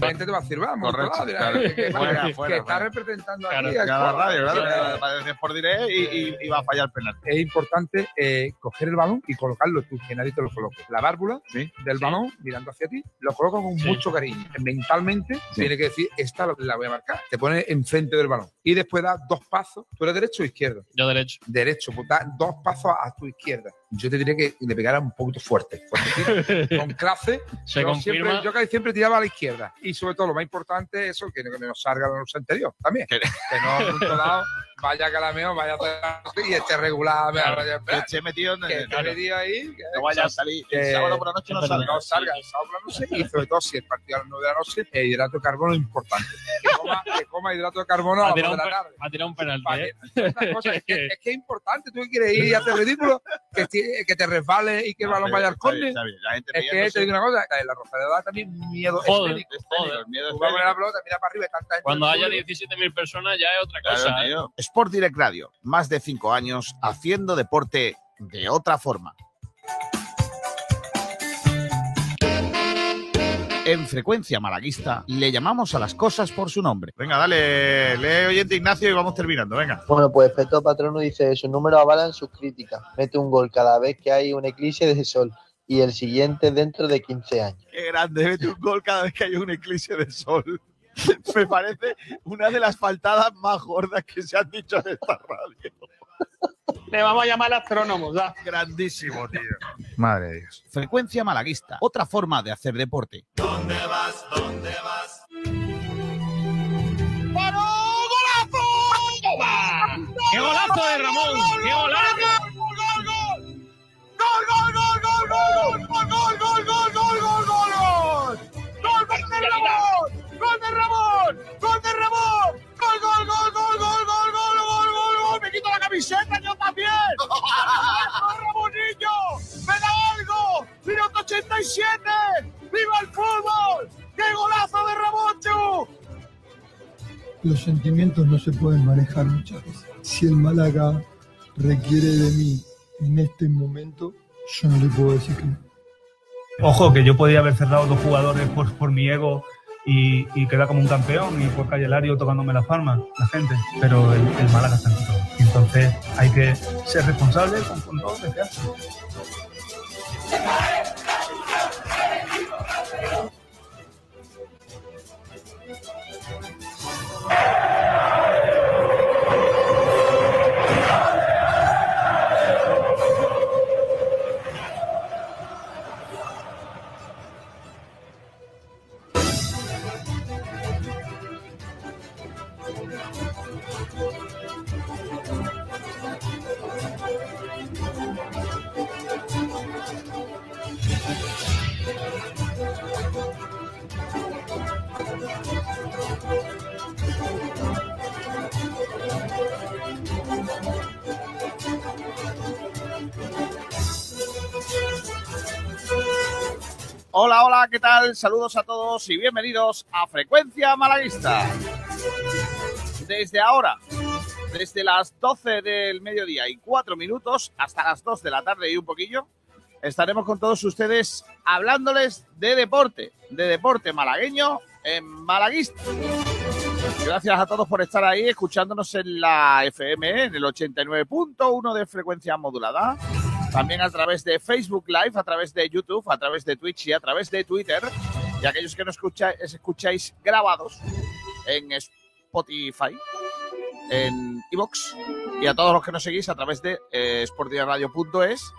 La gente te va a decir, vamos, Correcto, claro. que, que- Fuera, que fuera, está fuera. representando Claro, aquí Ya la radio, claro. Por diré y, y, y va a fallar el penal. es importante eh, coger el balón y colocarlo tú, que nadie te lo coloque. La válvula Sí. del balón, mirando hacia ti, lo coloco con Sí. mucho cariño. Mentalmente Sí. tiene que decir, esta la voy a marcar. Te pones enfrente del balón. Y después das dos pasos. ¿Tú eres derecho o izquierdo? Yo derecho. Derecho, pues das dos pasos a tu izquierda. Yo te diría que le pegara un poquito fuerte. fuerte. con clase, Se yo, siempre, yo casi siempre tiraba a la izquierda. Y sobre todo, lo más importante es eso, que, no- que nos salga la luz anterior también. Que- no, lado, vaya calameo, vaya a y esté regular, me Claro. vaya Que esté metido en que el. esté metido ahí, que No vaya a salir. El que- sábado por la noche no que salga. no salga el sábado por la noche y sobre todo si el partido a las 9 de la noche, el hidrato de carbono es importante. Que coma, que coma hidrato de carbono a Ha las 2 tirado de un, la tarde. ha tirado un penalti, ¿eh? que- es, que, es que es importante, tú que quieres ir y hacer ridículo, que, que te resbale y que el balón vaya al córner. Es que te digo una cosa, la Rosaleda da también miedo Joder. el miedo a la pelota, mira para arriba Cuando el haya público. 17.000 personas ya es otra cosa. Sport Direct Radio, más de cinco años haciendo deporte de otra forma. En frecuencia malaguista le llamamos a las cosas por su nombre. Venga, dale, lee oyente Ignacio y vamos terminando. Venga. Bueno, pues Feto Patrono dice, sus números avalan sus críticas. Mete un gol cada vez que hay un eclipse de sol y el siguiente dentro de 15 años. Qué grande, mete un gol cada vez que hay un eclipse de sol. Me parece una de las faltadas más gordas que se han dicho en esta radio. Le vamos a llamar al astrónomo, ya. Grandísimo, tío. Madre de Dios. Frecuencia malaguista, otra forma de hacer deporte. ¡Qué golazo de Ramón! ¡Qué golazo! ¡Gol de Ramón! ¡Gol de Ramón! ¡Gol, gol, gol, gol, gol, gol, gol, gol, gol, gol! ¡Me quito la camiseta yo también! ¡Ramonillo! ¡Me da algo! ¡Minuto 87! ¡Viva el fútbol! ¡Qué golazo de Ramón, Chu! Los sentimientos no se pueden manejar muchas veces. Si el Málaga requiere de mí en este momento, yo no le puedo decir que no. Ojo, que yo podía haber cerrado dos jugadores por, por mi ego y, quedar como un campeón y por Calle Lario tocándome las palmas, la gente. Pero el, el Málaga está en todo. Entonces hay que ser responsable con, con todo lo que hace. ¿Qué tal? Saludos a todos y bienvenidos a Frecuencia Malaguista. Desde ahora, desde las 12 del mediodía y 4 minutos hasta las 2 de la tarde y un poquillo, estaremos con todos ustedes hablándoles de deporte, de deporte malagueño en Malaguista. Gracias a todos por estar ahí escuchándonos en la FM, en el 89.1 de frecuencia modulada. También a través de Facebook Live, a través de YouTube, a través de Twitch y a través de Twitter. Y aquellos que nos escucháis, escucháis grabados en Spotify, en iVoox y a todos los que nos seguís a través de eh, sportiaradio.es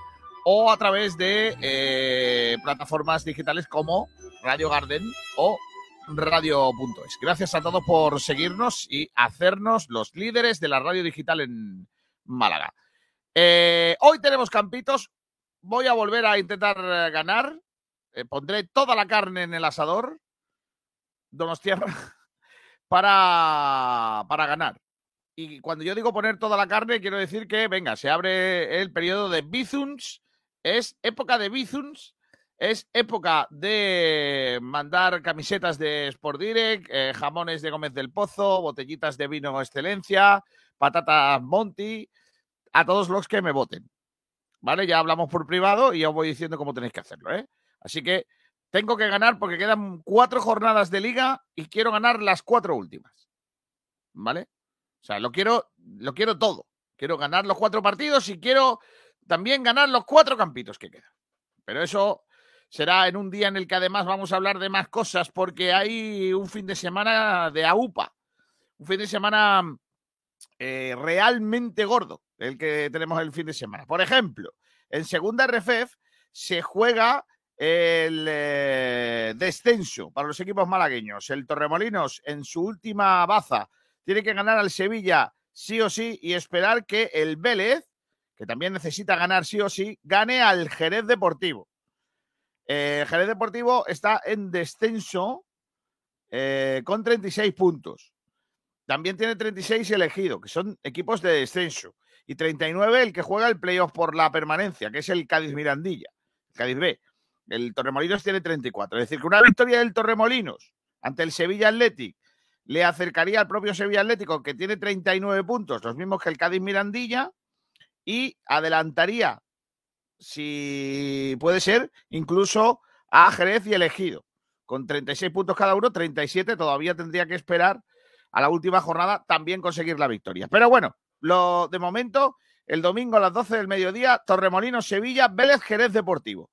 o a través de eh, plataformas digitales como Radio Garden o radio.es. Gracias a todos por seguirnos y hacernos los líderes de la radio digital en Málaga. Eh, hoy tenemos campitos. Voy a volver a intentar eh, ganar. Eh, pondré toda la carne en el asador. Donostierra. Para, para ganar. Y cuando yo digo poner toda la carne, quiero decir que, venga, se abre el periodo de Bizuns. Es época de Bizuns. Es época de mandar camisetas de Sport Direct, jamones de Gómez del Pozo, botellitas de vino excelencia, patatas Monty, a todos los que me voten. ¿Vale? Ya hablamos por privado y ya os voy diciendo cómo tenéis que hacerlo, ¿eh? Así que tengo que ganar porque quedan cuatro jornadas de liga y quiero ganar las cuatro últimas. ¿Vale? O sea, lo quiero, lo quiero todo. Quiero ganar los cuatro partidos y quiero también ganar los cuatro campitos que quedan. Pero eso será en un día en el que además vamos a hablar de más cosas porque hay un fin de semana de AUPA. Un fin de semana eh, realmente gordo el que tenemos el fin de semana. Por ejemplo, en segunda RFEF se juega el eh, descenso para los equipos malagueños. El Torremolinos en su última baza tiene que ganar al Sevilla sí o sí y esperar que el Vélez, que también necesita ganar sí o sí, gane al Jerez Deportivo. Eh, Jerez Deportivo está en descenso eh, con 36 puntos. También tiene 36 elegido, que son equipos de descenso. Y 39 el que juega el playoff por la permanencia, que es el Cádiz Mirandilla, Cádiz B. El Torremolinos tiene 34. Es decir, que una victoria del Torremolinos ante el Sevilla Athletic le acercaría al propio Sevilla Atlético, que tiene 39 puntos, los mismos que el Cádiz Mirandilla, y adelantaría, si puede ser, incluso a Jerez y elegido. Con 36 puntos cada uno, 37 todavía tendría que esperar a la última jornada también conseguir la victoria. Pero bueno, lo de momento, el domingo a las 12 del mediodía, Torremolinos Sevilla, Vélez Jerez Deportivo.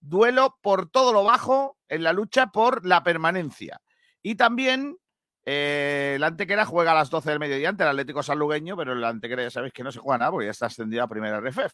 Duelo por todo lo bajo en la lucha por la permanencia. Y también eh, el Antequera juega a las 12 del mediodía ante el Atlético Sanlugueño, pero el Antequera ya sabéis que no se juega nada porque ya está ascendido a primera RFF.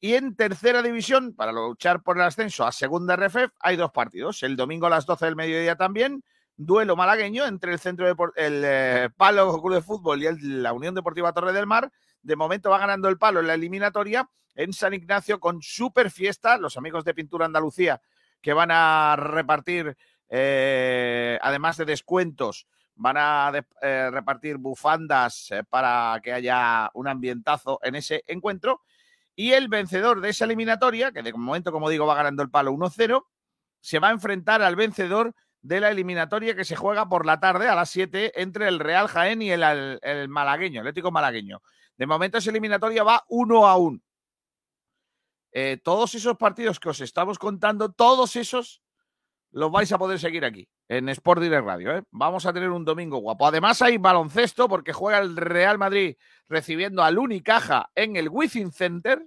Y en tercera división, para luchar por el ascenso a segunda RFF, hay dos partidos. El domingo a las 12 del mediodía también, duelo malagueño entre el centro de el eh, Palo Club de Fútbol y la Unión Deportiva Torre del Mar. De momento va ganando el Palo en la eliminatoria en San Ignacio con super fiesta. Los amigos de Pintura Andalucía que van a repartir, eh, además de descuentos, van a eh, repartir bufandas para que haya un ambientazo en ese encuentro. Y el vencedor de esa eliminatoria, que de momento, como digo, va ganando el palo 1-0, se va a enfrentar al vencedor de la eliminatoria que se juega por la tarde a las 7 entre el Real Jaén y el, el malagueño, Atlético Malagueño. De momento esa eliminatoria va 1 a 1. Eh, todos esos partidos que os estamos contando, todos esos los vais a poder seguir aquí en Sport Direct Radio. ¿eh? Vamos a tener un domingo guapo. Además hay baloncesto porque juega el Real Madrid recibiendo al Unicaja en el Wizzing Center.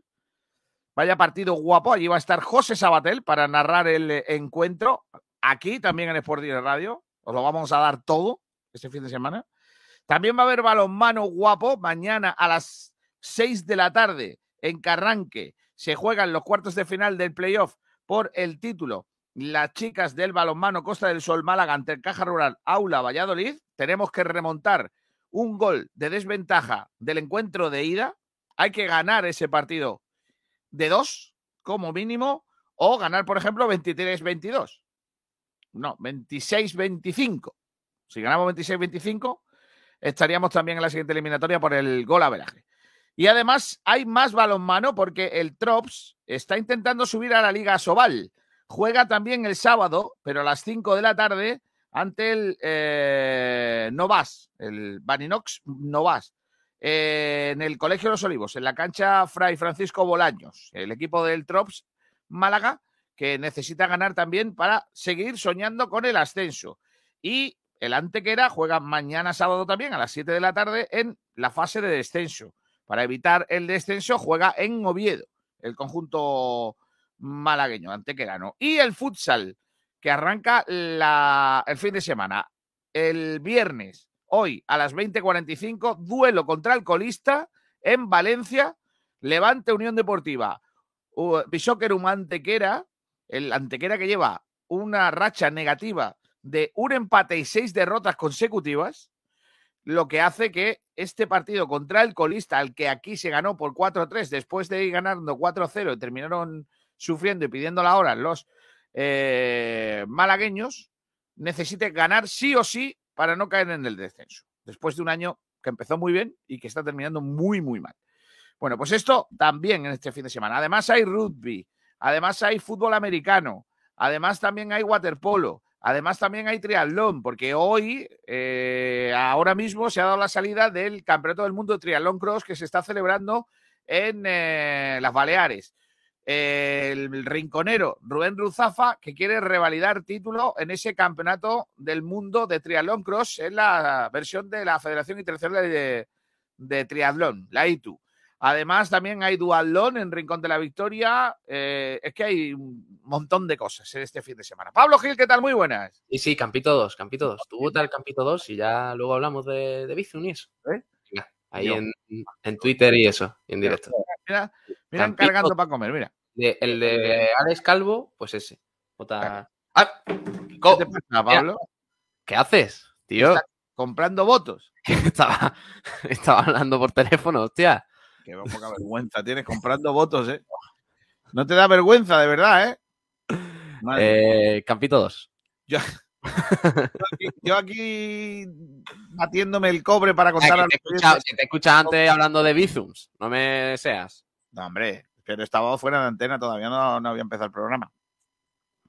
Vaya partido guapo. Allí va a estar José Sabatel para narrar el encuentro. Aquí también en Sport Radio. Os lo vamos a dar todo este fin de semana. También va a haber balonmano guapo mañana a las 6 de la tarde en Carranque. Se juegan los cuartos de final del playoff por el título las chicas del balonmano Costa del Sol Málaga ante Caja Rural Aula Valladolid, tenemos que remontar un gol de desventaja del encuentro de ida. Hay que ganar ese partido de dos, como mínimo, o ganar, por ejemplo, 23-22. No, 26-25. Si ganamos 26-25, estaríamos también en la siguiente eliminatoria por el gol a veraje. Y además hay más balonmano porque el Trops está intentando subir a la Liga Sobal. Juega también el sábado, pero a las 5 de la tarde, ante el eh, Novas, el Baninox Novas, eh, en el Colegio de los Olivos, en la cancha Fray Francisco Bolaños, el equipo del Trops Málaga, que necesita ganar también para seguir soñando con el ascenso. Y el Antequera juega mañana sábado también a las 7 de la tarde en la fase de descenso. Para evitar el descenso, juega en Oviedo, el conjunto malagueño, antequerano. Y el futsal, que arranca el fin de semana. El viernes, hoy a las 20.45, duelo contra el colista en Valencia, Levante Unión Deportiva. un Antequera, el Antequera que lleva una racha negativa de un empate y seis derrotas consecutivas, lo que hace que este partido contra el colista, al que aquí se ganó por 4-3 después de ir ganando 4-0 y terminaron sufriendo y pidiendo la hora los eh, malagueños, necesite ganar sí o sí para no caer en el descenso. Después de un año que empezó muy bien y que está terminando muy, muy mal. Bueno, pues esto también en este fin de semana. Además hay rugby, además hay fútbol americano, además también hay waterpolo, además también hay triatlón, porque hoy, eh, ahora mismo, se ha dado la salida del Campeonato del Mundo de Triatlón Cross que se está celebrando en eh, las Baleares. el rinconero Rubén Ruzafa, que quiere revalidar título en ese campeonato del mundo de triatlón cross en la versión de la Federación Internacional de, de Triatlón, la ITU. Además, también hay duatlón en Rincón de la Victoria. Eh, es que hay un montón de cosas en este fin de semana. Pablo Gil, ¿qué tal? Muy buenas. Y sí, Campito 2, Campito 2. Tú vota el Campito 2 y ya luego hablamos de, de y eso. ¿Eh? Ahí en, en Twitter y eso, en directo. Mira, mira encargando para comer, mira. De- el de Alex Calvo, pues ese. Vota- Ah, ¿Qué te pasa, Pablo? ¿Qué haces, tío? Está- Comprando votos. estaba, estaba hablando por teléfono, hostia. Qué poca vergüenza tienes comprando votos, ¿eh? No te da vergüenza, de verdad, ¿eh? Eh, Campito 2. Yo aquí, yo aquí batiéndome el cobre para Ah, contar a te, que te antes hablando de Bizums. No me seas. No, hombre, pero estaba fuera de antena, todavía no, no había empezado el programa.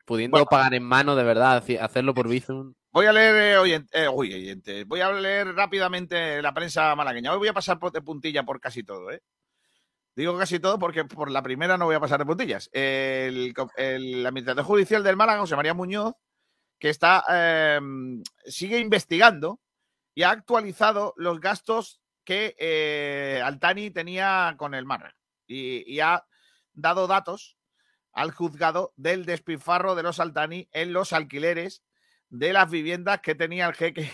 Pudiendo Bueno. pagar en mano, de verdad, hacerlo por Bizum. Voy a leer, eh, oyent- eh, uy, oyentes, voy a leer rápidamente la prensa malagueña. Hoy voy a pasar de puntilla por casi todo, ¿eh? Digo casi todo porque por la primera no voy a pasar de puntillas. El, administrador judicial del Málaga, José María Muñoz, que está eh, sigue investigando y ha actualizado los gastos que eh, Altani tenía con el Málaga y, y ha dado datos al juzgado del despilfarro de los Altani en los alquileres de las viviendas que tenía el jeque.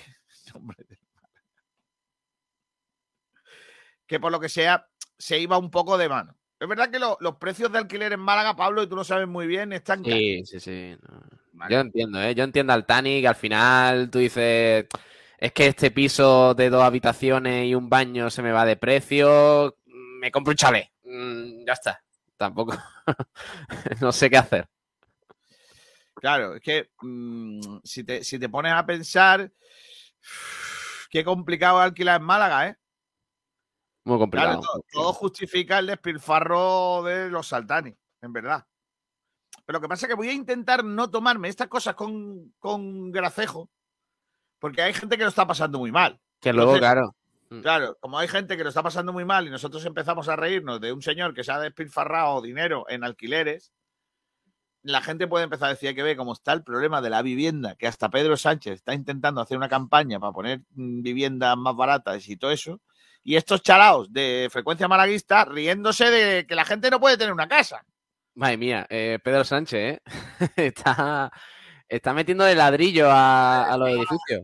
Que por lo que sea se iba un poco de mano. Es verdad que lo- los precios de alquiler en Málaga, Pablo, y tú lo sabes muy bien, están caros. Sí, sí, sí. no. ¿vale? Yo entiendo, ¿eh? Yo entiendo al Tani que al final tú dices, es que este piso de dos habitaciones y un baño se me va de precio, me compro un chalet. Mm, ya está. Tampoco. no sé qué hacer. Claro, es que mm, si, te, si te pones a pensar, qué complicado alquilar en Málaga, ¿eh? Muy Claro, complicado. todo, todo justifica el despilfarro de los Saltani, en verdad. Pero lo que pasa es que voy a intentar no tomarme estas cosas con, con gracejo, porque hay gente que lo está pasando muy mal. que luego, entonces- claro. Claro, como hay gente que lo está pasando muy mal y nosotros empezamos a reírnos de un señor que se ha despilfarrado dinero en alquileres, la gente puede empezar a decir "Hay que ver cómo está el problema de la vivienda, que hasta Pedro Sánchez está intentando hacer una campaña para poner mm, viviendas más baratas y todo eso. Y estos chalaos de frecuencia malaguista riéndose de que la gente no puede tener una casa. Madre mía, eh, Pedro Sánchez, ¿eh? está, está metiendo de ladrillo a, a los edificios.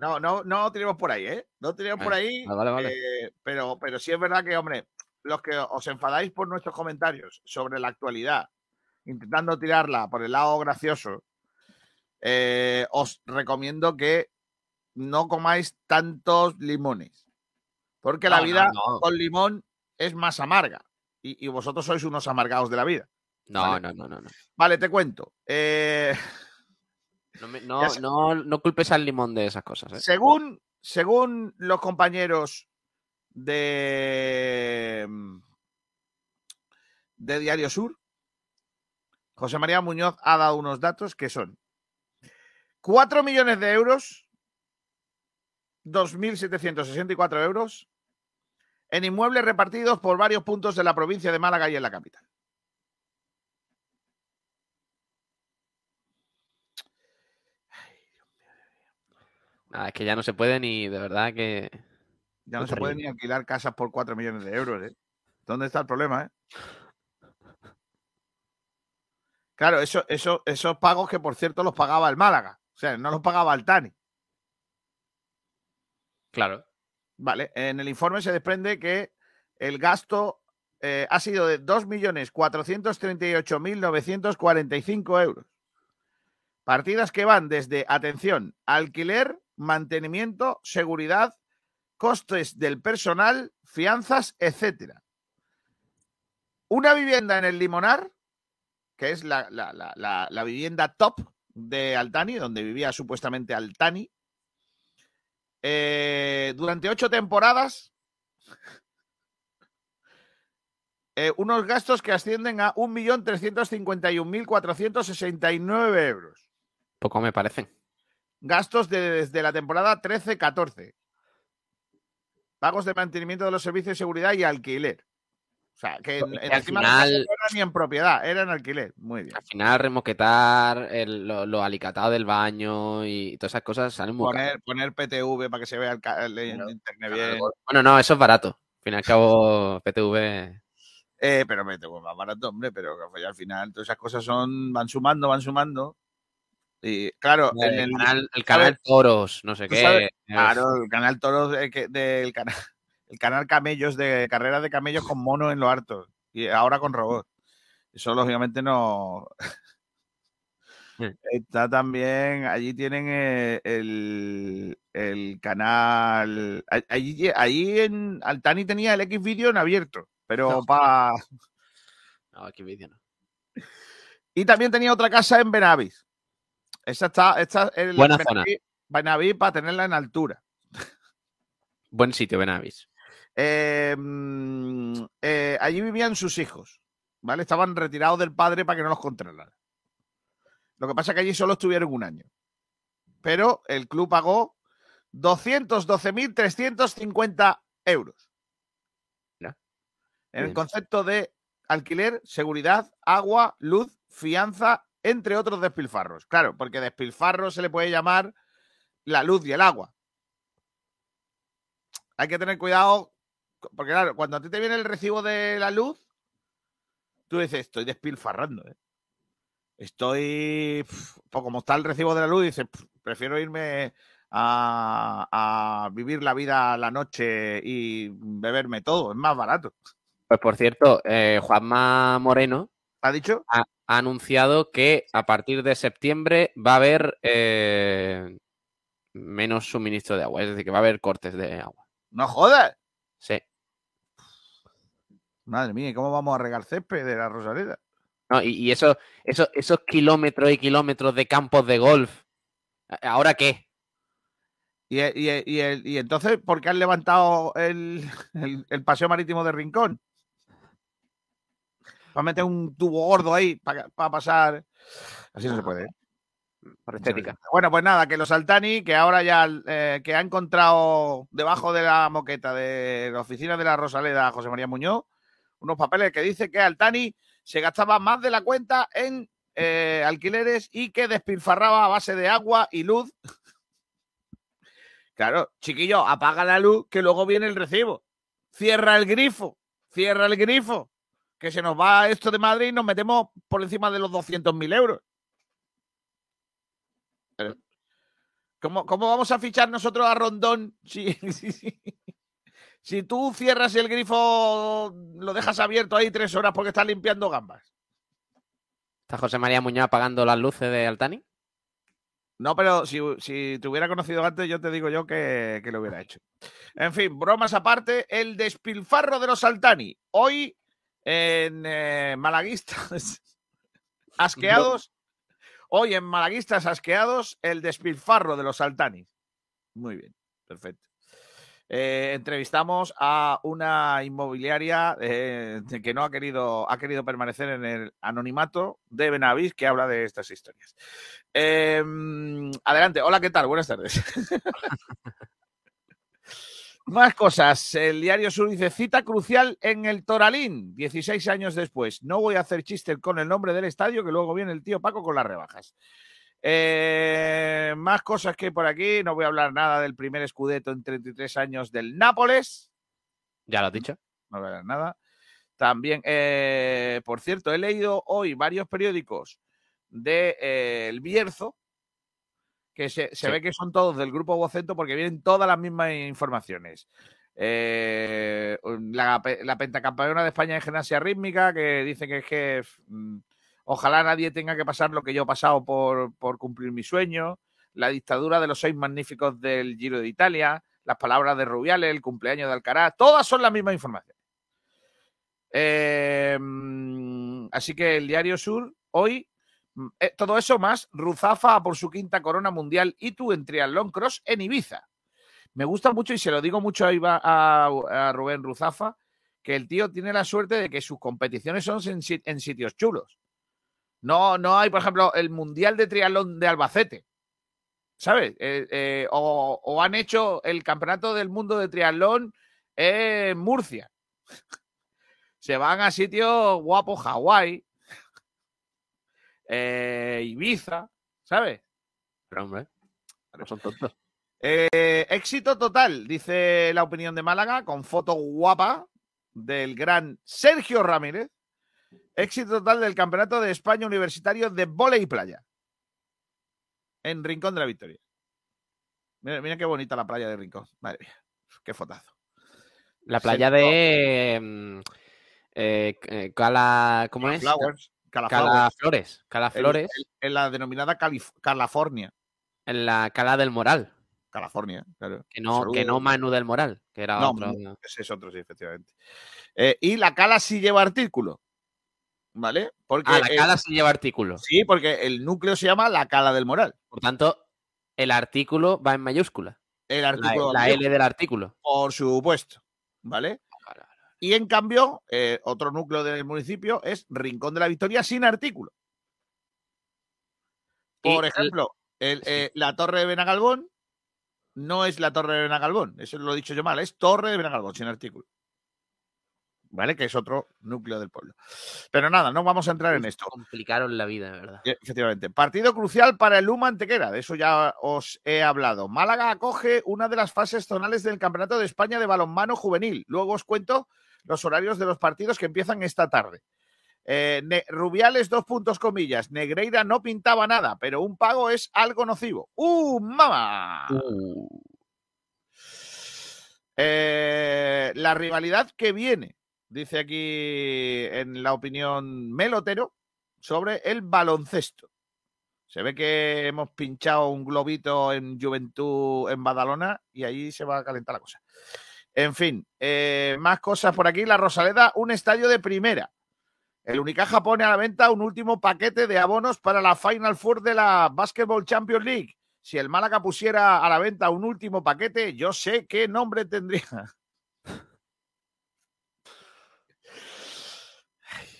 No, no, no tiremos por ahí, ¿eh? No tiremos por ahí. Ah, vale, vale. eh, pero, pero sí es verdad que, hombre, los que os enfadáis por nuestros comentarios sobre la actualidad, intentando tirarla por el lado gracioso, eh, os recomiendo que no comáis tantos limones. Porque la No, vida no. con limón es más amarga. Y, y vosotros sois unos amargados de la vida. No, Vale. no, no, no, no. Vale, te cuento. Eh, me- no, no culpes al limón de esas cosas, ¿eh? Según, según los compañeros de, mm, de Diario Sur, José María Muñoz ha dado unos datos que son 4 millones de euros, 2.764 euros, en inmuebles repartidos por varios puntos de la provincia de Málaga y en la capital. Es que ya no se puede ni, de verdad que... Ya no Qué se puede terrible. ni alquilar casas por 4 millones de euros. ¿eh? ¿Dónde está el problema? eh? Claro, eso, eso, esos pagos que por cierto los pagaba el Málaga. O sea, no los pagaba el Tani. Claro. Vale, en el informe se desprende que el gasto eh, ha sido de 2.438.945 euros. Partidas que van desde, atención, alquiler, mantenimiento, seguridad, costes del personal, fianzas, etcétera. Una vivienda en el Limonar, que es la, la- la- la- la vivienda top de Altani, donde vivía supuestamente Altani, eh, durante ocho temporadas, eh, unos gastos que ascienden a 1.351.469 euros. Poco me parecen. Gastos de- desde la temporada 13-14. Pagos de mantenimiento de los servicios de seguridad y alquiler. O sea, que Porque en- al final- no era ni en propiedad, era en alquiler. Muy bien. Al final, remoquetar el- lo, lo alicatado del baño y todas esas cosas salen muy. Poner, poner PTV para que se vea el, el internet bien. Bueno, no, eso es barato. Al fin y al cabo, PTV. Eh, pero PTV más barato, hombre, pero al final todas esas cosas son van sumando, van sumando. Y claro, en El el, canal, el canal Toros, no sé qué. sabes- claro, el canal Toros de que- del canal, el canal Camellos de carreras de camellos con mono en lo harto y ahora con robot. Eso lógicamente no. Está también, allí tienen eh, el, el canal. Allí, allí en Altani tenía el X vídeo en abierto, pero No. para. No, aquí vídeo no. Y también tenía otra casa en Benavis. Esa está, esta es Buena zona. Benavis para tenerla en altura. Buen sitio, Benavis. Eh, mm, eh, allí vivían sus hijos, ¿vale? Estaban retirados del padre para que no los controlara. Lo que pasa es que allí solo estuvieron un año. Pero el club pagó 212.350 euros. Ya. En el concepto de alquiler, seguridad, agua, luz, fianza, entre otros despilfarros. Claro, porque despilfarro se le puede llamar la luz y el agua. Hay que tener cuidado, porque claro, cuando a ti te viene el recibo de la luz, tú dices, estoy despilfarrando, ¿eh? Estoy, pues como está el recibo de la luz, dices, "Pf, prefiero irme a, a vivir la vida a la noche y beberme todo, es más barato. Pues por cierto, eh, Juanma Moreno ¿Ha dicho? ha, ha anunciado que a partir de septiembre va a haber eh, menos suministro de agua, es decir, que va a haber cortes de agua. No jodas. Sí. Madre mía, ¿y ¿cómo vamos a regar césped de la Rosaleda? No, y y eso, eso- esos kilómetros y kilómetros de campos de golf, ¿ahora qué? Y, y- y- el- y entonces, ¿por qué han levantado el, el- el paseo marítimo de Rincón? Para meter un tubo gordo ahí para, pasar. Así no se puede. ¿eh? Por estética. Bueno, pues nada, que los Altani, que ahora ya eh, que ha encontrado debajo de la moqueta de la oficina de la Rosaleda José María Muñoz, unos papeles que dice que Altani se gastaba más de la cuenta en eh, alquileres y que despilfarraba a base de agua y luz. Claro, chiquillo, apaga la luz que luego viene el recibo. Cierra el grifo, cierra el grifo, que se nos va esto de Madrid y nos metemos por encima de los 200.000 euros. Pero, ¿Cómo, cómo vamos a fichar nosotros a Rondón si, si, si- si tú cierras el grifo, lo dejas abierto ahí tres horas porque estás limpiando gambas? ¿Está José María Muñoz apagando las luces de Altani? No, pero si, si te hubiera conocido antes, yo te digo yo que, que lo hubiera hecho. En fin, bromas aparte, el despilfarro de los Altani. Hoy en eh, Malaguistas asqueados, hoy en Malaguistas asqueados, el despilfarro de los Altani. Muy bien, perfecto. Eh, entrevistamos a una inmobiliaria eh, que no ha querido, ha querido permanecer en el anonimato de Benavís que habla de estas historias. Eh, adelante, hola, ¿qué tal? Buenas tardes. Más cosas. El diario Sur dice cita crucial en el Toralín, 16 años después. No voy a hacer chistes con el nombre del estadio, que luego viene el tío Paco con las rebajas. Eh, más cosas que hay por aquí. No voy a hablar nada del primer escudeto en 33 años del Nápoles. Ya lo has dicho. No voy a hablar nada. También, eh, por cierto, he leído hoy varios periódicos de eh, El Bierzo, que se, se Sí. ve que son todos del grupo Vocento porque vienen todas las mismas informaciones. Eh, la, la pentacampeona de España en gimnasia rítmica, que dice que es que mm, ojalá nadie tenga que pasar lo que yo he pasado por, por cumplir mi sueño. La dictadura de los seis magníficos del Giro de Italia, las palabras de Rubiales, el cumpleaños de Alcaraz, todas son la misma información. Eh, mm, así que el Diario Sur, hoy, eh, todo eso más, Ruzafa por su quinta corona mundial y tú en triatlón cross en Ibiza. Me gusta mucho y se lo digo mucho a, a- Rubén Ruzafa, que el tío tiene la suerte de que sus competiciones son en sitios chulos. No, no hay, por ejemplo, el Mundial de Triatlón de Albacete. ¿Sabes? Eh, eh, o, o han hecho el Campeonato del Mundo de Triatlón en Murcia. se van a sitios guapos, Hawái, eh, Ibiza, ¿sabes? Pero, hombre, no son tontos. Eh, éxito total, dice la opinión de Málaga, con foto guapa del gran Sergio Ramírez. Éxito total del Campeonato de España Universitario de Volei y Playa. En Rincón de la Victoria. Mira, mira qué bonita la playa de Rincón. Madre mía, qué fotazo. La playa de. mm, eh, eh, Cala. ¿Cómo es? Flowers. Calaflores. Calaflores. En la denominada Calif- California. En la Cala del Moral. California, claro. Que no, que no Manu del Moral, que era No, otro. Ese es otro, sí, efectivamente. Eh, y la cala sí lleva artículo. ¿Vale? Porque Ah, la el- Cala sí lleva artículo. Sí, porque el núcleo se llama la cala del moral. Por tanto, el artículo va en mayúscula. El La, artículo. la L del artículo. Por supuesto. ¿Vale? Y en cambio, eh, otro núcleo del municipio es Rincón de la Victoria sin artículo. Por Y- ejemplo, el, eh, la torre de Benagalbón no es la torre de Benagalbón. Eso lo he dicho yo mal. Es torre de Benagalbón sin artículo. ¿Vale? Que es otro núcleo del pueblo. Pero nada, no vamos a entrar en esto. Complicaron la vida, de verdad. Eh, Efectivamente. Partido crucial para el Luma Antequera. De eso ya os he hablado. Málaga acoge una de las fases zonales del Campeonato de España de Balonmano Juvenil. Luego os cuento los horarios de los partidos que empiezan esta tarde. Eh, Rubiales, dos puntos comillas. Negreira no pintaba nada, pero un pago es algo nocivo. ¡Uh, mamá! Eh, la rivalidad que viene, dice aquí en la opinión Melotero, sobre el baloncesto. Se ve que hemos pinchado un globito en Juventud en Badalona y ahí se va a calentar la cosa. En fin, eh, más cosas por aquí. La Rosaleda, un estadio de primera. El Unicaja pone a la venta un último paquete de abonos para la Final Four de la Basketball Champions League. Si el Málaga pusiera a la venta un último paquete, yo sé qué nombre tendría.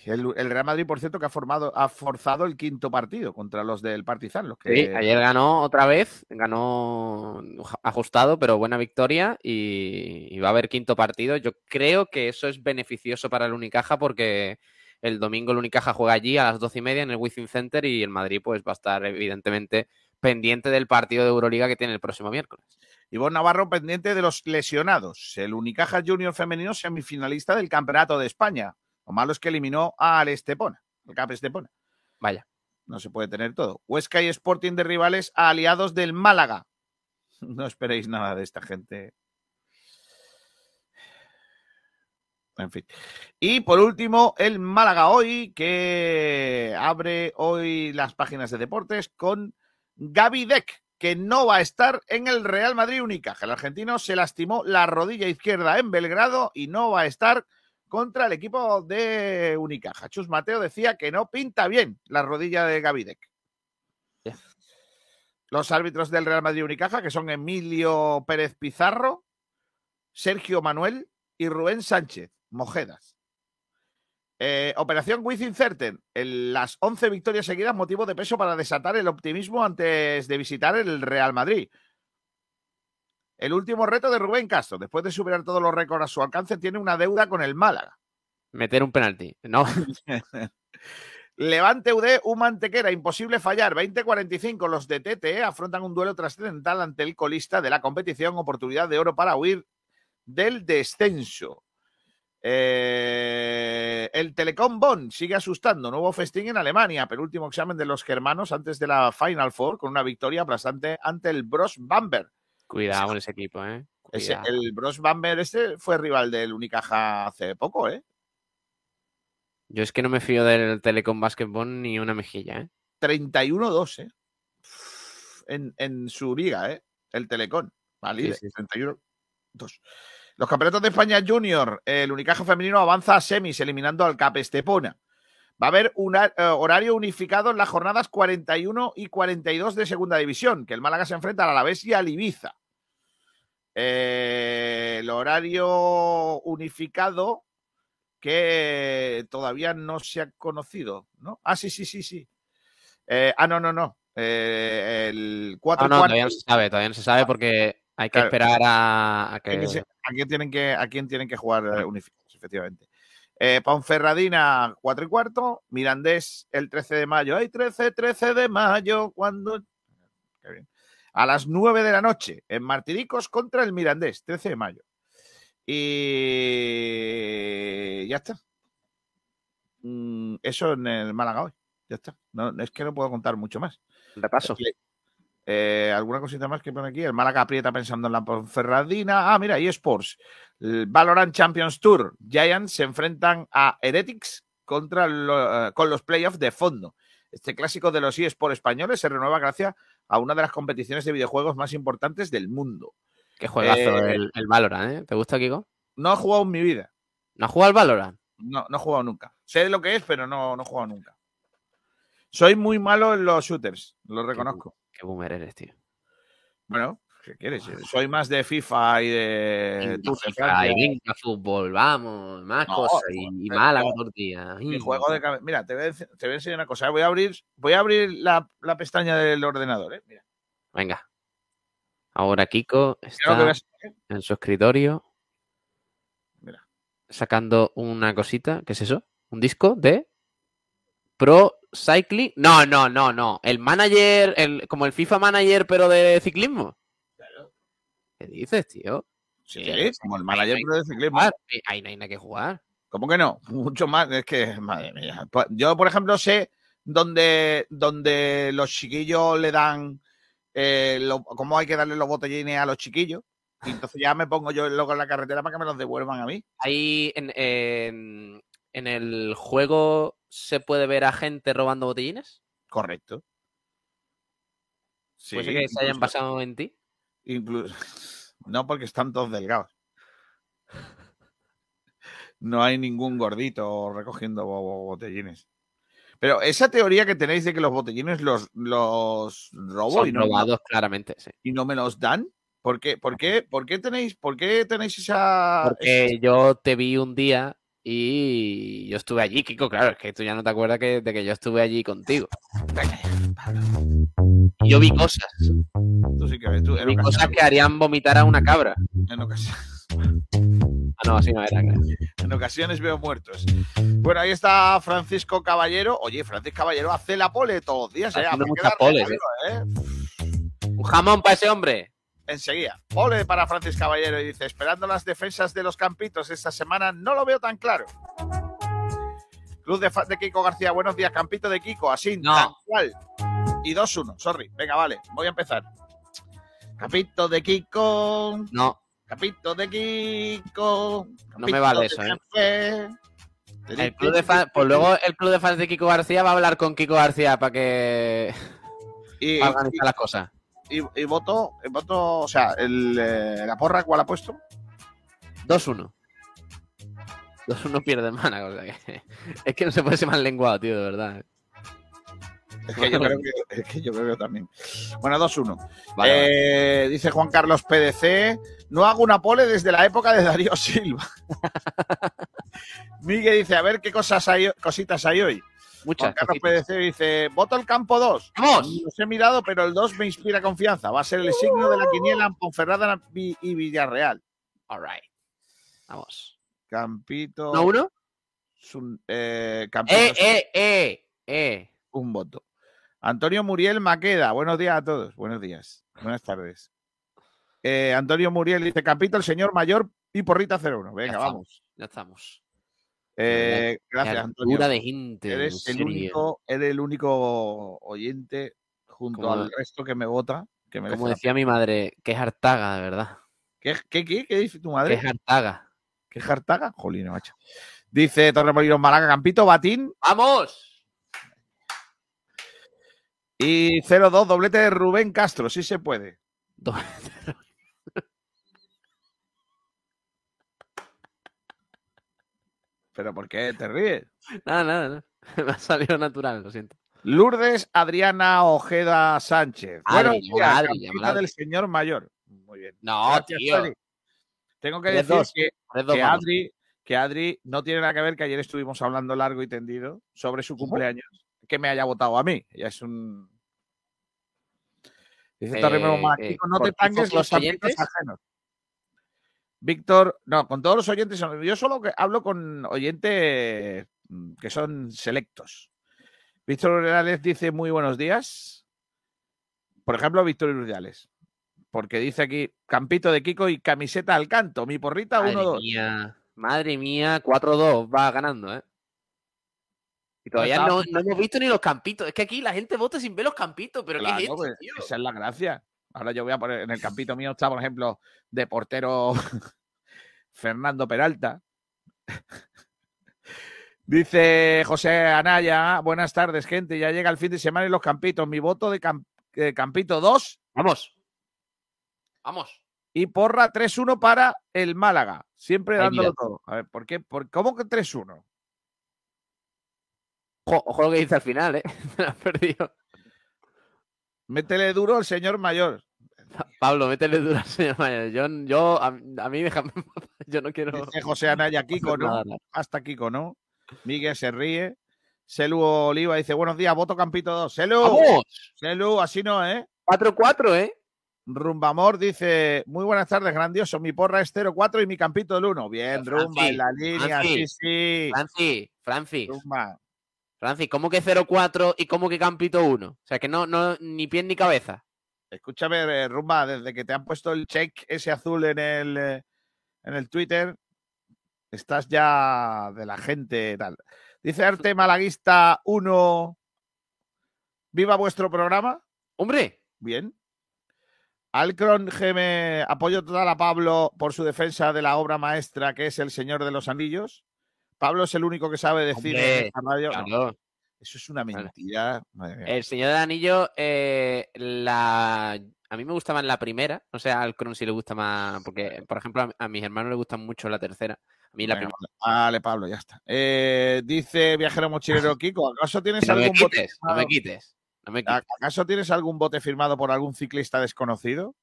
El, el Real Madrid, por cierto, que ha, formado, ha forzado el quinto partido contra los del Partizan. Los que... Sí, ayer ganó otra vez, ganó ajustado, pero buena victoria y, y va a haber quinto partido. Yo creo que eso es beneficioso para el Unicaja porque el domingo el Unicaja juega allí a las doce y media en el Wizzing Center y el Madrid pues va a estar evidentemente pendiente del partido de Euroliga que tiene el próximo miércoles. Ivonne Navarro pendiente de los lesionados. El Unicaja Junior femenino semifinalista del Campeonato de España. Lo malo es que eliminó al Estepona, al Cap Estepona. Vaya. No se puede tener todo. Huesca y Sporting de rivales a aliados del Málaga. No esperéis nada de esta gente. En fin. Y por último, el Málaga hoy, que abre hoy las páginas de deportes con Gaby Deck, que no va a estar en el Real Madrid Unicaja. El argentino se lastimó la rodilla izquierda en Belgrado y no va a estar contra el equipo de Unicaja. Chus Mateo decía que no pinta bien la rodilla de Gavidec. Yeah. Los árbitros del Real Madrid Unicaja, que son Emilio Pérez Pizarro, Sergio Manuel y Rubén Sánchez Mojedas. Eh, Operación With Certain. las 11 victorias seguidas, motivo de peso para desatar el optimismo antes de visitar el Real Madrid. El último reto de Rubén Castro, después de superar todos los récords a su alcance, tiene una deuda con el Málaga. Meter un penalti, ¿no? Levante UD, un mantequera, imposible fallar. 20-45, los de TTE afrontan un duelo trascendental ante el colista de la competición, oportunidad de oro para huir del descenso. Eh, el Telecom Bonn sigue asustando. Nuevo festín en Alemania. Penúltimo examen de los germanos antes de la Final Four con una victoria aplastante ante el Bros Bamberg. Cuidado con ese equipo, ¿eh? Ese, el Bros Bamberg este fue rival del Unicaja hace poco, ¿eh? Yo es que no me fío del Telecom Basketball ni una mejilla, ¿eh? 31-2, ¿eh? En, en su liga, ¿eh? El Telecom. Vale, Sí, sí. 31-2. Los campeonatos de España Junior, el Unicaja femenino avanza a semis, eliminando al Cap Estepona. Va a haber un eh, horario unificado en las jornadas 41 y 42 de Segunda División, que el Málaga se enfrenta al Alavés y al Ibiza. Eh, el horario unificado que todavía no se ha conocido, ¿no? Ah, sí, sí, sí, sí. Eh, ah, no, no, no. Eh, el 4 No, no, todavía no se sabe, todavía no se sabe porque hay que Claro. esperar a, a que... ¿A quién tienen que, a quién tienen que jugar unificados, efectivamente? Eh, Ponferradina, 4 y cuarto. Mirandés, el 13 de mayo. ¡Ay, 13, 13 de mayo! Cuando. A las 9 de la noche, en Martiricos contra el Mirandés, 13 de mayo. Y ya está. Mm, Eso en el Málaga hoy. Ya está. No, es que no puedo contar mucho más. Repaso. Eh, ¿Alguna cosita más que pone aquí? El Málaga aprieta pensando en la Ponferradina. Ah, mira, eSports. El Valorant Champions Tour. Giants se enfrentan a Heretics contra lo- eh, con los playoffs de fondo. Este clásico de los eSports españoles se renueva gracias a una de las competiciones de videojuegos más importantes del mundo. Qué juegazo Eh, el, el Valorant, ¿eh? ¿Te gusta, Kiko? No he jugado en mi vida. ¿No has jugado al Valorant? No, no he jugado nunca. Sé lo que es, pero no, no he jugado nunca. Soy muy malo en los shooters, lo reconozco. Qué boomer eres, tío. Bueno, ¿qué quieres? Soy más de FIFA y de FIFA, y venga, fútbol, vamos, más No, cosas. Y, y no. tortilla. Mi juego de cabe- Mira, te voy, a, dec- te voy a enseñar una cosa. Voy a abrir, voy a abrir la, la pestaña del ordenador. ¿eh? Mira, Venga. Ahora Kiko está hacer. en su escritorio Mira. sacando una cosita. ¿Qué es eso? ¿Un disco de Pro Cycling? No, no, no, no. El manager, el, como el FIFA Manager, pero de ciclismo. ¿Qué dices, tío? Sí, Sí, como el ahí manager no hay pro de ciclismo. eh, Ahí no hay nada que jugar. ¿Cómo que no? Mucho más. Es que, madre mía. Pues, Yo, por ejemplo, sé donde, donde los chiquillos le dan. eh, lo- cómo hay que darle los botellines a los chiquillos. Y entonces ya me pongo yo loco en la carretera para que me los devuelvan a mí. Ahí en, en- en el juego se puede ver a gente robando botellines. Correcto. Sí, Puede ser que se hayan basado en ti. Incluso- no, porque están todos delgados. No hay ningún gordito recogiendo bo- bo- botellines. Pero esa teoría que tenéis de que los botellines los, los robo Son y no, robados, claramente, sí. y no me los dan, ¿por qué, por qué, por qué tenéis, por qué tenéis esa... Porque yo te vi un día y yo estuve allí, Kiko, claro, es que tú ya no te acuerdas que, de que yo estuve allí contigo. Y yo vi cosas, Tú sí que ves, tú, vi cosas que harían vomitar a una cabra. en ocasiones- Ah, no, así no era. claro. en ocasiones veo muertos. Bueno, ahí está Francisco Caballero. Oye, Francisco Caballero hace la pole todos los días. ¿eh? Haciendo Hace muchas quedar poles, arriba, ¿eh? Un jamón para ese hombre. Enseguida. Ole para Francis Caballero y dice, esperando las defensas de los campitos esta semana, no lo veo tan claro. Cruz de, fa- de Kiko García, buenos días, campito de Kiko, así, No. tal cual. Y 2-1, sorry. Venga, vale, voy a empezar. Capito de Kiko, No, capito de Kiko. No me vale eso, ¿eh? el club de fans, pues luego el club de fans de Kiko García va a hablar con Kiko García para que Y, organizar las cosas. Y, y voto, y voto, o sea, el, eh, la porra, ¿cuál ha puesto? 2-1. 2-1 pierde el Málaga. o sea que- es que no se puede ser más lenguado, tío, de verdad. Es que yo creo que, es que yo creo que también. Bueno, 2-1. Vale, vale. Eh, dice Juan Carlos PDC, no hago una pole desde la época de Darío Silva. Miguel dice, a ver qué cosas hay, cositas hay hoy. Muchas. Juan Carlos. PDC dice, voto el campo 2. ¡Vamos! Los he mirado, pero el 2 me inspira confianza. Va a ser el signo de la quiniela en Ponferrada y Villarreal. All right. Vamos. Campito. ¿No uno? eh, Campito ¡Eh, eh, eh! ¡Eh! un voto. Antonio Muriel Maqueda, buenos días a todos. Buenos días. Buenas tardes. Eh, Antonio Muriel dice, Campito, el señor mayor y porrita 01. Venga, Ya vamos. Ya estamos. Eh, gracias, Antonio. altura de gente. Eres el único, eres el único oyente junto Como- al resto que me vota. Que Como decía mi madre, que es hartaga, de verdad. ¿Qué, qué, qué, qué dice tu Que madre? es hartaga. ¿Qué jartaga? Jolín, macho. Dice Torremolinos Málaga, Campito, Batín ¡Vamos! y 0-2, doblete de Rubén Castro, sí se puede. ¿Pero por qué te ríes? Nada, nada, nada. Me ha salido natural, lo siento. Lourdes Adriana Ojeda Sánchez. Adri. del señor mayor. Muy bien. No, Gracias, tío. Adri. Tengo que decir dos. que, que. Adri, que Adri no tiene nada que ver que ayer estuvimos hablando largo y tendido sobre su cumpleaños, que me haya votado a mí. Ya es un. Dice Eh, Málaga, eh, Kiko, no te tangues los oyentes. ajenos. Víctor, no, con todos los oyentes, yo solo que hablo con oyentes mm, que son selectos. Víctor Urdiales dice muy buenos días. Por ejemplo, Víctor Urdiales. Porque dice aquí Campito de Kiko y camiseta al canto. Mi porrita Madre 1-2. mía, madre mía, 4-2, va ganando, ¿eh? Y todavía está. no, no hemos visto ni los campitos. Es que aquí la gente vota sin ver los campitos, pero ¿qué es esto, pues, tío? esa es la gracia. Ahora yo voy a poner, en el campito mío está, por ejemplo, de portero Fernando Peralta. Dice José Anaya, buenas tardes, gente. Ya llega el fin de semana y los campitos. Mi voto de Cam- Campito 2 Vamos. Vamos. y porra 3-1 para el Málaga. Siempre Ay, dándolo mira. todo. A ver, ¿por qué? ¿Por, ¿Cómo que 3-1? Ojo, ojo lo que dice al final, ¿eh? Me lo has perdido. Métele duro al señor mayor. Pablo, métele duro al señor Mayer. Yo, yo a, a mí déjame. Yo no quiero. Dice José Anaya, Kiko, ¿no? nada, nada. Hasta Kiko, ¿no? Miguel se ríe. Selu Oliva dice, buenos días, voto Campito 2. Selu, ¡Vamos! Selu, así no, ¿eh? 4-4, ¿eh? Rumbamor dice, muy buenas tardes, grandioso. Mi porra es 0-4 y mi Campito del 1. Bien, Francis, Rumba, en la línea, sí, Francis, sí. Francis, Francis. Rumba. Francis, ¿cómo que 0-4 y cómo que Campito 1? O sea, que no, no, ni pie ni cabeza. Escúchame, eh, Rumba, desde que te han puesto el check ese azul en el, eh, en el Twitter, estás ya de la gente tal. Dice Arte Malaguista 1, viva vuestro programa. Hombre, Bien. Alcron GM, apoyo total a Pablo por su defensa de la obra maestra que es El Señor de los Anillos. Pablo es el único que sabe decir en Hombre, esta radio. No, eso es una mentira. Madre. El Señor del Anillo, eh, la... a mí me gusta más la primera. No sé, al Cron si le gusta más. Porque, por ejemplo, a, a mis hermanos les gusta mucho la tercera. A mí la primera. Vale, Pablo, ya está. Eh, dice Viajero Mochilero Kiko, ¿acaso tienes No me algún bote no me quites. No me quites. ¿Acaso tienes algún bote firmado por algún ciclista desconocido?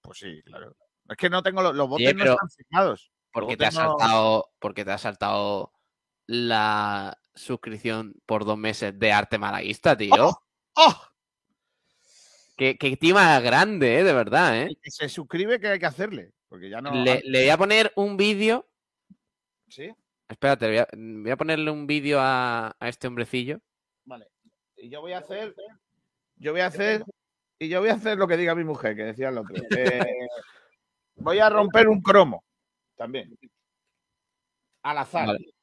Pues sí, claro. Es que no tengo los, los botes no pero- están firmados. Porque te, no- saltado, porque te has saltado la suscripción por dos meses de arte malaguista, tío. ¡Oh! Qué, qué tío más grande, ¿eh? De verdad, ¿eh? El que se suscribe, ¿qué hay que hacerle? Porque ya no. Le, le voy a poner un vídeo. Sí, Espérate, voy a, voy a ponerle un vídeo a, a este hombrecillo. vale. Y yo voy a hacer. Yo voy a hacer. Y yo voy a hacer lo que diga mi mujer, que decía el otro. Eh, voy a romper un cromo. También. Al azar. Vale.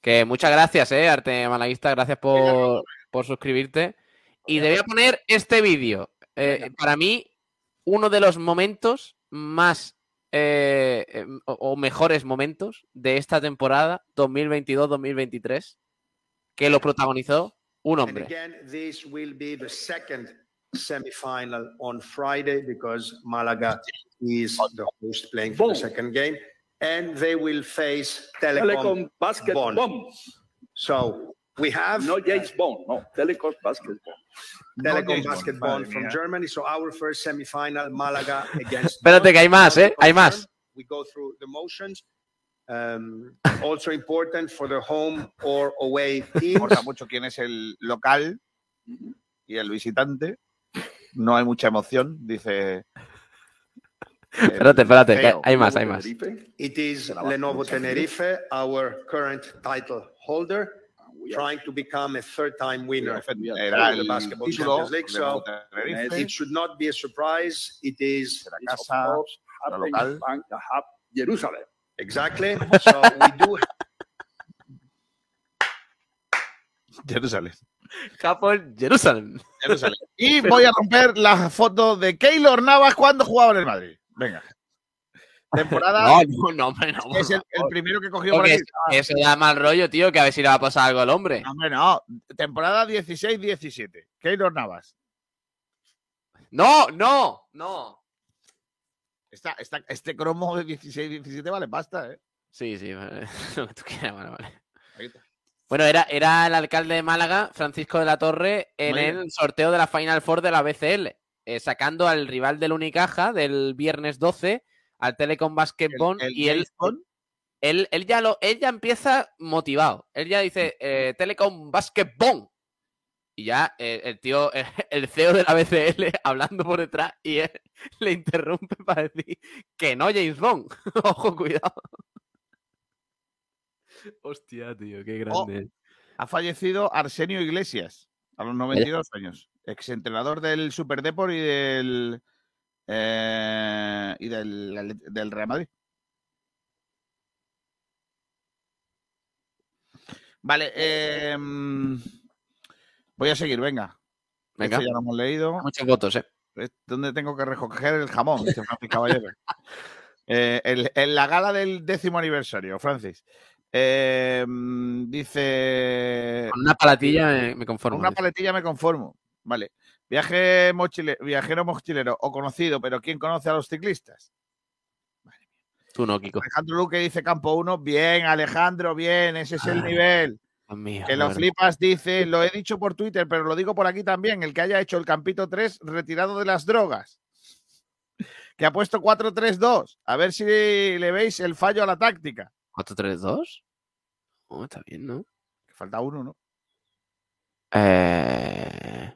Que muchas gracias, ¿eh? Arte malaguista, gracias por, por suscribirte. Y te voy a poner este vídeo. Eh, para mí, uno de los momentos más eh, eh, o, o mejores momentos de esta temporada 2022-2023 que lo protagonizó un And hombre. Again, this will be the second semifinal on Friday because Malaga is the host playing for the second game. And they will face Telecom, Telecom Basketball. Bonn. So we have No James Bond, no. Telecom Basketball. Telecom James Bond, Basketball from mía. Germany. So our first semi-final, Malaga against. Espérate Bonn. que hay más, ¿eh? Hay más. We go through the motions. Um, also important for the home or away teams. importa mucho quién es el local y el visitante. No hay mucha emoción, dice. Espérate, espérate, que hay más, hay más. It is Lenovo. Tenerife, our current title holder, trying to become a third-time winner Era of the el Basketball título Champions League. So it should not be a surprise. It is la casa, la happening local. in the hub, Jerusalem. exactly. So we do Jerusalén. Japón, Jerusalén. Jerusalén. Y voy a romper la foto de Keylor Navas cuando jugaba en el Madrid. Venga. Temporada. No, no, no, es el, primero que cogió por aquí. eso, da mal rollo, tío, que a ver si le va a pasar algo al hombre. No, hombre, no. Temporada 16-17. Keylor Navas. No, no, no. Esta, esta- este cromo de 16-17 vale pasta, ¿eh? Sí, sí, vale. lo que tú quieras, vale, vale. Ahí está. Bueno, era, era el alcalde de Málaga, Francisco de la Torre, en el sorteo de la Final Four de la BCL, eh, sacando al rival del Unicaja del viernes 12, al Telecom Basketball, El- el y él, él, él ya lo, él ya empieza motivado. Él ya dice, eh, Telecom Basketball. Y ya eh, el tío, el CEO de la BCL hablando por detrás y él le interrumpe para decir que no James Bond. Ojo, cuidado. Hostia, tío, qué grande. Ha fallecido Arsenio Iglesias a los 92 años. Exentrenador del Super Depor y del eh, y del, del Real Madrid. Vale, eh, voy a seguir, venga. Venga. Esto ya lo hemos leído. Muchos votos, ¿eh? Es donde tengo que recoger el jamón, dice Francis Caballero. Eh, en la gala del décimo aniversario, Francis. Eh, mm, dice. Con una palatilla me, me conformo. Con una dice. paletilla me conformo. Vale. Viaje mochile- viajero mochilero o conocido, pero ¿quién conoce a los ciclistas? Tú no, Kiko. Alejandro Luque dice campo 1. Bien, Alejandro, bien, ese es el Ah, nivel. Mío, Que lo bueno. flipas, dice, lo he dicho por Twitter, pero lo digo por aquí también, el que haya hecho el campito 3 retirado de las drogas. Que ha puesto 4-3-2. A ver si le veis el fallo a la táctica. 4-3-2. Oh, está bien, ¿no? Que falta uno, ¿no? Eh...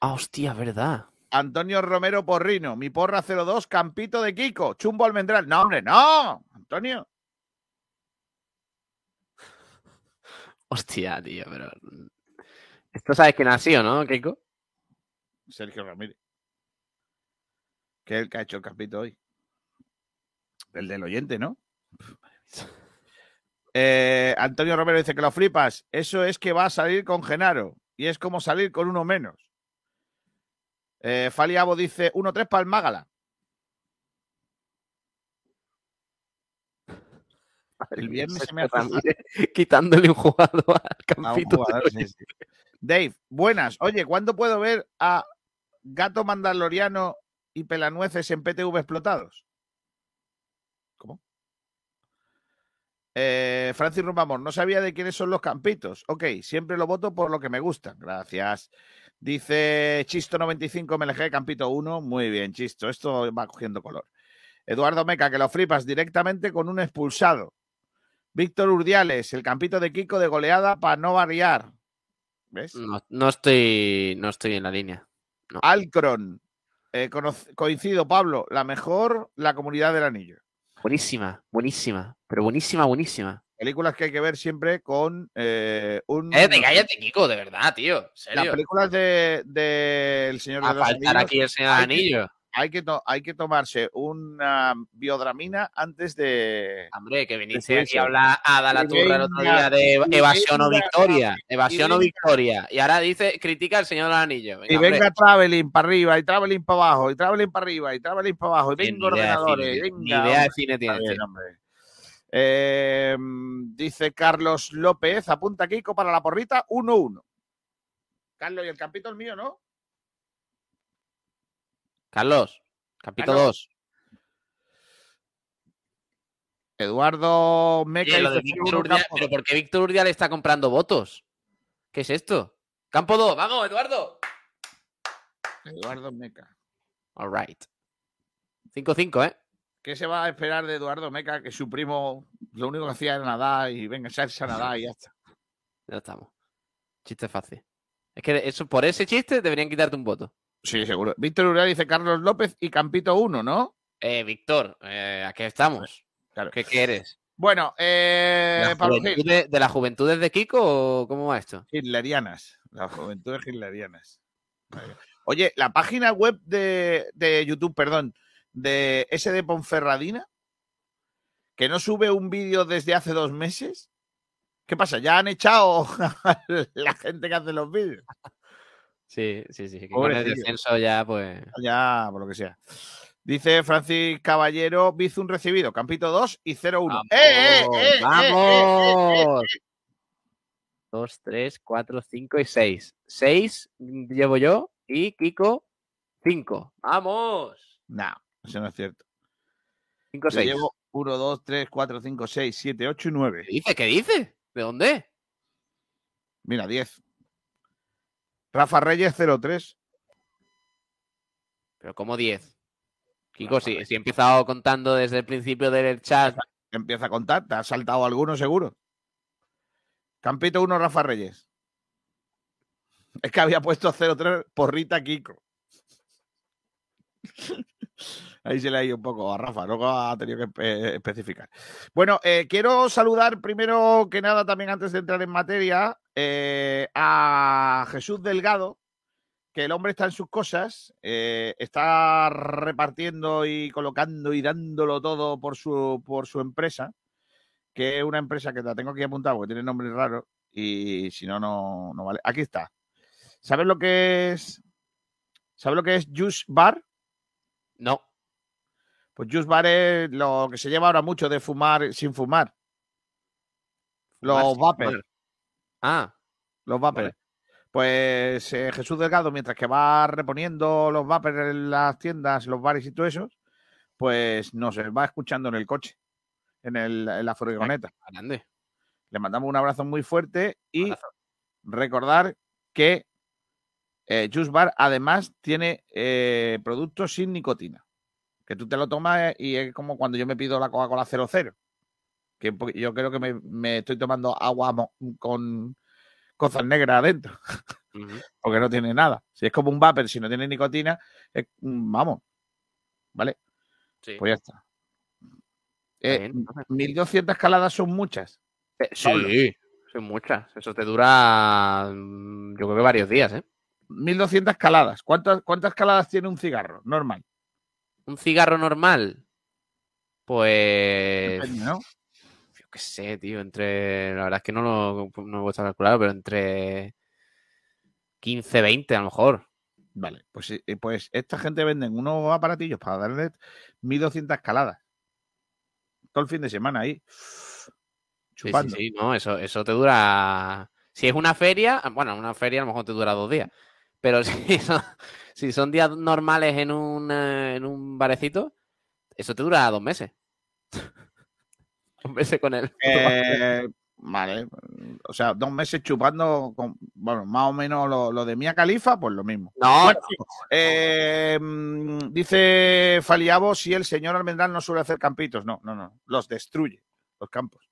Ah, hostia, verdad. Antonio Romero Porrino, mi porra 02, campito de Kiko, chumbo almendral. No, hombre, no, Antonio. Hostia, tío, pero. Esto sabes quién ha sido, ¿no, Keiko? Sergio Ramírez. Que es el que ha hecho el campito hoy. El del oyente, ¿no? Eh, Antonio Romero dice que lo flipas. Eso es que va a salir con Genaro. Y es como salir con uno menos. Eh, Faliabo dice 1-3 para el Mágala. El viernes se me hace Quitándole un jugador al campito. jugador, sí, sí. Dave, buenas. Oye, ¿cuándo puedo ver a Gato Mandaloriano y Pelanueces en PTV explotados? ¿Cómo? Eh, Francis Rumbamor, no sabía de quiénes son los campitos. Ok, siempre lo voto por lo que me gusta. Gracias. Dice Chisto95 MLG, Campito 1. Muy bien, Chisto. Esto va cogiendo color. Eduardo Meca, que lo flipas directamente con un expulsado. Víctor Urdiales, el campito de Kiko de goleada para no variar. ¿Ves? No, no estoy, no estoy en la línea. Alcron, eh, coincido, Pablo, la mejor, la comunidad del anillo. Buenísima, buenísima. Pero buenísima, buenísima. Películas que hay que ver siempre con eh, un. Cállate, cállate, Kiko, de verdad, tío. En Las serio. películas de, de El Señor Va de a los faltar Anillos, aquí el señor que- Anillo. Hay que, to- hay que tomarse una biodramina antes de. Hombre, que viniste aquí a hablar a dar la Y turra el otro día de evasión o victoria. y Evasión o victoria. Y ahora dice, critica al señor del anillo. Y hombre. venga traveling para arriba, y traveling para abajo, y traveling para arriba, y traveling para abajo, y venga ordenadores, cine, venga. Ni idea de hombre. cine tiene bien, hombre. Eh, dice Carlos López, apunta Kiko para la porrita 1-1. Carlos, y el campito es mío, ¿no? Carlos, capítulo Carlos. 2. Eduardo Meca Oye, lo de dice Víctor campo ¿Pero por qué Víctor Urdial está comprando votos? ¿Qué es esto? Campo 2, vamos, Eduardo. Eduardo Meca. All right. 5-5, ¿eh? ¿Qué se va a esperar de Eduardo Meca? Que su primo lo único que hacía era nadar y venga, echarse a nadar y ya está. Ya estamos. Chiste fácil. Es que eso, por ese chiste deberían quitarte un voto. Sí, seguro. Víctor Uriel dice Carlos López y Campito 1, ¿no? Eh, Víctor, eh, ¿a qué estamos? Claro. ¿Qué, qué eres? Bueno, ¿De eh, las Pablo Gil. ¿De las juventudes de Kiko o cómo va esto? Hitlerianas. Las juventudes hitlerianas. Oye, la página web de, de YouTube, perdón, de ese de Ponferradina, que no sube un vídeo desde hace dos meses. ¿Qué pasa? ¿Ya han echado a la gente que hace los vídeos? Sí, sí, sí. Que con el descenso ya, pues. Ya, por lo que sea. Dice Francis Caballero, Bizum recibido, Campito 2 y 0-1. ¡Vamos! ¡Eh, eh, ¡Vamos! 2, 3, 4, 5 y 6. 6 llevo yo y Kiko 5. ¡Vamos! No, eso no es cierto. 5, Yo 6. llevo 1, 2, 3, 4, 5, 6, 7, 8 y 9. ¿Qué dice? ¿Qué dice? ¿De dónde? Mira, 10. Rafa Reyes 0-3. Pero como 10. Kiko, si, si he empezado contando desde el principio del chat. Empieza a contar. ¿Te ha saltado alguno seguro? Campito 1, Rafa Reyes. Es que había puesto 0-3 porrita Kiko. Ahí se le ha ido un poco a Rafa, luego ha tenido que espe- especificar. Bueno, eh, quiero saludar primero que nada, también antes de entrar en materia, eh, a Jesús Delgado, que el hombre está en sus cosas, eh, está repartiendo y colocando y dándolo todo por su, por su empresa, que es una empresa que la tengo aquí apuntada porque tiene nombre raro y si no, no, no vale. Aquí está. ¿Sabes lo que es? ¿Sabes lo que es Juice Bar? No. Pues Juice Bar es lo que se lleva ahora mucho de fumar sin fumar. Los vapers. Ah, Los vapers. Pues eh, Jesús Delgado, mientras que va reponiendo los vapers en las tiendas, los bares y todo eso, pues nos va escuchando en el coche, en, el- en la furgoneta. grande. Le mandamos un abrazo muy fuerte y recordar que eh, Juice Bar además tiene eh, productos sin nicotina. Que tú te lo tomas y es como cuando yo me pido la Coca-Cola 00. Que yo creo que me, me estoy tomando agua con cosas negras adentro. Porque no tiene nada. Si es como un vapor, si no tiene nicotina, es- mm, vamos. ¿Vale? Sí. Pues ya está. Eh, bien, entonces. 1200 escaladas son muchas. Pablo. Sí, son muchas. Eso te dura, mm, yo creo que varios días, ¿eh? 1200 escaladas. ¿Cuántas, ¿Cuántas escaladas tiene un cigarro? Normal. Un cigarro normal, pues... ¿no? Yo qué sé, tío, entre... La verdad es que no lo no gusta calcular, pero entre 15, 20 a lo mejor. Vale, pues, eh, pues esta gente venden unos aparatillos para darle 1200 escaladas. Todo el fin de semana ahí. Sí, Chupando. sí, sí, no, eso, eso te dura... Si es una feria, bueno, una feria a lo mejor te dura dos días. Pero si son, si son días normales en un, en un barecito, eso te dura dos meses. dos meses con él. Eh, vale. O sea, dos meses chupando, con, bueno, más o menos lo, lo de Mía Califa, pues lo mismo. No, Bueno, eh, mm, dice Faliabo si el señor Almendral no suele hacer campitos. No, no, no. Los destruye, los campos.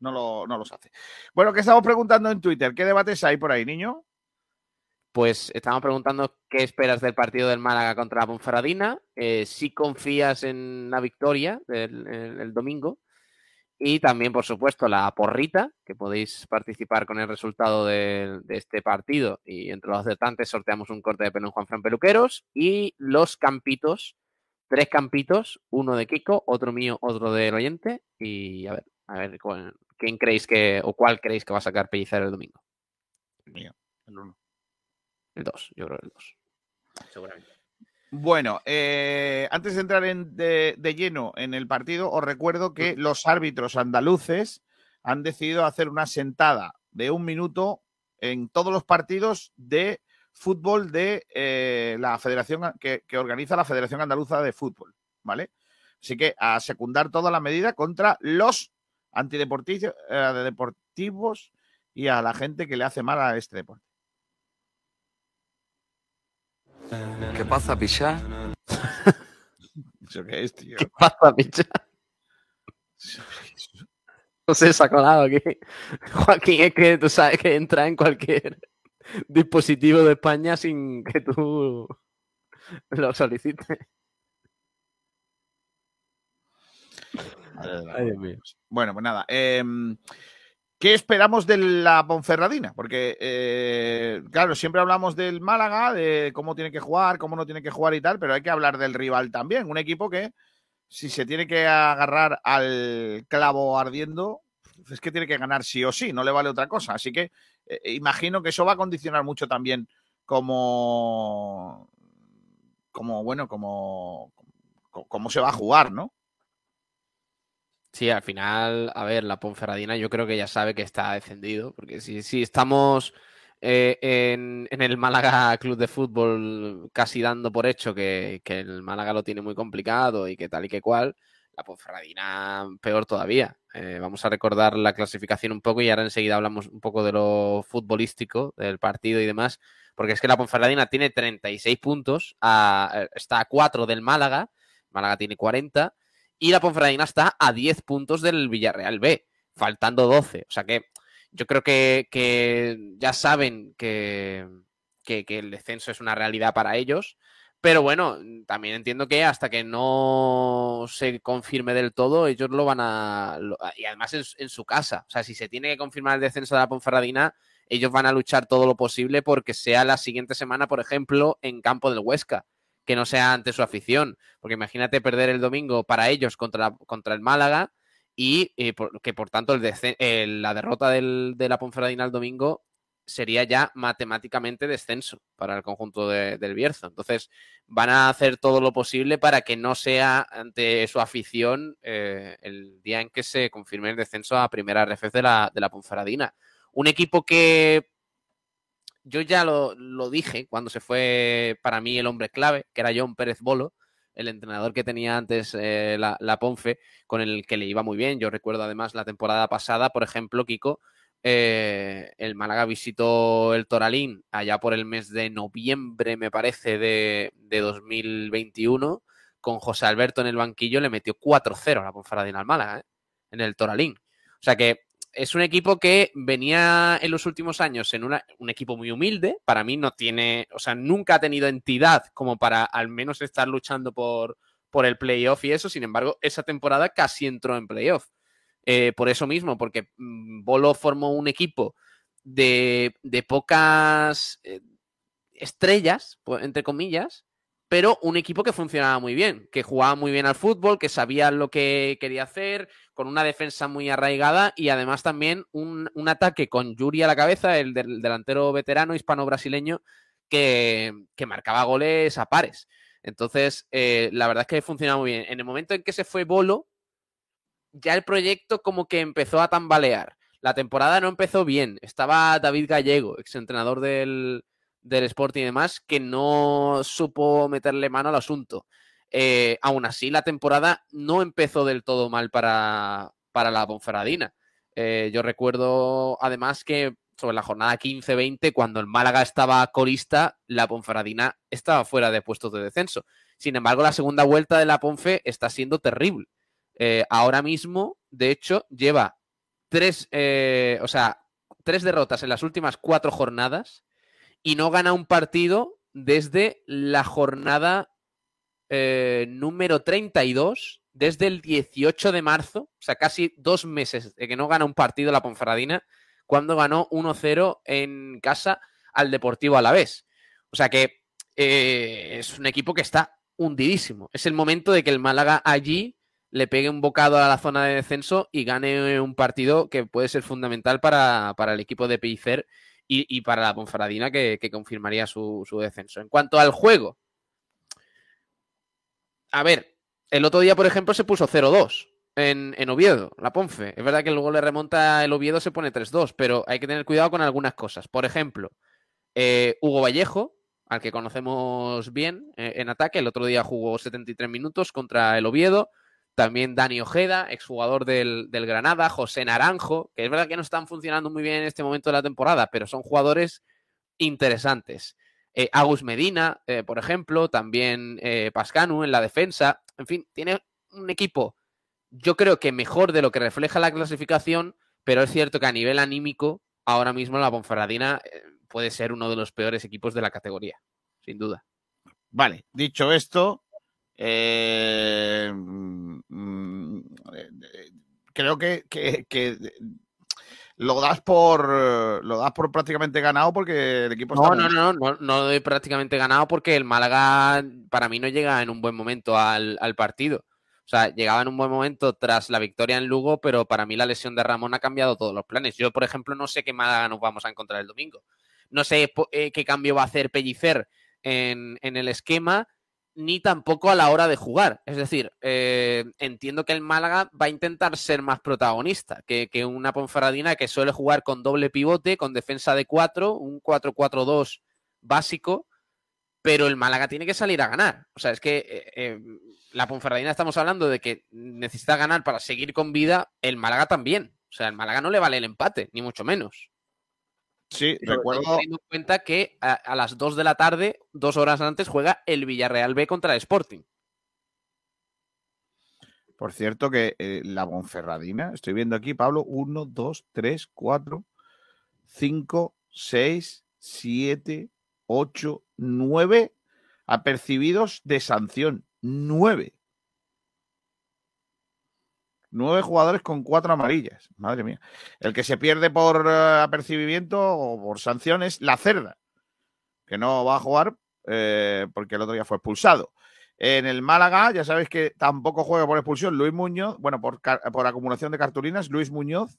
No, lo- no los hace. Bueno, ¿qué estamos preguntando en Twitter? ¿Qué debates hay por ahí, niño? Pues estamos preguntando qué esperas del partido del Málaga contra la Ponferradina, eh, si confías en la victoria del el- el domingo y también, por supuesto, la porrita, que podéis participar con el resultado de, este partido y entre los acertantes sorteamos un corte de pelo en Juan Fran Peluqueros y los campitos, tres campitos, uno de Kiko, otro mío, otro del oyente y a ver, a ver quién creéis que o cuál creéis que va a sacar Pellicer el domingo. Mío, el uno. El 2, yo creo el 2. Seguramente. Bueno, eh, antes de entrar en- de, de lleno en el partido, os recuerdo que los árbitros andaluces han decidido hacer una sentada de un minuto en todos los partidos de fútbol de eh, la federación que, que organiza la Federación Andaluza de Fútbol, ¿vale? Así que a secundar toda la medida contra los antideportivos eh, deportivos y a la gente que le hace mal a este deporte. ¿Qué pasa, picha? ¿Eso qué es, tío? ¿Qué pasa, picha? No sé, se ha colado aquí. Joaquín, es que tú sabes que entra en cualquier dispositivo de España sin que tú lo solicites. Ay, Dios mío. Bueno, pues nada. em, ¿Qué esperamos de la Ponferradina? Porque, eh, claro, siempre hablamos del Málaga, de cómo tiene que jugar, cómo no tiene que jugar y tal, pero hay que hablar del rival también. Un equipo que, si se tiene que agarrar al clavo ardiendo, es que tiene que ganar sí o sí, no le vale otra cosa. Así que eh, imagino que eso va a condicionar mucho también como, como bueno, como, como, se va a jugar, ¿no? Sí, al final, a ver, la Ponferradina yo creo que ya sabe que está descendido, porque si, si estamos eh, en, en el Málaga Club de Fútbol casi dando por hecho que, que el Málaga lo tiene muy complicado y que tal y que cual, la Ponferradina peor todavía. Eh, vamos a recordar la clasificación un poco y ahora enseguida hablamos un poco de lo futbolístico del partido y demás, porque es que la Ponferradina tiene 36 puntos, a- está a 4 del Málaga, Málaga tiene 40 y la Ponferradina está a 10 puntos del Villarreal B, faltando 12. O sea que yo creo que, ya saben que, el descenso es una realidad para ellos. Pero bueno, también entiendo que hasta que no se confirme del todo, ellos lo van a. y además en, en su casa. O sea, si se tiene que confirmar el descenso de la Ponferradina, ellos van a luchar todo lo posible porque sea la siguiente semana, por ejemplo, en campo del Huesca, que no sea ante su afición. Porque imagínate perder el domingo para ellos contra, contra el Málaga y eh, que por tanto el la derrota del- de la Ponferradina el domingo sería ya matemáticamente descenso para el conjunto de- del Bierzo. Entonces, van a hacer todo lo posible para que no sea ante su afición eh, el día en que se confirme el descenso a primera RFF de la, de la Ponferradina. Un equipo que yo ya lo, lo dije cuando se fue para mí el hombre clave, que era John Pérez Bolo, el entrenador que tenía antes eh, la, la Ponfe, con el que le iba muy bien. Yo recuerdo además la temporada pasada, por ejemplo, Kiko, eh, el Málaga visitó el Toralín allá por el mes de noviembre, me parece, de, de 2021, con José Alberto en el banquillo, le metió 4-0 a la Ponferradina al Málaga, ¿eh? en el Toralín. O sea que es un equipo que venía en los últimos años en una- un equipo muy humilde. Para mí no tiene, o sea, nunca ha tenido entidad como para al menos estar luchando por, el playoff y eso. Sin embargo, esa temporada casi entró en playoff. Eh, por eso mismo, porque mm, Bolo formó un equipo de, pocas eh, estrellas, entre comillas, pero un equipo que funcionaba muy bien, que jugaba muy bien al fútbol, que sabía lo que quería hacer, con una defensa muy arraigada y además también un, un ataque con Yuri a la cabeza, el del delantero veterano hispano-brasileño, que, que marcaba goles a pares. Entonces, eh, la verdad es que funcionaba muy bien. En el momento en que se fue Bolo, ya el proyecto como que empezó a tambalear. La temporada no empezó bien. Estaba David Gallego, exentrenador del, del Sporting y demás, que no supo meterle mano al asunto. Eh, aún así, la temporada no empezó del todo mal para, para la Ponferradina. Eh, yo recuerdo además que sobre la jornada 15-20, cuando el Málaga estaba colista, la Ponferradina estaba fuera de puestos de descenso. Sin embargo, la segunda vuelta de la Ponfe está siendo terrible. Eh, ahora mismo, de hecho, lleva tres, eh, o sea, tres derrotas en las últimas cuatro jornadas y no gana un partido desde la jornada eh, número 32, desde el 18 de marzo, o sea, casi dos meses de que no gana un partido la Ponferradina, cuando ganó 1-0 en casa al Deportivo Alavés. O sea que eh, es un equipo que está hundidísimo. Es el momento de que el Málaga allí le pegue un bocado a la zona de descenso y gane un partido que puede ser fundamental para, para el equipo de Pellicer y, y para la Ponferradina que, que confirmaría su, su descenso. En cuanto al juego, a ver, el otro día, por ejemplo, se puso 0-2 en, en Oviedo, la Ponfe. Es verdad que luego le remonta el Oviedo, se pone 3-2, pero hay que tener cuidado con algunas cosas. Por ejemplo, eh, Hugo Vallejo, al que conocemos bien eh, en ataque, el otro día jugó 73 minutos contra el Oviedo. También Dani Ojeda, exjugador del, Granada, José Naranjo, que es verdad que no están funcionando muy bien en este momento de la temporada, pero son jugadores interesantes. Eh, Agus Medina, eh, por ejemplo, también eh, Pascanu en la defensa. En fin, tiene un equipo, yo creo que mejor de lo que refleja la clasificación, pero es cierto que a nivel anímico, ahora mismo la Ponferradina eh, puede ser uno de los peores equipos de la categoría, sin duda. Vale, dicho esto, eh, mm, mm, eh, eh, creo que, que- que lo das por eh, lo das por prácticamente ganado porque el equipo No, está no, muy- no, no, no lo doy prácticamente ganado porque el Málaga para mí no llega en un buen momento al, al partido. O sea, llegaba en un buen momento tras la victoria en Lugo, pero para mí la lesión de Ramón ha cambiado todos los planes. Yo, por ejemplo, no sé qué Málaga nos vamos a encontrar el domingo. No sé eh, qué cambio va a hacer Pellicer en, en el esquema, ni tampoco a la hora de jugar. Es decir, eh, entiendo que el Málaga va a intentar ser más protagonista que, una Ponferradina que suele jugar con doble pivote, con defensa de 4, un 4-4-2 básico, pero el Málaga tiene que salir a ganar. O sea, es que eh, eh, la Ponferradina estamos hablando de que necesita ganar para seguir con vida, el Málaga también. O sea, el Málaga no le vale el empate, ni mucho menos. Sí, todo recuerdo, teniendo en cuenta que a, a las 2 de la tarde, dos horas antes, juega el Villarreal B contra el Sporting. por cierto, que eh, la Bonferradina, estoy viendo aquí, Pablo, 1, 2, 3, 4, 5, 6, 7, 8, 9 apercibidos de sanción. 9. Nueve jugadores con cuatro amarillas. Madre mía. El que se pierde por eh, apercibimiento o por sanciones, la cerda, que no va a jugar eh, porque el otro día fue expulsado. En el Málaga, ya sabéis que tampoco juega por expulsión Luis Muñoz, bueno, por, por acumulación de cartulinas, Luis Muñoz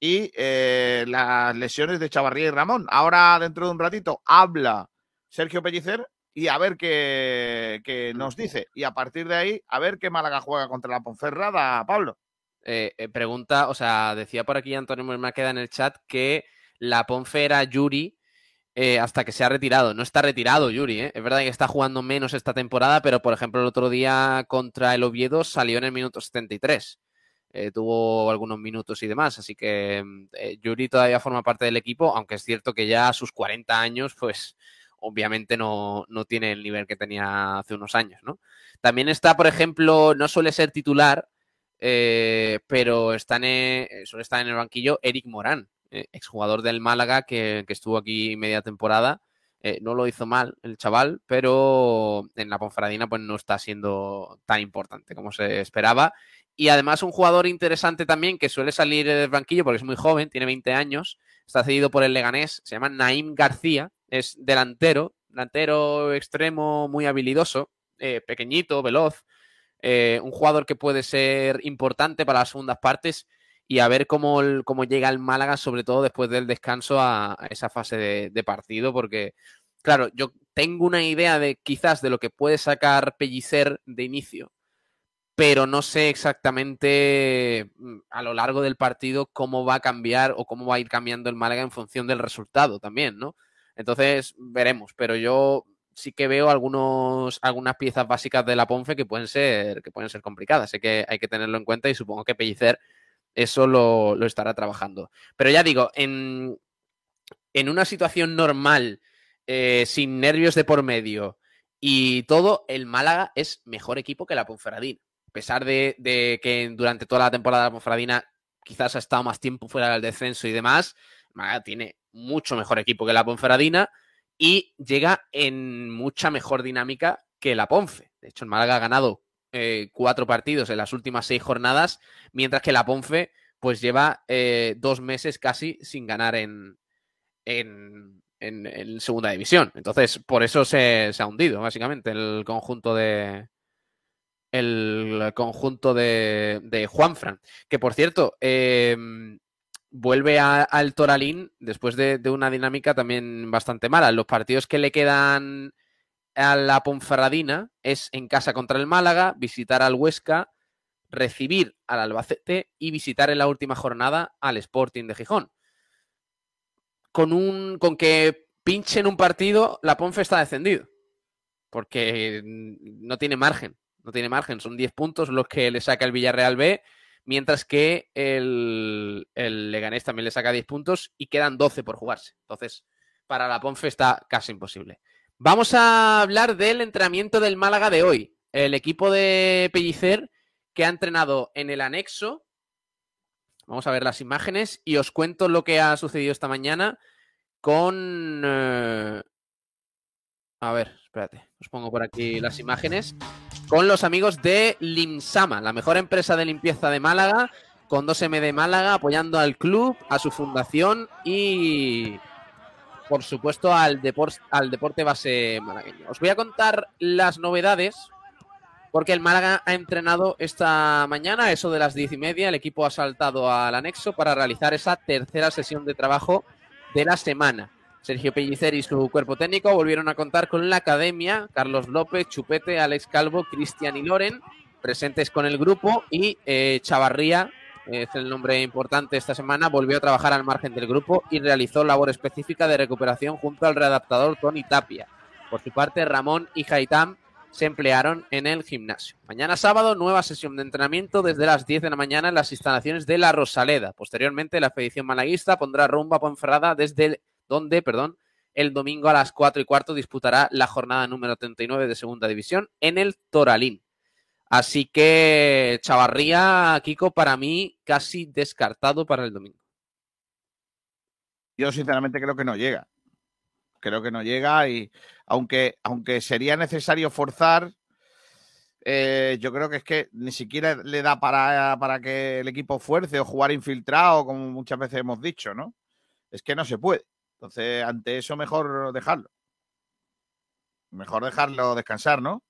y eh, las lesiones de Chavarría y Ramón. Ahora, dentro de un ratito, habla Sergio Pellicer y a ver qué, qué nos dice. Y a partir de ahí, a ver qué Málaga juega contra la Ponferrada, Pablo. Eh, eh, pregunta, o sea, decía por aquí Antonio Mermaqueda en el chat que la Ponfe era Yuri eh, hasta que se ha retirado. No está retirado Yuri, ¿eh? Es verdad que está jugando menos esta temporada, pero por ejemplo el otro día contra el Oviedo salió en el minuto 73. Eh, tuvo algunos minutos y demás, así que mm, Yuri todavía forma parte del equipo, aunque es cierto que ya a sus 40 años, pues obviamente no, no tiene el nivel que tenía hace unos años, ¿no? También está, por ejemplo, no suele ser titular, eh, pero está en, eh, suele estar en el banquillo Eric Morán, eh, exjugador del Málaga que, estuvo aquí media temporada. Eh, no lo hizo mal el chaval, pero en la Ponferradina pues no está siendo tan importante como se esperaba. Y además un jugador interesante también que suele salir del banquillo porque es muy joven, tiene 20 años, está cedido por el Leganés, se llama Naim García, es delantero, delantero extremo muy habilidoso, eh, pequeñito, veloz, eh, un jugador que puede ser importante para las segundas partes y a ver cómo, cómo llega el Málaga, sobre todo después del descanso a, a esa fase de, de partido, porque, claro, yo tengo una idea de quizás de lo que puede sacar Pellicer de inicio, pero no sé exactamente mm, a lo largo del partido cómo va a cambiar o cómo va a ir cambiando el Málaga en función del resultado también, ¿no? Entonces veremos, pero yo sí que veo algunos, algunas piezas básicas de la Ponfe que pueden ser, que pueden ser complicadas. Sé que hay que tenerlo en cuenta y supongo que Pellicer eso lo, estará trabajando. Pero ya digo, en, una situación normal, eh, sin nervios de por medio y todo, el Málaga es mejor equipo que la Ponferradina. A pesar de, de que durante toda la temporada la Ponferradina quizás ha estado más tiempo fuera del descenso y demás, Málaga tiene mucho mejor equipo que la Ponferradina y llega en mucha mejor dinámica que la Ponfe. De hecho, el Málaga ha ganado eh, cuatro partidos en las últimas seis jornadas, mientras que la Ponfe pues lleva eh, dos meses casi sin ganar en, en, segunda división. Entonces, por eso se, ha hundido, básicamente, el conjunto de. El conjunto de, Juanfran. Que por cierto, eh, vuelve al Toralín después de, de una dinámica también bastante mala. Los partidos que le quedan a la Ponferradina es en casa contra el Málaga, visitar al Huesca, recibir al Albacete y visitar en la última jornada al Sporting de Gijón. Con un con que pinchen un partido, la Ponfe está descendido. Porque mm, no tiene margen. No tiene margen. Son 10 puntos los que le saca el Villarreal B. Mientras que el, el Leganés también le saca 10 puntos y quedan 12 por jugarse. Entonces, para la Ponfe está casi imposible. Vamos a hablar del entrenamiento del Málaga de hoy. El equipo de Pellicer que ha entrenado en el anexo. Vamos a ver las imágenes y os cuento lo que ha sucedido esta mañana con... eh, A ver, espérate, os pongo por aquí las imágenes. Con los amigos de Limsama, la mejor empresa de limpieza de Málaga, con 2M de Málaga, apoyando al club, a su fundación y, por supuesto, al, depor- al deporte base malagueño. Os voy a contar las novedades porque el Málaga ha entrenado esta mañana, eso de las diez y media. El equipo ha saltado al anexo para realizar esa tercera sesión de trabajo de la semana. Sergio Pellicer y su cuerpo técnico volvieron a contar con la academia, Carlos López, Chupete, Alex Calvo, Cristian y Loren, presentes con el grupo, y eh, Chavarría, es el nombre importante esta semana, volvió a trabajar al margen del grupo y realizó labor específica de recuperación junto al readaptador Tony Tapia. Por su parte, Ramón y Jaitam se emplearon en el gimnasio. Mañana sábado, nueva sesión de entrenamiento desde las 10 de la mañana en las instalaciones de La Rosaleda. Posteriormente, la expedición malaguista pondrá rumbo a Ponferrada desde el- donde, perdón, el domingo a las 4 y cuarto disputará la jornada número 39 de Segunda División en el Toralín. Así que Chavarría, Kiko, para mí casi descartado para el domingo. Yo sinceramente creo que no llega. creo que no llega y aunque, aunque sería necesario forzar, eh, yo creo que es que ni siquiera le da para, para que el equipo fuerce o jugar infiltrado, como muchas veces hemos dicho, ¿no? Es que no se puede. Entonces, ante eso, mejor dejarlo. Mejor dejarlo descansar, ¿no?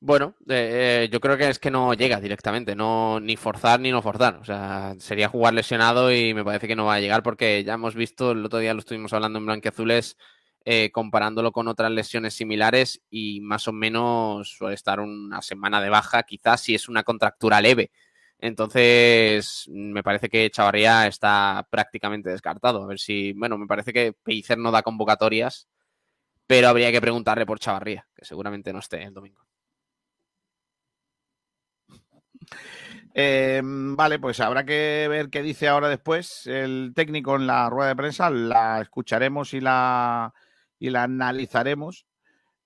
Bueno, eh, eh, yo creo que es que no llega directamente, no ni forzar ni no forzar. O sea, sería jugar lesionado y me parece que no va a llegar porque ya hemos visto, el otro día lo estuvimos hablando en Blanquiazules, eh, comparándolo con otras lesiones similares y más o menos suele estar una semana de baja, quizás si es una contractura leve. Entonces, me parece que Chavarría está prácticamente descartado. A ver si, bueno, me parece que Pellicer no da convocatorias, pero habría que preguntarle por Chavarría, que seguramente no esté el domingo. Eh, vale, pues habrá que ver qué dice ahora después el técnico en la rueda de prensa. La escucharemos y la, y la analizaremos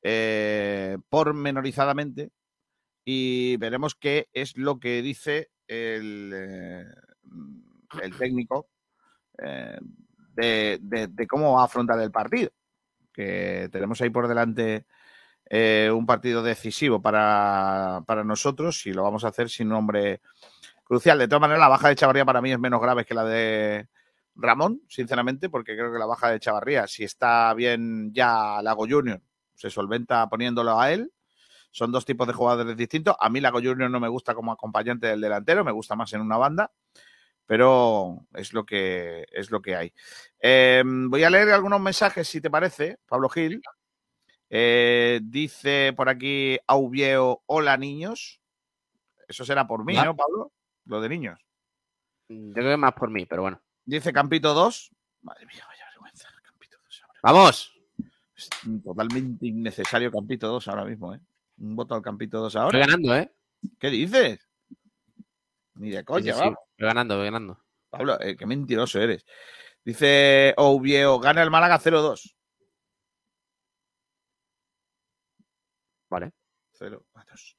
eh, pormenorizadamente y veremos qué es lo que dice el, eh, el técnico eh, de, de- cómo va a afrontar el partido. Que tenemos ahí por delante eh, un partido decisivo para, para nosotros y lo vamos a hacer sin un hombre crucial. De todas maneras, la baja de Chavarría para mí es menos grave que la de Ramón, sinceramente, porque creo que la baja de Chavarría, si está bien ya Lago Junior, se solventa poniéndolo a él. Son dos tipos de jugadores distintos. A mí Lago Junior no me gusta como acompañante del delantero, me gusta más en una banda, pero es lo que, es lo que hay. Eh, voy a leer algunos mensajes, si te parece, Pablo Gil. Eh, dice por aquí Aubieo, hola niños. Eso será por mí. ¿no, Pablo? Lo de niños. Yo creo que más por mí, pero bueno. Dice Campito 2. Madre mía, vaya vergüenza. Campito 2 ahora. ¡Vamos! Es totalmente innecesario Campito 2 ahora mismo, ¿eh? Un voto al Campito 2 ahora. Voy ganando, ¿eh? ¿Qué dices? Ni de coña, sí, sí. vamos. Voy ganando, voy ganando. Pablo, eh, qué mentiroso eres. Dice Oubieo, gana el Málaga 0-2. Vale. 0 a 2.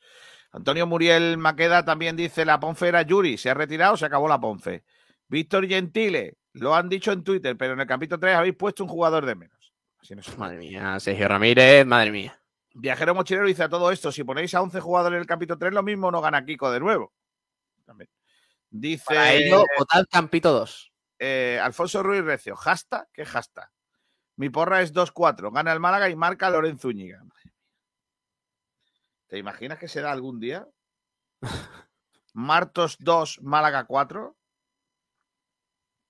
Antonio Muriel Maqueda también dice la Ponfe era Yuri, se ha retirado, se acabó la Ponfe. Víctor Gentile, lo han dicho en Twitter, pero en el capítulo 3 habéis puesto un jugador de menos. Así no. Madre mía, Sergio Ramírez, madre mía. Viajero Mochilero dice a todo esto, si ponéis a 11 jugadores en el capítulo 3, lo mismo no gana Kiko de nuevo. También. Dice Para ello, votad Campito 2. eh, Alfonso Ruiz Recio, hashtag, ¿qué hashtag? Mi porra es 2-4, gana el Málaga y marca Lorenzo Úñiga. Madre mía. ¿Te imaginas que será algún día? Martos 2, Málaga 4.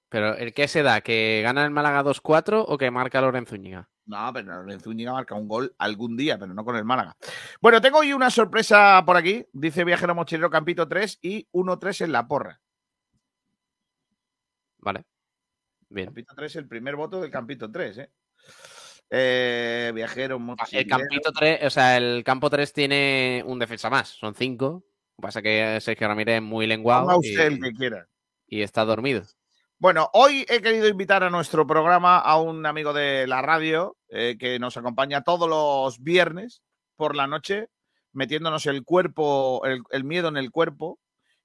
Pero ¿el qué se da? ¿Que gana el Málaga 2-4 o que marca Lorenzo Úñiga? No, pero Lorenzo Úñiga marca un gol algún día, pero no con el Málaga. Bueno, tengo hoy una sorpresa por aquí. Dice Viajero Mochilero Campito 3 y 1-3 en la porra. Vale. Bien. Campito 3, el primer voto del Campito 3, ¿eh? Eh, viajero El Mochilero. Campito 3, o sea, el campo 3 tiene un defensa más, son 5. Lo que pasa es que Sergio Ramírez es muy lenguado usted el que quiera. y está dormido. Bueno, hoy he querido invitar a nuestro programa a un amigo de la radio eh, que nos acompaña todos los viernes por la noche, metiéndonos el cuerpo, el, miedo en el cuerpo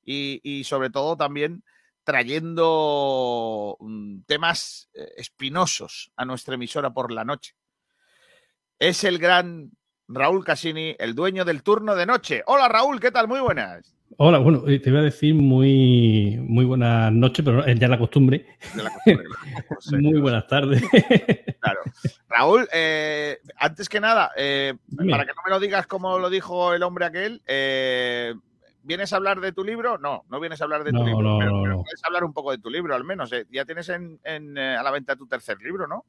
y, y sobre todo también trayendo mm, temas eh, espinosos a nuestra emisora por la noche. Es el gran Raúl Casini, el dueño del turno de noche. Hola Raúl, ¿qué tal? Muy buenas. Hola, bueno, eh, te iba a decir muy, muy buenas noches, pero es ya la costumbre. La claro. Muy buenas tardes. Claro. Raúl, eh, antes que nada, eh, para que no me lo digas como lo dijo el hombre aquel, eh, ¿vienes a hablar de tu libro? No, no vienes a hablar de tu No, libro, no, pero, no, pero no. puedes hablar un poco de tu libro, al menos. eh. Ya tienes en, en, a la venta tu tercer libro, ¿no?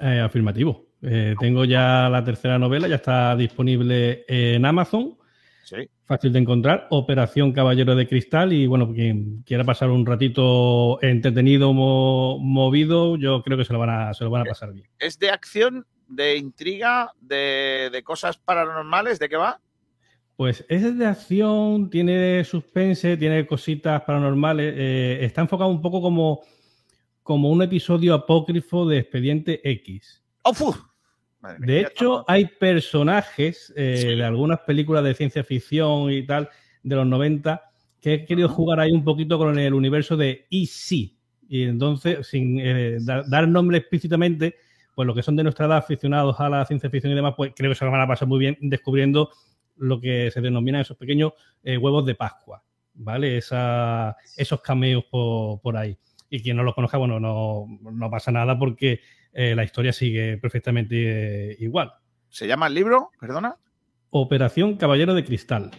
Eh, afirmativo. Eh, tengo ya la tercera novela, ya está disponible en Amazon. Sí. Fácil de encontrar. Operación Caballero de Cristal. Y bueno, quien quiera pasar un ratito entretenido, mo- movido, yo creo que se lo van a, se lo van a pasar bien. ¿Es de acción, de intriga, de, de cosas paranormales? ¿De qué va? Pues es de acción, tiene suspense, tiene cositas paranormales. eh, está enfocado un poco como, como un episodio apócrifo de Expediente X. ¡Oh! Madre De hecho, hay personajes eh, de algunas películas de ciencia ficción y tal de los 90 que he querido jugar ahí un poquito con el universo de EC, Y entonces, sin eh, da- dar nombre explícitamente, pues lo que son de nuestra edad aficionados a la ciencia ficción y demás, pues creo que se lo van a pasar muy bien descubriendo lo que se denominan esos pequeños eh, huevos de Pascua, ¿vale? Esa- esos cameos por, por ahí. Y quien no los conozca, bueno, no, no pasa nada porque eh, la historia sigue perfectamente eh, igual. ¿Se llama el libro? Perdona. Operación Caballero de Cristal.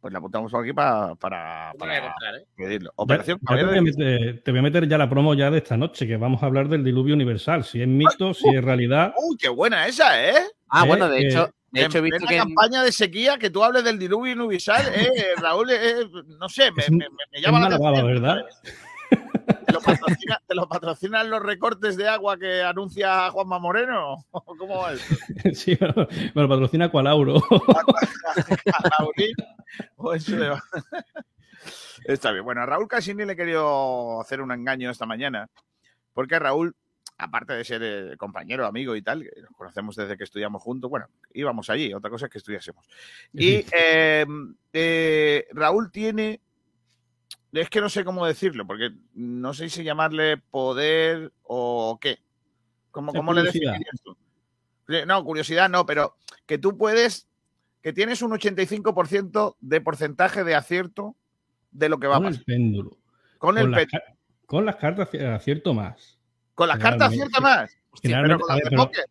Pues la apuntamos aquí pa- para, para pedirlo. Ya- Operación ya te, Caballero voy a de- meter, te voy a meter ya la promo ya de esta noche, que vamos a hablar del diluvio universal, si es mito, si es realidad. Uy, qué buena esa, ¿eh? Ah, Eh, bueno, de eh, hecho, de En hecho he visto que en- campaña de sequía que tú hables del diluvio universal, eh, Raúl, eh, no sé, me, Es- me- me- me Es llama la atención. ¿verdad? ¿Te lo, patrocina- te lo patrocinan los recortes de agua que anuncia Juanma Moreno? ¿Cómo va eso? sí, me lo, patrocina Cualauro. Está bien. Bueno, a Raúl casi ni le he querido hacer un engaño esta mañana, porque Raúl, aparte de ser eh, compañero, amigo y tal, que nos conocemos desde que estudiamos juntos, bueno, íbamos allí, otra cosa es que estudiásemos. Y eh, eh, Raúl tiene, es que no sé cómo decirlo, porque no sé si llamarle poder o qué. ¿Cómo, cómo le definirías tú? No, curiosidad no, pero que tú puedes, que tienes un 85% de porcentaje de acierto de lo que va a Con pasar. el péndulo. Con el las, péndulo. con las cartas acierto más. Con las cartas acierta más. Hostia, pero con las de póker.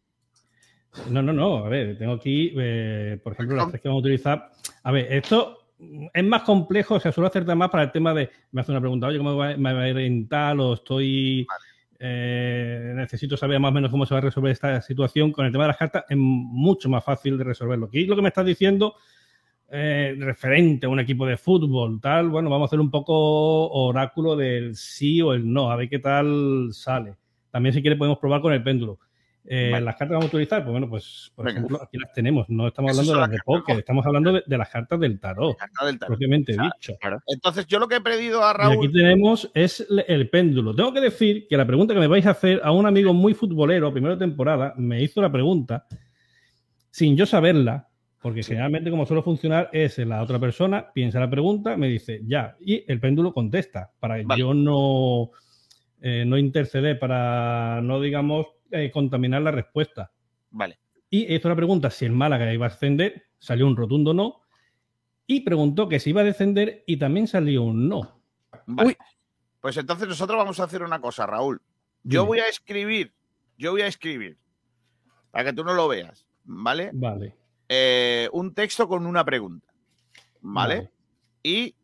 No, no, no. A ver, tengo aquí, eh, por ejemplo, las tres que vamos a utilizar. A ver, esto es más complejo, o sea, suelo acertar más para el tema de. Me hace una pregunta, oye, ¿cómo me va a ir en tal? O estoy. eh, necesito saber más o menos cómo se va a resolver esta situación. Con el tema de las cartas es mucho más fácil de resolverlo. Aquí lo que me estás diciendo, eh, referente a un equipo de fútbol, tal, bueno, vamos a hacer un poco oráculo del sí o el no, a ver qué tal sale. También, si quiere, podemos probar con el péndulo. Eh, Vale. Las cartas que vamos a utilizar, pues bueno, pues por Venga. ejemplo, aquí las tenemos. No estamos Esas hablando de las las de cartas, póker, estamos hablando de, de las cartas del tarot, Carta del tarot. propiamente Claro, dicho. Entonces, yo lo que he pedido a Y aquí Raúl. tenemos es el péndulo. Tengo que decir que la pregunta que me vais a hacer a un amigo muy futbolero, primera temporada, me hizo la pregunta sin yo saberla, porque generalmente como suele funcionar es la otra persona piensa la pregunta, me dice ya, y el péndulo contesta, para que Vale. yo no, eh, no interceder, para no, digamos, eh, contaminar la respuesta. Vale. Y hizo la pregunta si el Málaga iba a ascender, salió un rotundo no, y preguntó que si iba a descender y también salió un no. Vale. Pues entonces nosotros vamos a hacer una cosa, Raúl. Yo Dime. voy a escribir, yo voy a escribir, para que tú no lo veas, ¿vale? Vale. Eh, un texto con una pregunta, ¿vale? Vale. Y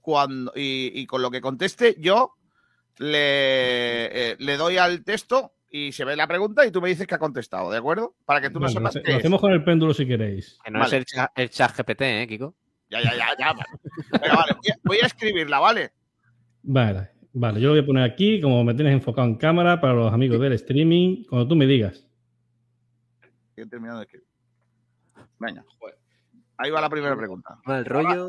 cuando y, y con lo que conteste yo le, eh, le doy al texto y se ve la pregunta y tú me dices que ha contestado, ¿de acuerdo? Para que tú no lo, sepas hace- qué lo es. hacemos con el péndulo si queréis. que no Vale. es el chat, el chat GPT, ¿eh, Kiko? Ya, ya, ya, ya. vale. Venga, vale, voy a, voy a escribirla, ¿vale? Vale, vale, yo lo voy a poner aquí, como me tienes enfocado en cámara, para los amigos del streaming, cuando tú me digas. He terminado de escribir. Venga. Ahí va la primera pregunta. Mal rollo.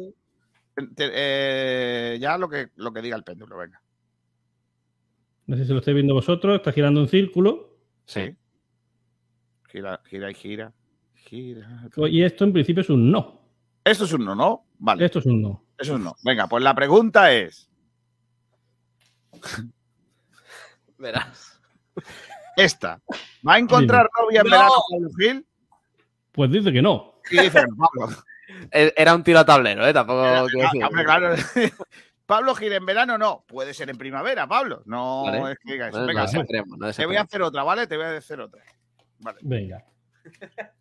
Te- eh, ya lo que, lo que diga el péndulo, venga. No sé si lo estáis viendo vosotros, está girando un círculo. Sí. Gira, gira y gira. Gira. Y esto en principio es un no. Esto es un no, ¿no? Vale. Esto es un no. Eso es un no. Venga, pues la pregunta es Verás. esta. ¿Va a encontrar novia en No. verano Pablo Gil? Pues dice que no. Y dice, Pablo. E- Era un tiro a tablero, ¿eh? Tampoco. Ah, hombre, claro. Pablo Gil en verano no. Puede ser en primavera, Pablo. No Vale. es que diga eso. No, no Venga, desesperemos, no te voy a hacer otra, ¿vale? Te voy a hacer otra. Vale. Venga.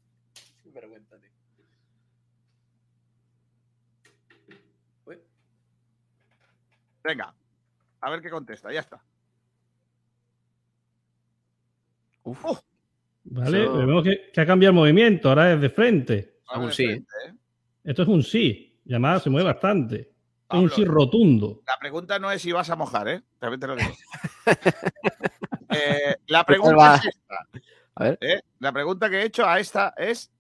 Venga. A ver qué contesta. Ya está. Uf. Vale, vemos que, que ha cambiado el movimiento, ahora es de frente. Ver, Un sí. frente, ¿eh? Esto es un sí. Llamada se mueve bastante. Es un Pablo. sí rotundo. La pregunta no es si vas a mojar, ¿eh? También te lo digo. Eh, la ¿Qué tal pregunta es esta. A ver. ¿eh? La pregunta que he hecho a esta es: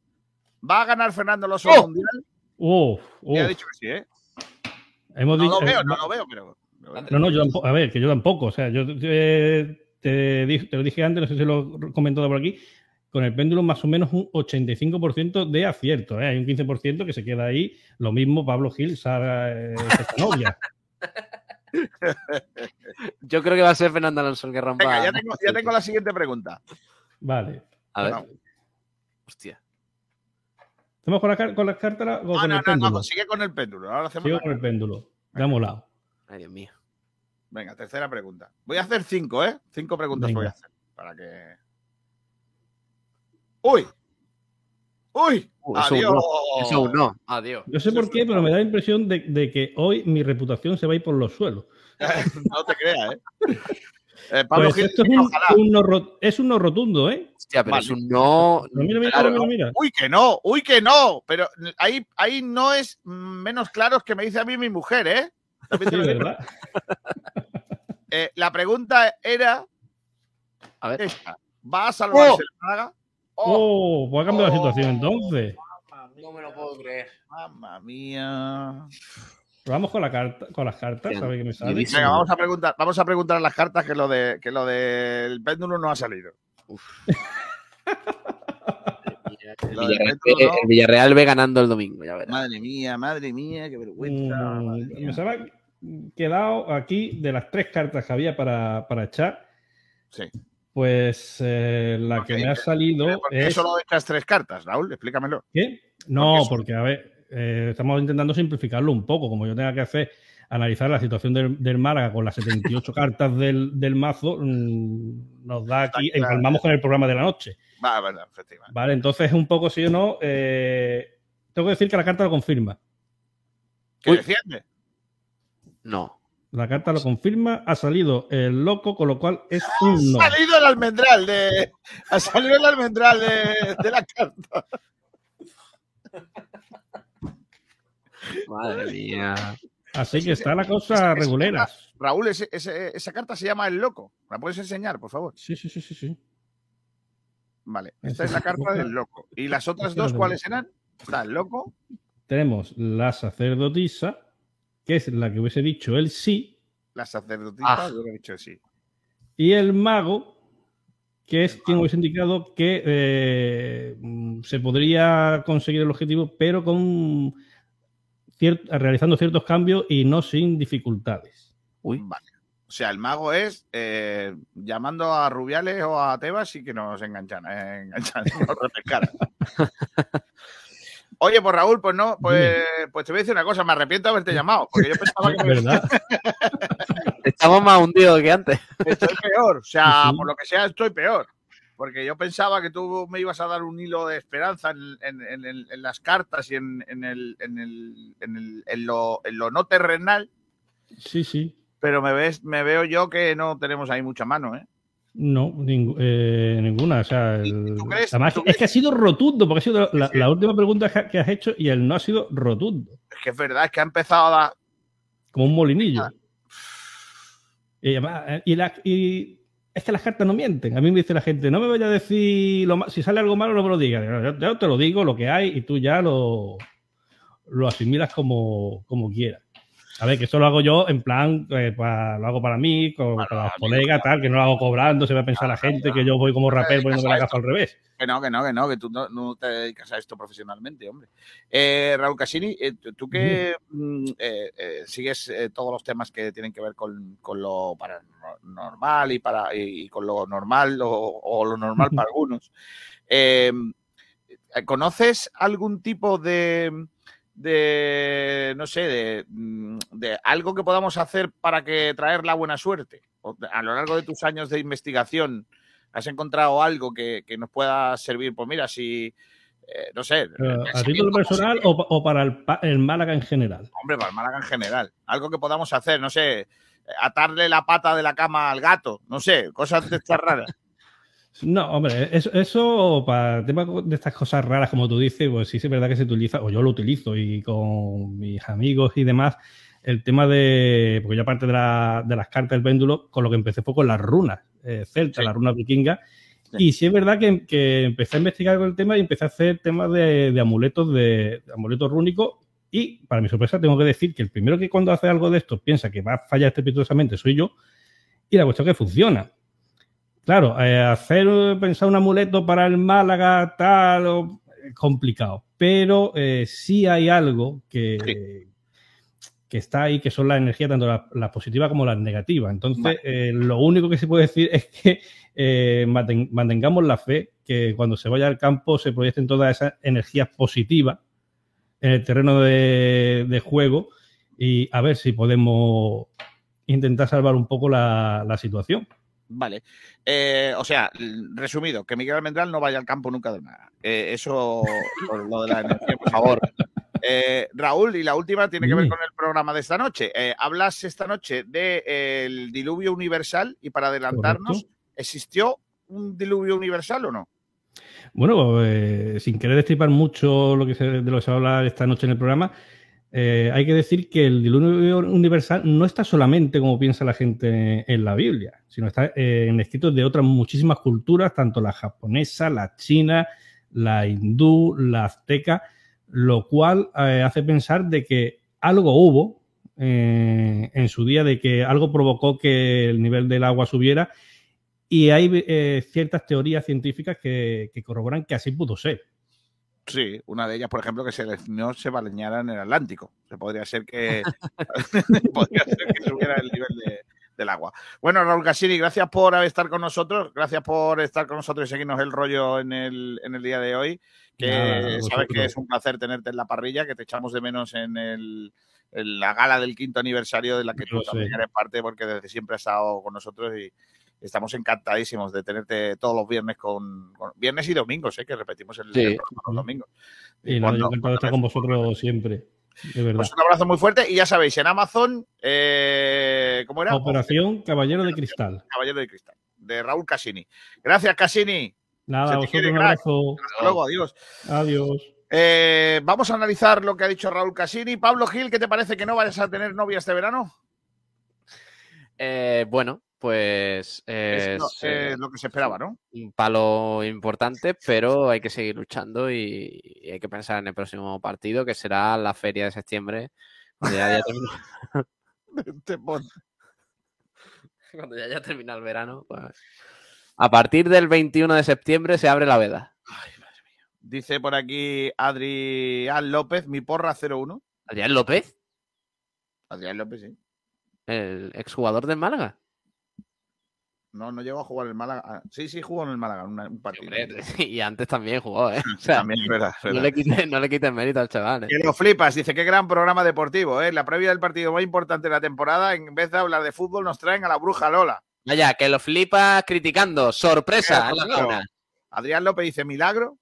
¿va a ganar Fernando Alonso ¡Oh! mundial? Uf, uf. dicho que sí, ¿eh? Hemos No dicho- lo veo, eh, no lo veo, pero. No, no, yo tampoco. A ver, que yo tampoco. O sea, yo eh, te, dije- te lo dije antes, no sé si lo he comentado por aquí. Con el péndulo, más o menos un 85% de acierto. ¿eh? Hay un 15% que se queda ahí. Lo mismo Pablo Gil, Sara, eh, esta novia. Yo creo que va a ser Fernando Alonso el que rompa. Venga, ya tengo, ya tengo la siguiente pregunta. Vale. A ver. Vamos. Hostia. ¿Hacemos con, la, car- con las cartas o No, con no, el no, péndulo? no, sigue con el péndulo. Ahora hacemos Sigo con el péndulo. De amolado. Ay, Dios mío. Venga, tercera pregunta. Voy a hacer cinco, ¿eh? Cinco preguntas Venga. voy a hacer. Para que. ¡Uy! ¡Uy! Uh, eso ¡Adiós! no. Eso no. Adiós. Yo sé por qué, pero me da la impresión de, de que hoy mi reputación se va a ir por los suelos. no te creas, ¿eh? Eh, Pablo Pues Gil, esto es un, no ro- es un no rotundo, ¿eh? Hostia, pero Vale. es un no. Mira, mira, Claro, mira, mira. Uy, que no, uy, que no. Pero ahí, ahí no es menos claro que me dice a mí mi mujer, ¿eh? Eh, la pregunta era A ver. esta. ¿Va a salvarse ¡Oh! el Málaga? Oh, pues ha cambiado la Oh. situación entonces. No me lo puedo creer. Mamma mía. Vamos con, la carta, con las cartas, a ver qué me sale. Venga, vamos a preguntar, vamos a preguntar las cartas que lo de que lo del péndulo no ha salido. El Villarreal, péndulo, el Villarreal ve ganando el domingo, ya verás. Madre mía, madre mía, qué vergüenza. Mm, mía. me se me ha quedado aquí de las tres cartas que había para, para echar. Sí. Pues eh, la que me ha salido ¿Por qué es. solo echas tres cartas, Raúl? Explícamelo. ¿Qué? No, porque, a ver, eh, estamos intentando simplificarlo un poco. Como yo tenga que hacer, analizar la situación del, del Málaga con las 78 cartas del, del mazo, mm, nos da aquí, claro. empalmamos con el programa de la noche. Va, verdad, efectivamente. Vale, entonces un poco sí o no. eh, tengo que decir que la carta lo confirma. ¿Qué defiende? No. La carta lo confirma, ha salido el loco, con lo cual es un no. Ha salido el almendral de. Ha salido el almendral de, de la carta. Madre mía. Así que está la cosa regulera. Raúl, ese- ese- esa carta se llama El Loco. ¿La puedes enseñar, por favor? Sí, sí, sí, sí, sí. Vale. Esta es es la carta del Loco. ¿Y las otras dos cuáles eran? Está el Loco. Tenemos la sacerdotisa, que es la que hubiese dicho el sí, La sacerdotisa, Ah. he dicho sí. y el mago, que es quien hubiese indicado que eh, se podría conseguir el objetivo, pero con cier- realizando ciertos cambios y no sin dificultades. Uy. Vale. O sea, el mago es eh, llamando a Rubiales o a Tebas y que nos enganchan, eh, enganchan, nos refrescaran. Oye, pues Raúl, pues no, pues, pues te voy a decir una cosa, me arrepiento de haberte llamado, porque yo pensaba que ¿Verdad? Estamos más hundidos que antes. estoy peor, o sea, por lo que sea, estoy peor. Porque yo pensaba que tú me ibas a dar un hilo de esperanza en, en- en en las cartas y en, en el, en, el- en el- en lo, en lo no terrenal, Sí, sí. pero me, ves, me veo yo que no tenemos ahí mucha mano, ¿eh? No, ning- eh, ninguna. O sea, el- tú crees- además, tú es que ha sido rotundo, porque ha sido la, la última pregunta que has hecho y el no ha sido rotundo, Es que es verdad, es que ha empezado a dar... como un molinillo. Ah. Y, además, eh, y la- y es que las cartas no mienten. A mí me dice la gente, no me vaya a decir, lo si sale algo malo, no me lo digas. Yo, yo- yo te lo digo, lo que hay, y tú ya lo, lo asimilas como, como quieras. A ver, que eso lo hago yo en plan, eh, pa- lo hago para mí, con, Para para los colegas, tal, que no lo hago cobrando, se va a pensar la gente que yo voy como rapero poniéndome la gafa al revés. Que no, que no, que no, que tú no, no te dedicas a esto profesionalmente, hombre. Eh, Raúl Casini, eh, tú- que mm, sigues todos los temas que tienen que ver con, con lo paranormal y, para, y, con lo normal o, o lo normal para algunos, eh, ¿conoces algún tipo de, de no sé, de, mm, de algo que podamos hacer para que traer la buena suerte? A lo largo de tus años de investigación, ¿has encontrado algo que, que nos pueda servir? Pues mira, si, eh, no sé, Pero, ¿A título personal o, o para el, el Málaga en general? Hombre, para el Málaga en general. Algo que podamos hacer, no sé, atarle la pata de la cama al gato, no sé, cosas de estas raras. No, hombre, eso, eso para temas de estas cosas raras, como tú dices, pues sí es verdad que se utiliza, o yo lo utilizo, y con mis amigos y demás, el tema de, porque yo aparte de, la- de las cartas del péndulo, con lo que empecé fue con las runas eh, celtas, las runas vikingas, y sí es verdad que, que empecé a investigar con el tema y empecé a hacer temas de, de amuletos, de, de amuletos rúnicos, y para mi sorpresa tengo que decir que el primero que cuando hace algo de esto piensa que va a fallar estrepitosamente soy yo, y la cuestión es que funciona. Claro, eh, hacer eh, pensar un amuleto para el Málaga tal o- es complicado, pero eh, sí hay algo que que está ahí, que son las energías, tanto las las positivas como las negativas. Entonces, eh, lo único que se puede decir es que eh, manten- mantengamos la fe que cuando se vaya al campo se proyecten todas esas energías positivas en el terreno de, de juego y a ver si podemos intentar salvar un poco la, la situación. Vale. Eh, o sea, resumido, que Miguel Almendral no vaya al campo nunca del Málaga. Eh, eso, por lo de la energía, por favor. Eh, Raúl, y la última tiene que ver con el programa de esta noche. Eh, hablas esta noche del diluvio universal y para adelantarnos, Correcto. ¿existió un diluvio universal o no? Bueno, eh, sin querer destripar mucho lo que se, de lo que se va a hablar esta noche en el programa, eh, hay que decir que el diluvio universal no está solamente como piensa la gente en la Biblia, sino está eh, en escritos de otras muchísimas culturas, tanto la japonesa, la china, la hindú, la azteca, lo cual eh, hace pensar de que algo hubo eh, en su día, de que algo provocó que el nivel del agua subiera y hay ciertas teorías científicas que corroboran que así pudo ser. Sí, una de ellas, por ejemplo, que se les- no se bañara en el Atlántico. Se podría ser que podría ser que subiera el nivel de- del agua. Bueno, Raúl Cassini, gracias por estar con nosotros, gracias por estar con nosotros y seguirnos el rollo en el, en el día de hoy. Que Nada, sabes que es un placer tenerte en la parrilla, que te echamos de menos en, el, en la gala del quinto aniversario de la que tú Lo sé. también eres parte, porque desde siempre has estado con nosotros y estamos encantadísimos de tenerte todos los viernes con, con- viernes y domingos, ¿eh? que repetimos el, Sí. el programa los domingos. Y nada, yo encantado de estar con vosotros siempre, de verdad. Pues un abrazo muy fuerte y ya sabéis, en Amazon, eh, ¿cómo era? Operación Caballero de Cristal. Caballero de Cristal, de Raúl Cassini. Gracias, Cassini. Nada, Se a te vosotros quiere, un crack. abrazo. Hasta luego, adiós. Adiós. Eh, vamos a analizar lo que ha dicho Raúl Cassini. Pablo Gil, ¿qué te parece que no vayas a tener novia este verano? Eh, bueno, pues Es es, lo, eh, eh, que se esperaba, ¿no? un palo importante, pero hay que seguir luchando y, y hay que pensar en el próximo partido, que será la feria de septiembre, cuando ya haya terminado, cuando ya haya terminado el verano. pues, a partir del 21 de septiembre se abre la veda. Dice por aquí Adrián López, mi porra 01. Adrián López, Adrián López, sí. el exjugador del Málaga. No, no llegó a jugar en el Málaga. Ah, Sí, sí, jugó en el Málaga una- un partido. Y antes también jugó, ¿eh? O sea, También es verdad, es no le quites no le quites mérito al chaval. ¿eh? Que lo flipas, dice, qué gran programa deportivo, ¿eh? La previa del partido más importante de la temporada, en vez de hablar de fútbol, nos traen a la bruja Lola. Vaya, que lo flipas criticando. Sorpresa. la. Adrián López dice, milagro.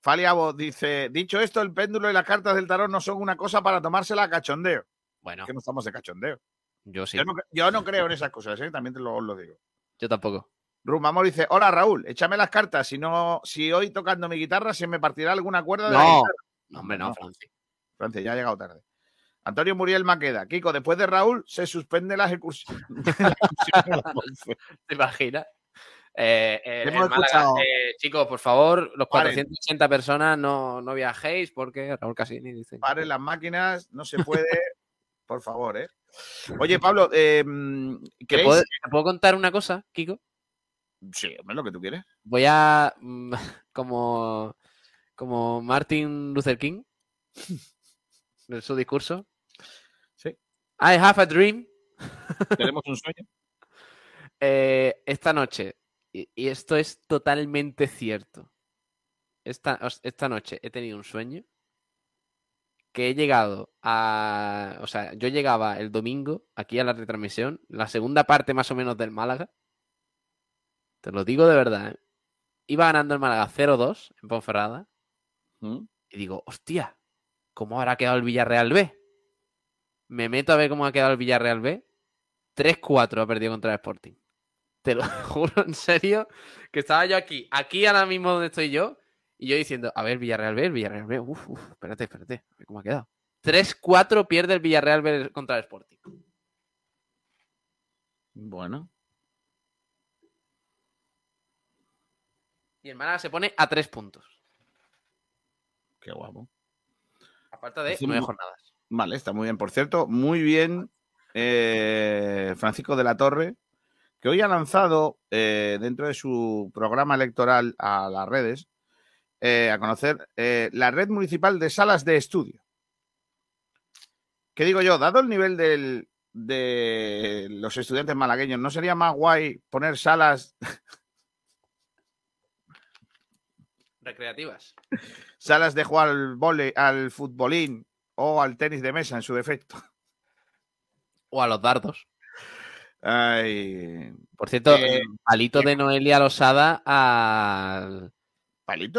Faliabo dice, dicho esto, el péndulo y las cartas del tarot no son una cosa para tomársela a cachondeo. Bueno, Que no estamos de cachondeo. yo sí. Yo, no, yo no creo en esas cosas, ¿eh? También te lo, os lo digo. Yo tampoco. Rumamor dice, hola Raúl, échame las cartas. Si no, si hoy tocando mi guitarra se me partirá alguna cuerda de la No, guitarra. no, hombre, no, No. Francis. Francia, ya ha llegado tarde. Antonio Muriel Maqueda. Kiko, después de Raúl, se suspende la ejecución. la la. ¿Te imaginas? Eh, eh, Hemos Málaga, escuchado- eh, chicos, por favor, los Paren. 480 personas no, no viajéis porque Raúl Casini dice. Paren las máquinas, no se puede. Por favor, ¿eh? Oye, Pablo, eh, ¿Te puedo, te puedo contar una cosa, Kiko? Sí, hombre, lo que tú quieres. Voy a. mm, Como. Como Martin Luther King. En su discurso. Sí. I have a dream. Tenemos un sueño. Eh, esta noche, y, y esto es totalmente cierto. Esta, esta noche he tenido un sueño que he llegado a. O sea, yo llegaba el domingo aquí a la retransmisión, la segunda parte más o menos del Málaga. Te lo digo de verdad. ¿eh? Iba ganando el Málaga 0-2 en Ponferrada. ¿Mm? Y digo, hostia, ¿cómo habrá quedado el Villarreal B? Me meto a ver cómo ha quedado el Villarreal B. 3-4 ha perdido contra el Sporting. Te lo juro en serio que estaba yo aquí, aquí ahora mismo donde estoy yo, y yo diciendo, a ver, Villarreal B, Villarreal B, uf, uf, espérate, espérate, a ver cómo ha quedado. 3-4 pierde el Villarreal B contra el Sporting. Bueno. Y el Málaga se pone a 3 puntos. Qué guapo. A falta de Hace 9 mu- jornadas. Vale, está muy bien. Por cierto, muy bien eh, Francisco de la Torre, que hoy ha lanzado eh, dentro de su programa electoral a las redes eh, a conocer eh, la red municipal de salas de estudio. ¿Qué digo yo? Dado el nivel del, de los estudiantes malagueños, ¿no sería más guay poner salas, Recreativas. salas de jugar al vole, al futbolín o al tenis de mesa en su defecto? O a los dardos. Ay, Por cierto, Eh, palito de Noelia Losada al,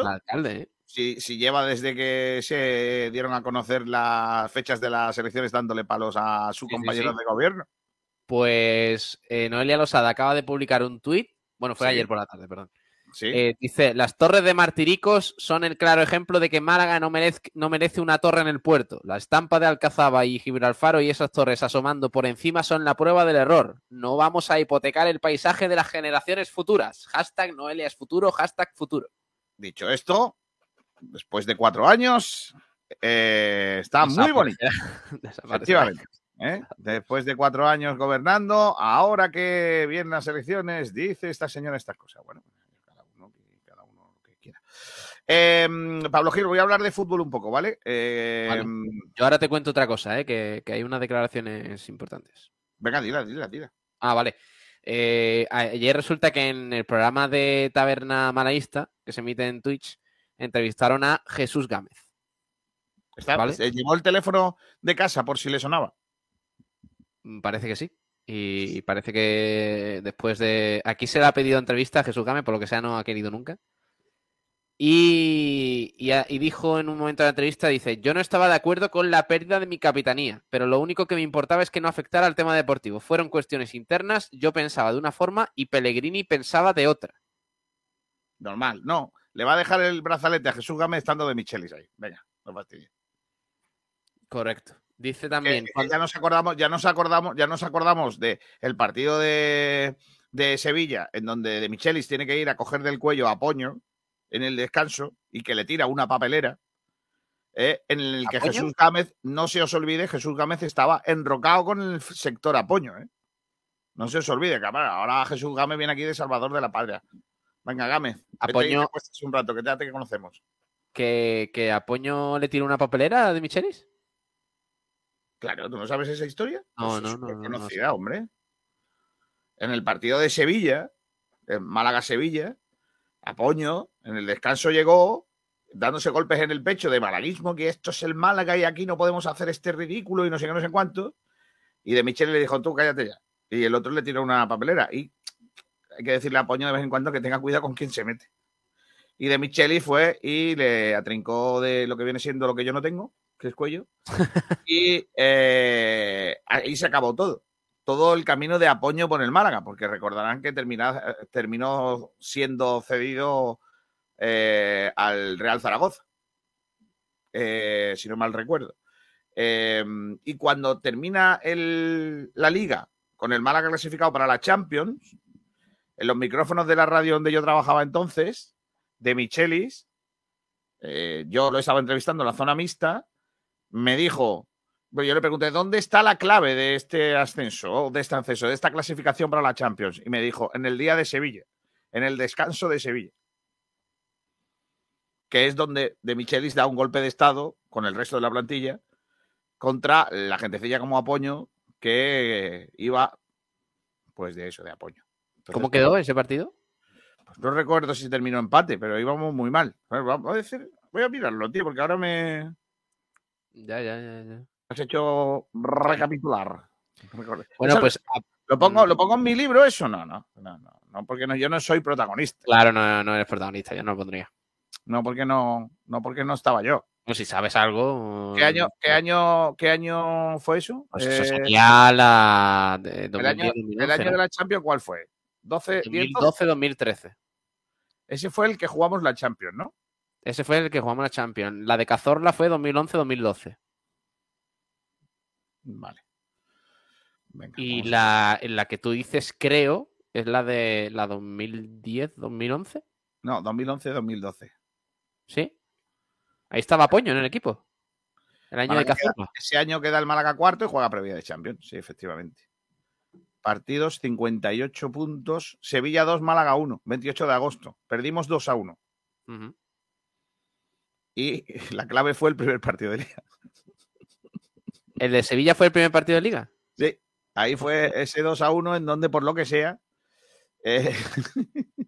Alcalde. ¿eh? Si, si lleva desde que se dieron a conocer las fechas de las elecciones dándole palos a su Sí, compañero sí. de gobierno. Pues eh, Noelia Losada acaba de publicar un tuit. Bueno, fue ayer por la tarde, perdón. Eh, dice, las torres de Martiricos son el claro ejemplo de que Málaga no merece, no merece una torre en el puerto. La estampa de Alcazaba y Gibralfaro y esas torres asomando por encima son la prueba del error. No vamos a hipotecar el paisaje de las generaciones futuras. Hashtag Noelia es futuro, hashtag futuro. Dicho esto, después de cuatro años, eh, está muy. Desaparecerá. Efectivamente. ¿eh? Después de cuatro años gobernando, ahora que vienen las elecciones, dice esta señora estas cosas. Bueno, cada uno, cada uno lo que quiera. Eh, Pablo Gil, voy a hablar de fútbol un poco, ¿vale? Vale. Yo ahora te cuento otra cosa, ¿eh? que, que hay unas declaraciones importantes. Venga, dila, dila, dila. Ah, vale. Eh, ayer resulta que en el programa de Taberna Malaísta, que se emite en Twitch, entrevistaron a Jesús Gámez. Está, ¿Vale? se llevó el teléfono de casa por si le sonaba. Mm, Parece que sí. Y parece que después de. Aquí se le ha pedido entrevista a Jesús Gámez, por lo que sea, no ha querido nunca. Y, y a- y dijo en un momento de la entrevista: dice, yo no estaba de acuerdo con la pérdida de mi capitanía, pero lo único que me importaba es que no afectara al tema deportivo. Fueron cuestiones internas, yo pensaba de una forma y Pellegrini pensaba de otra. Normal, no. Le va a dejar el brazalete a Jesús Gámez estando de Michelis ahí. Venga, no fastidies. Correcto. Dice también. ya nos acordamos, ya nos acordamos, ya nos acordamos de el partido de, de Sevilla, en donde de Michelis tiene que ir a coger del cuello a Poño en el descanso y que le tira una papelera. eh, en el que. Jesús Gámez, no se os olvide, Jesús Gámez estaba enrocado con el sector Apoño. ¿eh? No se os olvide, cabrón. Ahora Jesús Gámez viene aquí de Salvador de la Patria. Venga, Gámez. Apoño- te un rato, que te conocemos. que, que a Poño le tiró una papelera de Michelis. Claro, ¿tú no sabes esa historia? No, Pues no, es no, no, no conocida, hombre. En el partido de Sevilla, en Málaga-Sevilla, Apoño, en el descanso llegó dándose golpes en el pecho de malaguismo, que esto es el Málaga y aquí no podemos hacer este ridículo y no sé qué, no sé cuánto. Y de Michel le dijo, tú cállate ya. Y el otro le tiró una papelera. Y hay que decirle a Apoño de vez en cuando que tenga cuidado con quién se mete. Y de Micheli fue y le atrincó de lo que viene siendo lo que yo no tengo, que es cuello. y eh, ahí se acabó todo. Todo el camino de apoyo por el Málaga, porque recordarán que termina- terminó siendo cedido eh, al Real Zaragoza, eh, si no mal recuerdo. Eh, y cuando termina la liga con el Málaga clasificado para la Champions, en los micrófonos de la radio donde yo trabajaba entonces, de Michelis, eh, yo lo estaba entrevistando en la zona mixta, me dijo, yo le pregunté, ¿dónde está la clave de este ascenso, de este ascenso, de esta clasificación para la Champions? Y me dijo, en el día de Sevilla, en el descanso de Sevilla, que es donde de Michelis da un golpe de estado con el resto de la plantilla contra la gentecilla como Apoño que iba, pues de eso, de Apoño. Entonces, ¿Cómo quedó ese partido? pues no recuerdo si terminó empate, pero íbamos muy mal. Vamos a decir, voy a mirarlo, tío, porque ahora me Ya, ya, ya. ya. Has hecho recapitular. Bueno, pues ¿Lo pongo, ¿Lo pongo en mi libro eso? No, no, no, no, no, porque no, yo no soy protagonista. claro, no, no eres protagonista, yo no lo pondría. No, porque no, no, porque no estaba yo. No, si sabes algo. ¿Qué año, qué año, qué año fue eso? Pues eso Eh, sería la. De el, año, 2010, el año 2011, de la Champions, ¿cuál fue? 12, 10, 12. 2012-2013. Ese fue el que jugamos la Champions, ¿no? Ese fue el que jugamos la Champions. La de Cazorla fue 2011-2012. Vale. Venga, Y la, en la que tú dices, creo, es la de la 2010-2011. No, 2011-2012. ¿Sí? Ahí estaba Poño en el equipo. El año de Málaga queda- Cazorla. ese año queda el Málaga cuarto y juega previa de Champions, sí, efectivamente. Partidos, 58 puntos. Sevilla 2, Málaga 1, 28 de agosto. Perdimos 2 a 1. Ujú. Y la clave fue el primer partido de liga. ¿El de Sevilla fue el primer partido de liga? Sí, ahí fue ese 2 a 1 en donde, por lo que sea, eh,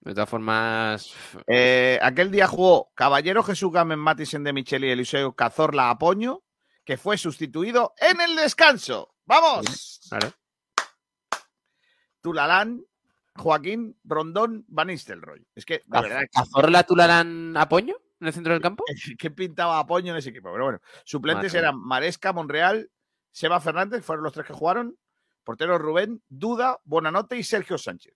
De todas formas, eh, aquel día jugó Caballero Jesús Gámez Matisen de Micheli y Eliseo Cazorla Apoño, que fue sustituido en el descanso. ¡Vamos! claro. Tulalán, Joaquín Rondón, Van Nistelrooy. Es que, ¿Caz- verdad, ¿Cazorla Tularán Apoño en el centro del campo? ¿qué pintaba Apoño en ese equipo? Pero bueno, suplentes eran Maresca, Monreal, Seba Fernández, fueron los tres que jugaron. Portero Rubén, Duda, Bonanote y Sergio Sánchez.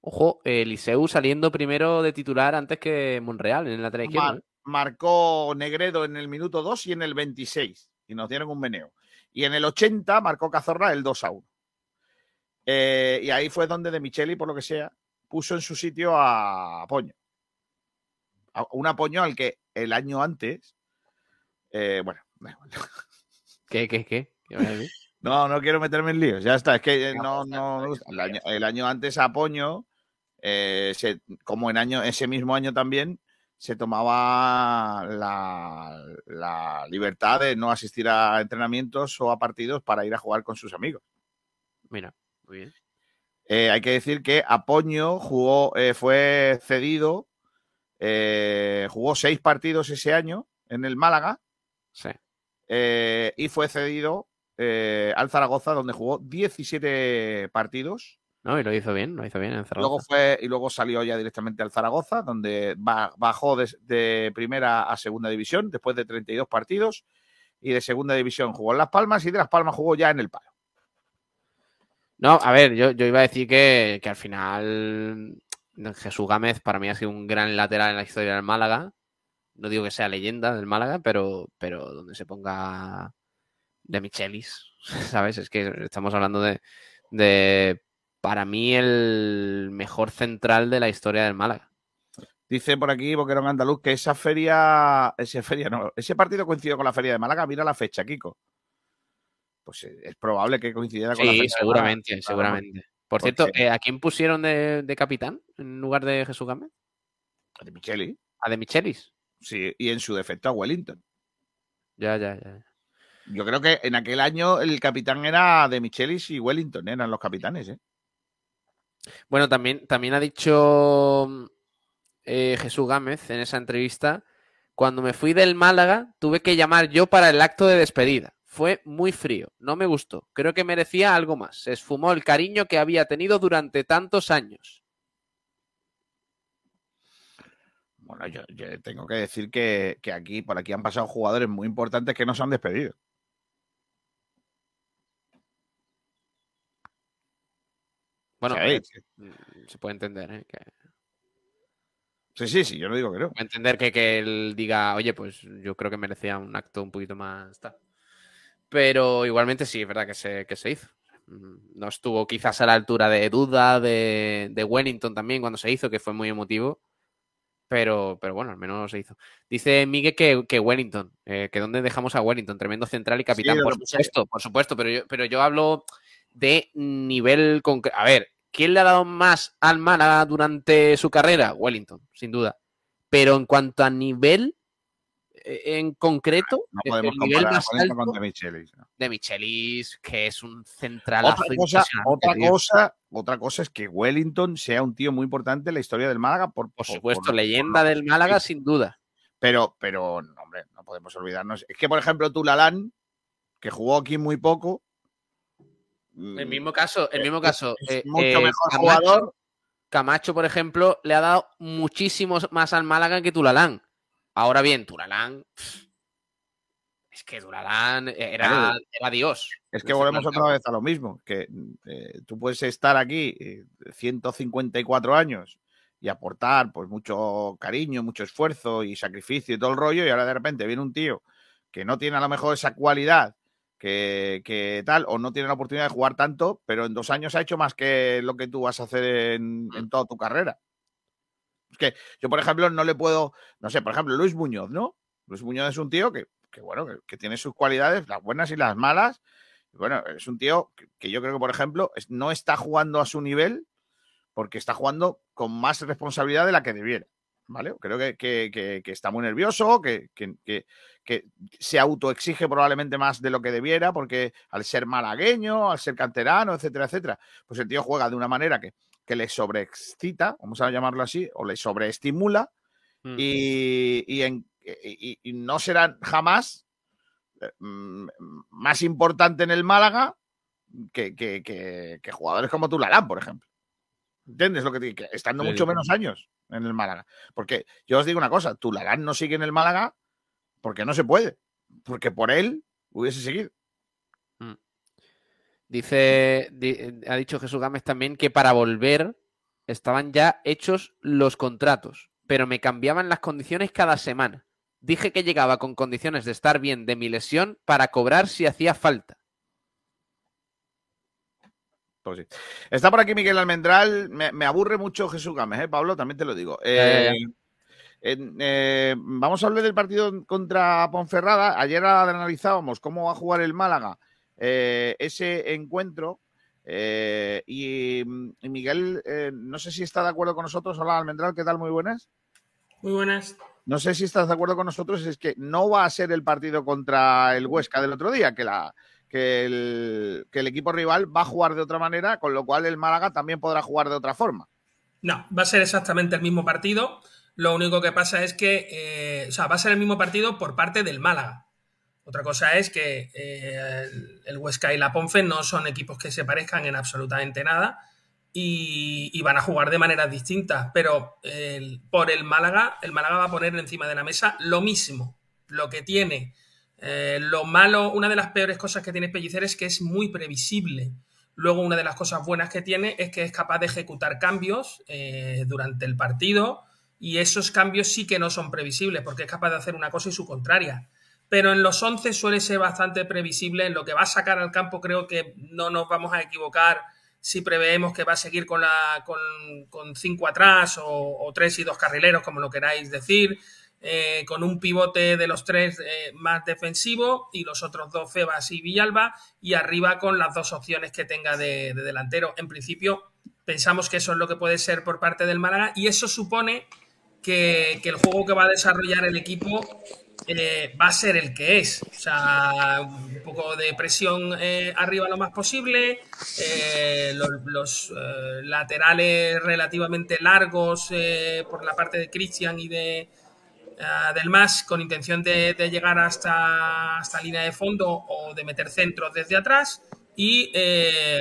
Ojo, Eliseu saliendo primero de titular antes que Monreal en el lateral izquierdo. Mar- ¿eh? marcó Negredo en el minuto 2 y en el 26. Y nos dieron un meneo. Y en el 80 marcó Cazorla el 2 a 1. Eh, y ahí fue donde De Micheli, por lo que sea, puso en su sitio a Apoño. Un Apoño al que el año antes. eh, bueno, da igual. ¿Qué, qué, qué? ¿Qué vas a decir? no, no quiero meterme en líos. Ya está, es que eh, no, no me gusta. El año, el año antes Apoño, eh, se- como en año, ese mismo año también, se tomaba la, la libertad de no asistir a entrenamientos o a partidos para ir a jugar con sus amigos. Mira, muy bien. Eh, hay que decir que Apoño jugó, eh, fue cedido, eh, jugó seis partidos ese año en el Málaga Sí. eh, y fue cedido eh, al Zaragoza, donde jugó 17 partidos. No, y lo hizo bien, lo hizo bien en Luego Zaragoza. fue, y luego salió ya directamente al Zaragoza, donde ba- bajó de, de primera a segunda división después de 32 partidos. Y de segunda división jugó en Las Palmas y de Las Palmas jugó ya en el Palo. No, a ver, yo, yo iba a decir que, que al final Jesús Gámez para mí ha sido un gran lateral en la historia del Málaga. No digo que sea leyenda del Málaga, pero, pero donde se ponga de Michelis, ¿sabes? Es que estamos hablando de, de, para mí, el mejor central de la historia del Málaga. Dice por aquí Boquerón Andaluz que esa feria, ese feria no, ese partido coincidió con la feria de Málaga. Mira la fecha, Kiko. Pues eh, es probable que coincidiera con la Sí, fecha. de seguramente, Málaga. seguramente. Por Porque- cierto, eh, ¿a quién pusieron de, de capitán en lugar de Jesús Gámez? De Micheli. ¿A de Michelis? Sí, y en su defecto a Wellington. Ya, ya, ya. Yo creo que en aquel año el capitán era de Michelis y Wellington, eran los capitanes, ¿eh? Bueno, también, también ha dicho eh, Jesús Gámez en esa entrevista, cuando me fui del Málaga tuve que llamar yo para el acto de despedida. Fue muy frío, no me gustó. Creo que merecía algo más. Se esfumó el cariño que había tenido durante tantos años. Bueno, yo, yo tengo que decir que, que aquí, por aquí han pasado jugadores muy importantes que no se han despedido. Bueno, Sí, sí. mm, se puede entender, ¿eh? Que- Sí, sí, sí, yo no digo que no. puede entender que, que él diga, oye, pues yo creo que merecía un acto un poquito más tal. Pero igualmente sí, es verdad que se, que se hizo. Mm, No estuvo quizás a la altura de Duda, de, de Wellington también cuando se hizo, que fue muy emotivo. Pero, pero bueno, al menos se hizo. Dice Miguel que, que Wellington, eh, que dónde dejamos a Wellington, tremendo central y capitán. por supuesto, por supuesto, pero yo, pero yo hablo de nivel concreto. A ver, ¿quién le ha dado más al Málaga durante su carrera? Wellington, sin duda. Pero en cuanto a nivel en concreto, No el podemos nivel comparar a más alto con De Michelis. ¿no? de Michelis, que es un central Otra cosa, otra cosa, otra cosa es que Wellington sea un tío muy importante en la historia del Málaga. Por, Por supuesto, leyenda del Málaga, sin duda. Pero, pero, no, hombre, no podemos olvidarnos. Es que, por ejemplo, Tulalán, que jugó aquí muy poco. mm, El mismo caso, el mismo caso. es eh, mucho eh, mejor Camacho- jugador. Camacho, por ejemplo, le ha dado muchísimo más al Málaga que Tulalán. Ahora bien, Tulalán. pff, Es que era, Claro. era Dios. Es que volvemos otra vez a lo mismo, que eh, tú puedes estar aquí eh, 154 años y aportar pues mucho cariño, mucho esfuerzo y sacrificio y todo el rollo y ahora de repente viene un tío que no tiene a lo mejor esa cualidad que, que tal o no tiene la oportunidad de jugar tanto, pero en dos años ha hecho más que lo que tú vas a hacer en, en toda tu carrera. Es que yo, por ejemplo, no le puedo, no sé, por ejemplo, Luis Muñoz, ¿no? Luis Muñoz es un tío que, que bueno, que, tiene sus cualidades, las buenas y las malas, bueno, es un tío que, yo creo que, por ejemplo, no está jugando a su nivel porque está jugando con más responsabilidad de la que debiera. ¿vale? Creo que, que- está muy nervioso, que se autoexige probablemente más de lo que debiera, porque al ser malagueño, al ser canterano, etcétera, etcétera, pues el tío juega de una manera que, que le sobreexcita, vamos a llamarlo así, o le sobreestimula, Mm. y, y en- y- y no será jamás eh, más importante en el Málaga que, que- que- que jugadores como Tulalán, por ejemplo. ¿Entiendes lo que te que Estando Sí. mucho menos años en el Málaga. Porque yo os digo una cosa, Tulalán no sigue en el Málaga porque no se puede. Porque por él hubiese seguido. Dice, di- ha dicho Jesús Gámez también que para volver estaban ya hechos los contratos, pero me cambiaban las condiciones cada semana. Dije que llegaba con condiciones de estar bien de mi lesión para cobrar si hacía falta. Pues sí. Está por aquí Miguel Almendral. Me, me aburre mucho Jesús Gámez, ¿eh, Pablo? También te lo digo. Eh, eh, vamos a hablar del partido contra Ponferrada. Ayer analizábamos cómo va a jugar el Málaga eh, ese encuentro. eh, y, y Miguel, eh, no sé si está de acuerdo con nosotros. Hola, Almendral, ¿qué tal? Muy buenas. Muy buenas. No sé si estás de acuerdo con nosotros, es que no va a ser el partido contra el Huesca del otro día, que, la, que, el, que el equipo rival va a jugar de otra manera, con lo cual el Málaga también podrá jugar de otra forma. No, va a ser exactamente el mismo partido. Lo único que pasa es que, eh, o sea, va a ser el mismo partido por parte del Málaga. Otra cosa es que eh, el- Huesca y la Ponfe no son equipos que se parezcan en absolutamente nada y, van a jugar de maneras distintas. Pero por el Málaga, el Málaga va a poner encima de la mesa lo mismo, lo que tiene. Eh, lo malo, una de las peores cosas que tiene Pellicer es que es muy previsible. Luego, una de las cosas buenas que tiene es que es capaz de ejecutar cambios eh, durante el partido y esos cambios sí que no son previsibles porque es capaz de hacer una cosa y su contraria. Pero en los 11 suele ser bastante previsible. En lo que va a sacar al campo creo que no nos vamos a equivocar si preveemos que va a seguir con, con, cinco atrás o, tres y dos carrileros, como lo queráis decir, eh, con un pivote de los tres eh, más defensivo y los otros dos Febas y Villalba y arriba con las dos opciones que tenga de, de delantero. En principio pensamos que eso es lo que puede ser por parte del Málaga y eso supone que el juego que va a desarrollar el equipo eh, va a ser el que es. O sea, un poco de presión eh, arriba lo más posible, eh, los, laterales relativamente largos por la parte de Christian y de ah, del MAS con intención de, llegar hasta, hasta línea de fondo o de meter centros desde atrás y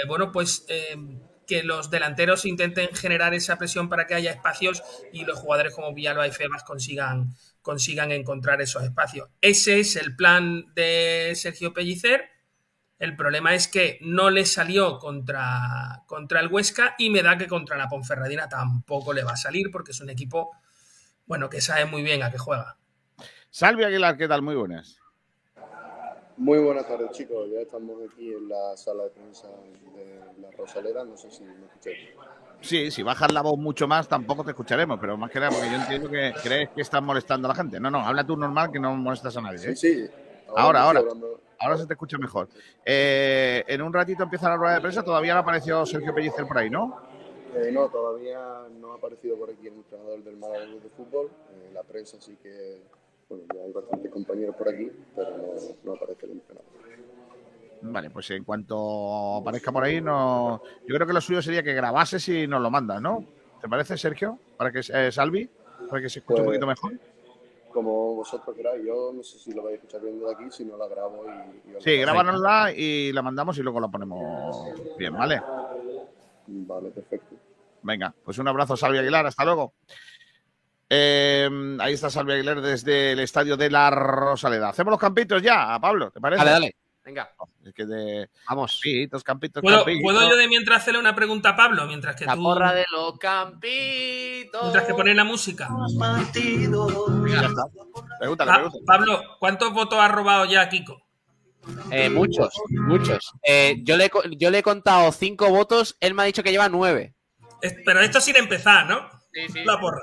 bueno pues que los delanteros intenten generar esa presión para que haya espacios y los jugadores como Villalba y Febas consigan, consigan encontrar esos espacios. Ese es el plan de Sergio Pellicer. El problema es que no le salió contra, contra el Huesca y me da que contra la Ponferradina tampoco le va a salir porque es un equipo, bueno, que sabe muy bien a qué juega. Salve Aguilar, ¿qué tal? Muy buenas. Muy buenas tardes, chicos. Ya estamos aquí en la sala de prensa de la Rosaleda. No sé si me escucháis. Sí, si bajas la voz mucho más tampoco te escucharemos, pero más que nada porque yo entiendo que crees que estás molestando a la gente. No, no, habla tú normal que no molestas a nadie. ¿eh? Sí, sí. Ahora, ahora. Ahora se te escucha mejor. Eh, en un ratito empieza la rueda de prensa. Todavía no apareció Sergio Pellicer por ahí, ¿no? Eh, no, todavía no ha aparecido por aquí el entrenador del Málaga de Fútbol. Eh, la prensa sí que, bueno, ya hay bastantes compañeros por aquí, pero no, no aparece el entrenador. Vale, pues en cuanto aparezca por ahí, no. Yo creo que lo suyo sería que grabases y nos lo mandas, ¿no? ¿Te parece, Sergio? Para que eh, Salvi, para que se escuche un Pues, poquito mejor. Como vosotros queráis, yo no sé si lo vais a escuchar bien de aquí, si no la grabo y... Sí, grábanosla y la mandamos y luego la ponemos bien, ¿vale? Vale, perfecto. Venga, pues un abrazo, Salvi Aguilar, hasta luego. Eh, ahí está Salvi Aguilar desde el estadio de la Rosaleda. Hacemos los campitos ya, Pablo, ¿te parece? Dale, dale. Venga. Es que de. Vamos. Campitos, campitos, ¿Puedo, campitos. ¿puedo yo de mientras hacerle una pregunta a Pablo? Mientras que La tú. porra de los campitos. Mientras que pones la música. Ya está. Pregúntale, Pa- pregúntale. Pablo, ¿cuántos votos ha robado ya Kiko? Eh, muchos, muchos. Eh, yo, le, yo le he contado cinco votos, él me ha dicho que lleva nueve. Pero esto sin empezar, ¿no? Sí, sí. La porra.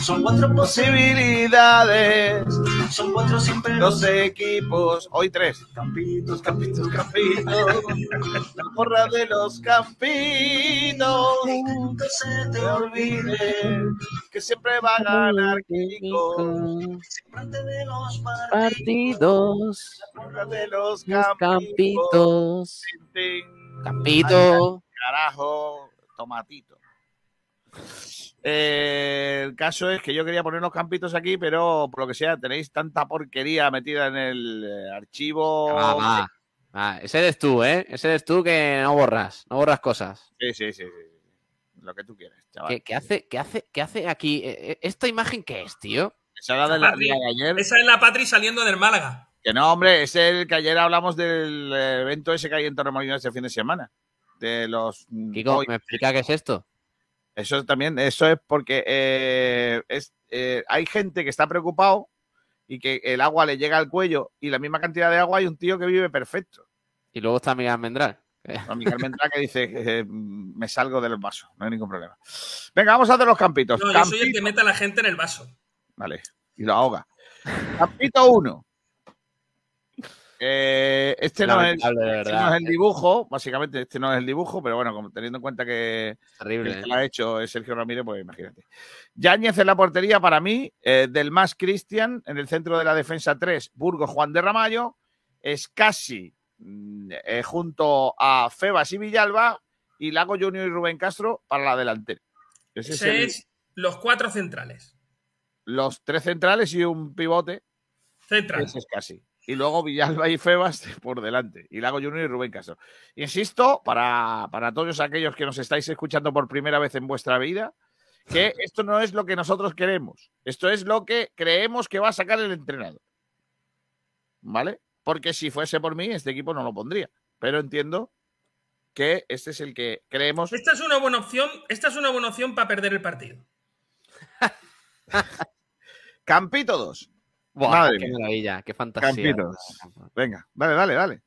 Son cuatro posibilidades. Son cuatro siempre los equipos. Hoy tres. Campitos, campitos, campitos. La porra de los campitos. Nunca se te olvide que siempre va a ganar Kiko. Siempre de los Partidos. La porra de los campitos. Campito. Carajo, tomatito. Eh, el caso es que yo quería poner unos campitos aquí, pero por lo que sea, tenéis tanta porquería metida en el eh, archivo. Va, va. Va, ese eres tú, ¿eh? Ese eres tú que no borras, no borras cosas. Sí, sí, sí, sí. Lo que tú quieres, chaval. ¿Qué, qué hace, qué, hace, ¿Qué hace aquí? Eh, ¿Esta imagen qué es, tío? Esa era de la, la de ayer. Esa es la Patri saliendo del Málaga. Que no, hombre, es el que ayer hablamos del evento ese que hay en Torremolinos este fin de semana. De los. mm, Kiko. ¿me explica qué es esto? Eso también, eso es porque eh, es, eh, hay gente que está preocupado y que el agua le llega al cuello y la misma cantidad de agua hay un tío que vive perfecto. Y luego está Miguel Almendral. A Miguel Mendrá que dice eh, me salgo del vaso, no hay ningún problema. Venga, vamos a hacer los campitos. No, yo soy el que mete a la gente en el vaso. Vale, y lo ahoga. Campito 1. Eh, este, no es, este no es el dibujo, básicamente este no es el dibujo, pero bueno, como teniendo en cuenta que Terrible, el que ¿eh? lo ha hecho es Sergio Ramírez, pues imagínate. Yáñez en la portería para mí, eh, del más Cristian, en el centro de la defensa 3, Burgos Juan de Ramallo, Escasi mm, eh, junto a Febas y Villalba, y Lago Junior y Rubén Castro para la delantera. Ese es Ese el- es los cuatro centrales. los tres centrales y un pivote. Central. Ese es casi. Y luego Villalba y Febas por delante. Y Lago Junior y Rubén Castro. Insisto, para, para todos aquellos que nos estáis escuchando por primera vez en vuestra vida, que esto no es lo que nosotros queremos. Esto es lo que creemos que va a sacar el entrenador. ¿Vale? Porque si fuese por mí, este equipo no lo pondría. Pero entiendo que este es el que creemos. Esta es una buena opción. Esta es una buena opción para perder el partido. Campito 2. Buah, Madre qué mía. maravilla, qué fantasía. Campito 2. Venga, dale, dale, dale.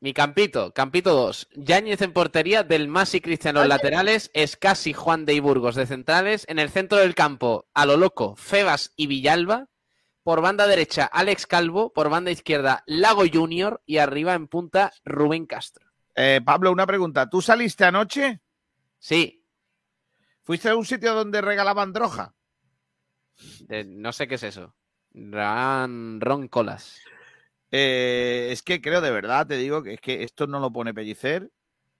Mi campito, campito 2. Yáñez en portería, Del Mas y Cristian los laterales, Escasi, Juan de y Burgos de centrales. En el centro del campo, a lo loco, Febas y Villalba. Por banda derecha, Alex Calvo. Por banda izquierda, Lago Junior. Y arriba en punta, Rubén Castro. Eh, Pablo, una pregunta. ¿Tú saliste anoche? Sí. ¿Fuiste a un sitio donde regalaban droga? De- no sé qué es eso. Ran, ron colas. Eh, es que creo de verdad, te digo, que es que esto no lo pone Pellicer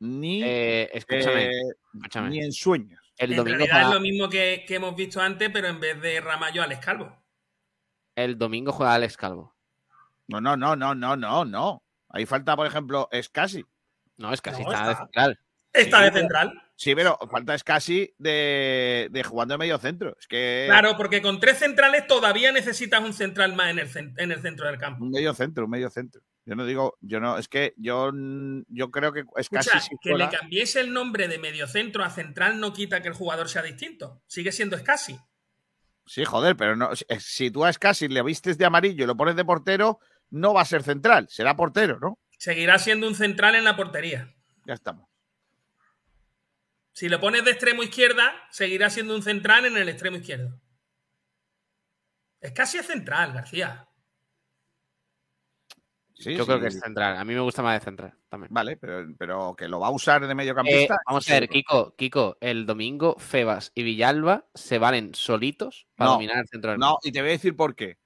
ni, Eh, escúchame, eh, escúchame. ni en sueños. El en domingo, realidad juega, es lo mismo que, que hemos visto antes, pero en vez de Ramallo, Alex Calvo. el domingo juega Alex Calvo. No, no, no, no, no, no, no. Ahí falta, por ejemplo, Escasi. No, es casi No, está de está. central. Está Sí, de pero- central. Sí, pero falta Escasi de, de jugando de medio centro. Es que Claro, porque con tres centrales todavía necesitas un central más en el, en el centro del campo. un medio centro, un medio centro. Yo no digo, yo no, es que yo, yo creo que Escasi Escucha, si que le cambiéis el nombre de mediocentro a central no quita que el jugador sea distinto. Sigue siendo Escasi. Sí, joder, pero no, si- si tú a Escasi le vistes de amarillo y lo pones de portero, no va a ser central, será portero, ¿no? Seguirá siendo un central en la portería. Ya estamos. Si lo pones de extremo izquierda, seguirá siendo un central en el extremo izquierdo. Es casi es central, García. Sí, Yo sí. creo que es central. A mí me gusta más de central también. Vale, pero, pero que lo va a usar de Eh, mediocampista. vamos a ver. Kiko, Kiko, el domingo Febas y Villalba se valen solitos para No, dominar el centro del No, y te voy a decir por qué.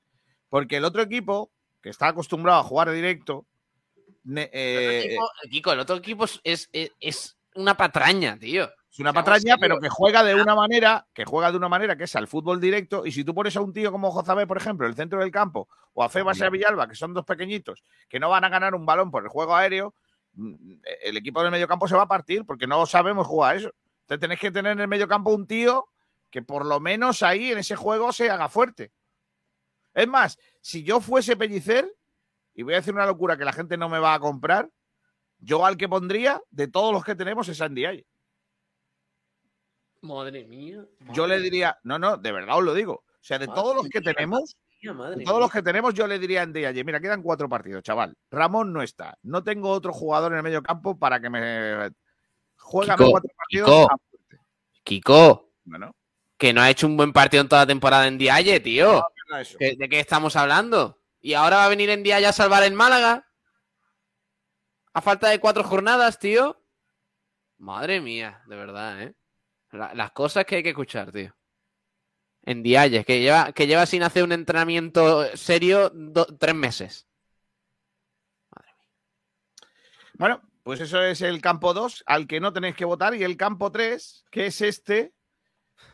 Porque el otro equipo, que está acostumbrado a jugar directo, El eh, equipo- Kiko, el otro equipo es- es una patraña, tío. es una patraña, pero que juega de una manera, que juega de una manera que es al fútbol directo. Y si tú pones a un tío como Jozabé, por ejemplo, en el centro del campo, o a Febas y a Villalba, que son dos pequeñitos, que no van a ganar un balón por el juego aéreo, mm, el equipo del mediocampo se va a partir porque no sabemos jugar eso. Entonces tenéis que tener en el mediocampo un tío que por lo menos ahí en ese juego se haga fuerte. Es más, si yo fuese Pellicer, y voy a decir una locura que la gente no me va a comprar, yo al que pondría de todos los que tenemos es Andy Aye. Madre mía. Yo le diría, no, no, de verdad os lo digo. O sea, de todos los que tenemos, de todos los que tenemos, yo le diría a Andy Aye, mira, quedan cuatro partidos, chaval. Ramón no está. No tengo otro jugador en el medio campo para que me juega cuatro partidos. Kiko. a- Kiko, Bueno, Que no ha hecho un buen partido en toda la temporada en Dialle, tío. No, eso. ¿Que- ¿De qué estamos hablando? ¿Y ahora va a venir en Dialle a salvar el Málaga? A falta de cuatro jornadas, tío. Madre mía, de verdad, ¿eh? La- las cosas que hay que escuchar, tío. En Dialle, que lleva, que lleva sin hacer un entrenamiento serio do- tres meses. Bueno, pues eso es el campo 2, al que no tenéis que votar, y el campo 3, que es este,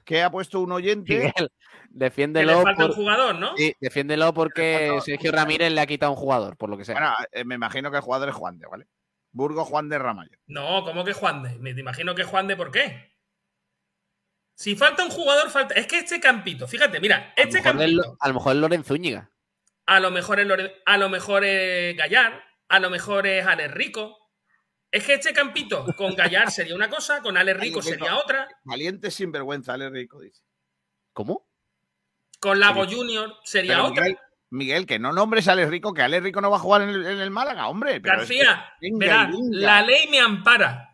que ha puesto un oyente. Miguel, Que le defiéndelo. falta un por- jugador, ¿no? Sí, defiéndelo porque falta- Sergio Ramírez le ha quitado un jugador, por lo que sea. Bueno, eh, me imagino que el jugador es Juan de, ¿vale? Burgo Juan de Ramallo. No, ¿cómo que Juan de? Me imagino que Juan de, ¿por qué? Si falta un jugador, falta. Es que este campito, fíjate, mira, a, lo este mejor es, campito. Lo- a lo mejor es Lorenzo Úñiga. A lo mejor es Lore- a lo mejor es Gallar, a lo mejor es Alex Rico. Es que este campito con Gallar sería una cosa, con Alex Rico sería otra, Valiente sinvergüenza, Ale Rico dice. ¿Cómo? Con Lago Junior sería Pero otra. Miguel, Miguel, que no nombres a Ale Rico, que Ale Rico no va a jugar en el, en el Málaga, hombre. pero es que- García, venga, verás, venga. la ley me ampara.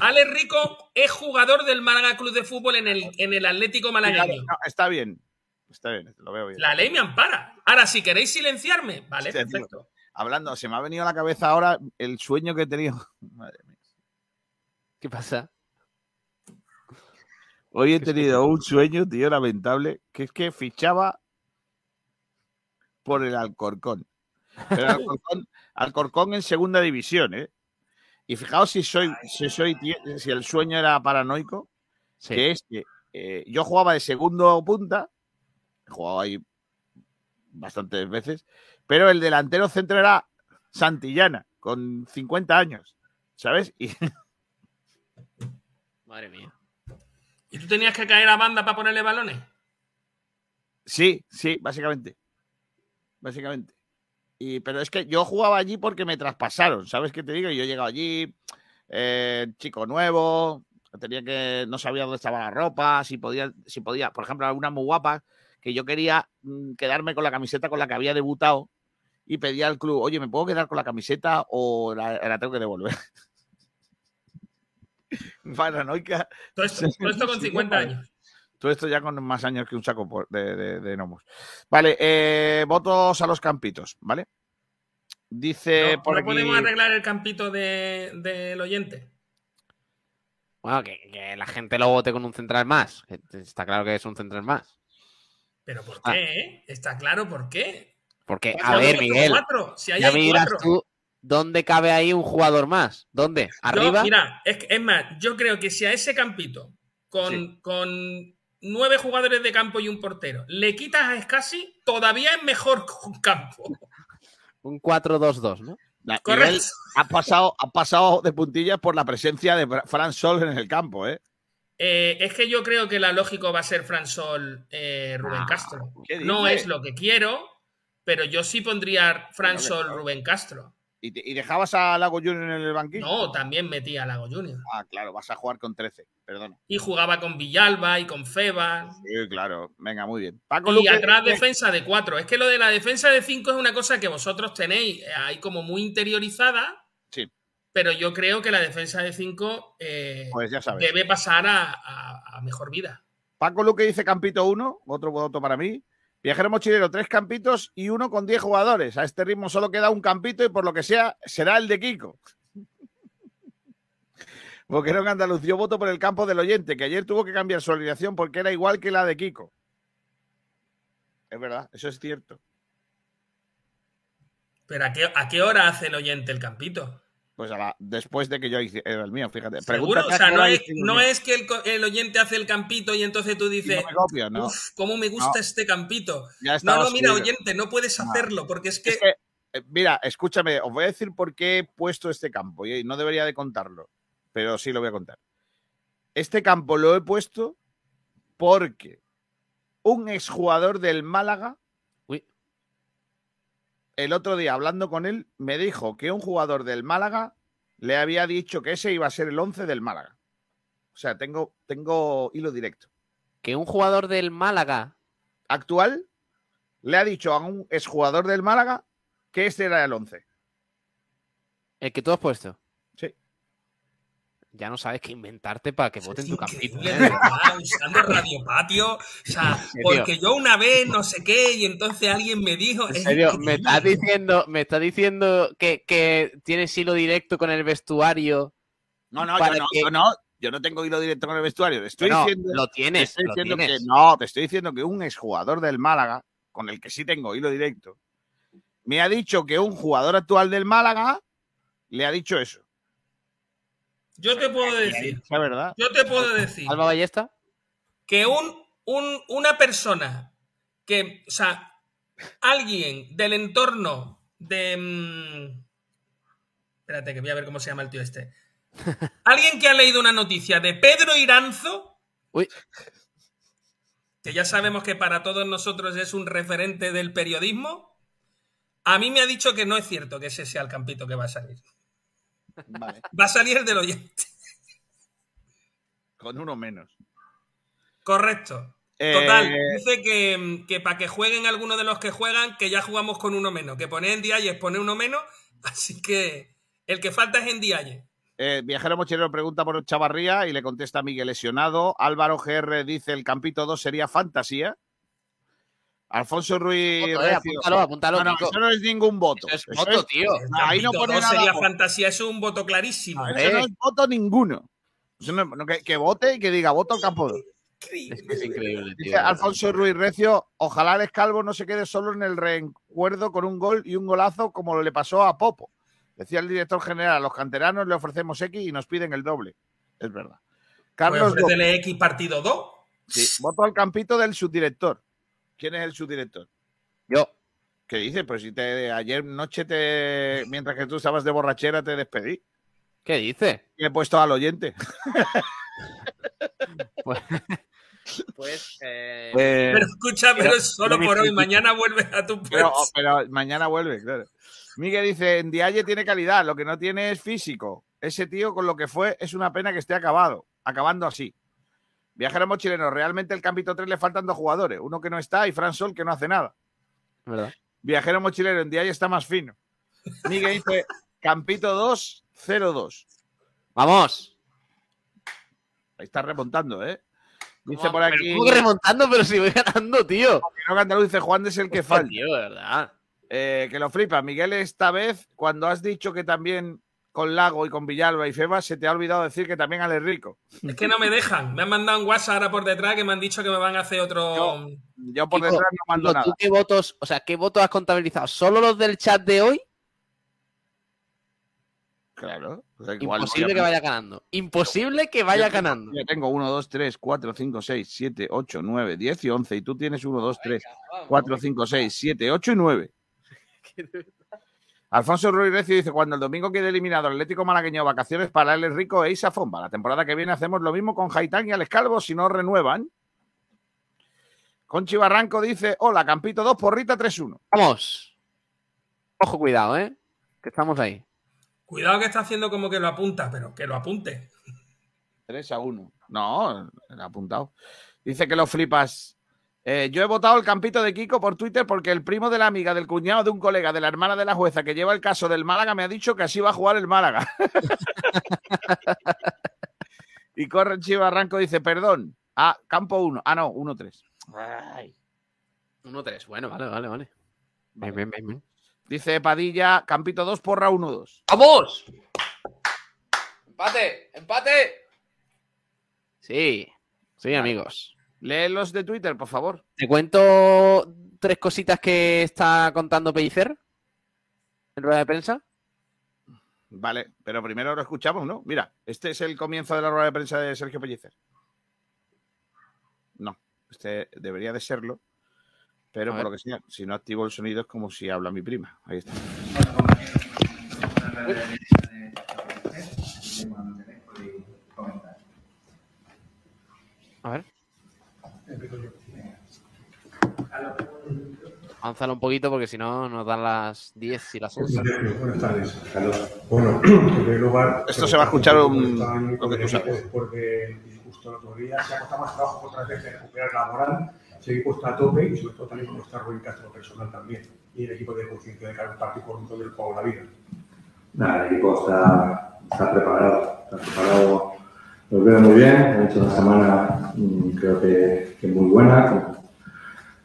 Alex Rico es jugador del Málaga Club de Fútbol en el, en el Atlético Malagueño. no, está bien. Está bien, lo veo bien. La ley me ampara. Ahora, si queréis silenciarme, vale, tío. perfecto. Hablando, se me ha venido a la cabeza ahora el sueño que he tenido. Madre mía. ¿Qué pasa? Hoy he tenido un sueño, tío, lamentable, que es que fichaba por el Alcorcón. Pero Alcorcón, Alcorcón en segunda división, ¿eh? Y fijaos si soy, si soy, si el sueño era paranoico, Sí. que es que eh, yo jugaba de segundo punta, he jugado ahí bastantes veces, pero el delantero centro era Santillana, con 50 años, ¿sabes? Y Madre mía. ¿Y tú tenías que caer a banda para ponerle balones? Sí, sí, básicamente. Básicamente. Y, pero es que yo jugaba allí porque me traspasaron, ¿sabes qué te digo? Yo llegaba allí, eh, chico nuevo, tenía que, no sabía dónde estaba la ropa, si podía, si podía, por ejemplo, alguna muy guapa, que yo quería mm, quedarme con la camiseta con la que había debutado y pedía al club, oye, ¿me puedo quedar con la camiseta o la, la tengo que devolver? Paranoica. Todo esto, todo esto con Sí, 50 vale. años. Todo esto ya con más años que un saco por- de, de- de gnomos. Vale, eh, votos a los campitos, ¿vale? Dice ¿No, por no aquí. podemos arreglar el campito de- del oyente? Bueno, que, que la gente lo vote con un central más. Está claro que es un central más. ¿Pero por Ah. qué? eh? Está claro por qué. Porque, a hay ver, Miguel, cuatro, si ahí ya hay me dirás cuatro. tú, ¿dónde cabe ahí un jugador más? ¿Dónde? Yo, ¿Arriba? mira, es, más, yo creo que si a ese campito, con, con nueve jugadores de campo y un portero, le quitas a Escasi, todavía es mejor con campo. Un 4-2-2, ¿no? Correcto. Ha pasado, ha pasado de puntillas por la presencia de Fra- Fran Sol en el campo, ¿eh? Eh, es que yo creo que la lógico va a ser Fran Sol, eh, Rubén Ah, Castro. ¿qué No es lo que quiero, pero yo sí pondría Fran Sol. Rubén Castro. ¿Y, te- y dejabas a Lago Junior en el banquillo? No, también metía a Lago Junior. Ah, claro, vas a jugar con 13, perdona. Y jugaba con Villalba y con Febas. Sí, claro. Venga, muy bien. Paco Y Luque atrás defensa de cuatro. Es que lo de la defensa de cinco es una cosa que vosotros tenéis eh, ahí como muy interiorizada, Sí, pero yo creo que la defensa de cinco eh, pues debe pasar a, a- a mejor vida. Paco Luque dice Campito 1, otro voto para mí. Viajero mochilero, tres campitos y uno con 10 jugadores. A este ritmo solo queda un campito y por lo que sea será el de Kiko. Boquerón en Andalucía, yo voto por el campo del oyente, que ayer tuvo que cambiar su alineación porque era igual que la de Kiko. Es verdad, eso es cierto. Pero ¿a qué, a qué hora hace el oyente el campito? Pues después de que yo hice el mío, fíjate. ¿Seguro? O sea, no es, no que el, oyente hace el campito y entonces tú dices, no me copio, ¿no? "Uf, cómo me gusta este campito. No, no, mira, oyente, no puedes hacerlo porque es que... Es que, eh, mira, escúchame, os voy a decir por qué he puesto este campo y no debería de contarlo, pero sí lo voy a contar. Este campo lo he puesto porque un exjugador del Málaga. El otro día hablando con él, me dijo que un jugador del Málaga le había dicho que ese iba a ser el 11 del Málaga. O sea, tengo, tengo hilo directo. Que un jugador del Málaga. Actual le ha dicho a un exjugador del Málaga que este era el 11. El que tú has puesto. Ya no sabes qué inventarte para que voten tu campito. ¿eh? usando Radio Patio. O sea, porque yo una vez no sé qué y entonces alguien me dijo. En es serio, me estás diciendo, me estás diciendo que, que tienes hilo directo con el vestuario. No, no, yo no, que- yo no, yo no tengo hilo directo con el vestuario. Te estoy No, diciendo, lo tienes, te estoy lo diciendo tienes. que no, te estoy diciendo que un exjugador del Málaga, con el que sí tengo hilo directo, me ha dicho que un jugador actual del Málaga le ha dicho eso. Yo te puedo decir. Es verdad. Yo te puedo decir. Alba Ballesta. que un, un- una persona que, o sea, alguien del entorno de... mm, espérate, que voy a ver cómo se llama el tío este. Alguien que ha leído una noticia de Pedro Iranzo, Uy. que ya sabemos que para todos nosotros es un referente del periodismo, a mí me ha dicho que no es cierto que ese sea el campito que va a salir. Va a salir el del oyente. Con uno menos. Correcto. Eh, Total, dice que, que para que jueguen algunos de los que juegan, que ya jugamos con uno menos. Que poner en Dialle es poner uno menos, así que el que falta es en Dialle. Eh, Viajero Mochilero pregunta por Chavarría y le contesta Miguel lesionado. Álvaro GR dice el campito 2 sería fantasía. Alfonso Ruiz. Voto, eh, Recio- apúntalo, apúntalo, No, no, eso no es ningún voto. Eso es Eso voto, es- tío. No, ahí no pone dos nada. sería voto. fantasía, eso es un voto clarísimo. Eso no es voto ninguno. Eso no- no, que, que vote y que diga voto al campo 2. Es que es increíble, tío. Dice Alfonso Ruiz Recio, ojalá el Calvo no se quede solo en el recuerdo con un gol y un golazo como le pasó a Popo. Decía el director general, a los canteranos le ofrecemos X y nos piden el doble. Es verdad. Pues Carlos ofrécele X partido 2. Sí, voto al campito del subdirector. ¿Quién es el subdirector? Yo. ¿Qué dices? Pues si te ayer noche te mientras que tú estabas de borrachera te despedí. ¿Qué dice? Y he puesto al oyente. Pues. eh, Eh, Pero escucha, pero solo por hoy. Mañana vuelve a tu Pero, puesto. pero mañana vuelve, claro. Miguel dice, en Dialle tiene calidad, lo que no tiene es físico. Ese tío con lo que fue es una pena que esté acabado, acabando así. Viajero mochileno, realmente el Campito 3 le faltan dos jugadores, uno que no está y Fran Sol que no hace nada. ¿Verdad? Viajero mochilero, en Dialle está más fino. Miguel dice, Campito 2, 0-2. Vamos. Ahí está remontando, ¿eh? Dice por pero aquí. ¿cómo que remontando, pero si voy ganando, tío. No, Andaluz dice Juan es el que falta. Tío, verdad. Eh, que lo flipa. Miguel, esta vez, cuando has dicho que también con Lago y con Villalba y Feba, se te ha olvidado decir que también Ale Rico. Es que no me dejan. Me han mandado un WhatsApp ahora por detrás que me han dicho que me van a hacer otro. Yo por Kiko, detrás no mando Kiko, nada. ¿Tú qué votos, o sea, qué votos has contabilizado? ¿Solo los del chat de hoy? Claro. o sea, igual Imposible a- que vaya ganando. Imposible que vaya Yo tengo- ganando. Yo tengo 1, 2, 3, 4, 5, 6, 7, 8, 9, 10 y 11. Y tú tienes 1, 2, 3, 4, 5, 6, 7, 8 y 9. Alfonso Ruiz Recio dice: Cuando el domingo quede eliminado el Atlético Malagueño, vacaciones para el Rico e Isa Fomba. La temporada que viene hacemos lo mismo con Haitán y Alex Calvo si no renuevan. Conchi Barranco dice: Hola, Campito 2, porrita 3-1. Vamos. Ojo, cuidado, ¿eh? Que estamos ahí. Cuidado que está haciendo como que lo apunta, pero que lo apunte. 3 a 1. No, el apuntado. Dice que lo flipas. Eh, yo he votado el campito de Kiko por Twitter porque el primo de la amiga, del cuñado de un colega, de la hermana de la jueza que lleva el caso del Málaga me ha dicho que así va a jugar el Málaga. y corre Chiva Arranco dice, perdón. Ah, campo 1. Ah, no, 1-3. 1-3. Bueno, vale, vale, vale. Bien, bien, bien, bien. Dice Padilla, campito 2, porra 1-2. ¡Vamos! ¡Empate! ¡Empate! Sí, sí, amigos. Lee los de Twitter, por favor. Te cuento tres cositas que está contando Pellicer en rueda de prensa. Vale, pero primero lo escuchamos, ¿no? Mira, este es el comienzo de la rueda de prensa de Sergio Pellicer. No, este debería de serlo, pero por lo que sea, si no activo el sonido es como si habla mi prima. Ahí está. A ver. Avanzalo un poquito porque si no nos dan las 10 y las 11. Buenas tardes, Carlos. Bueno, en primer lugar. Esto se va a escuchar un- lo que tú sabes. Después del disgusto el otro día, se ha costado más trabajo otra vez de recuperar la moral, seguir puesta a tope y sobre todo también con nuestra Rubén Castro personal también. Y el equipo de conciencia de cada partido por todo el juego de la vida. Nada, el equipo está, está preparado, está preparado. Los veo muy bien, han hecho una semana mm, creo que, que muy buena, como,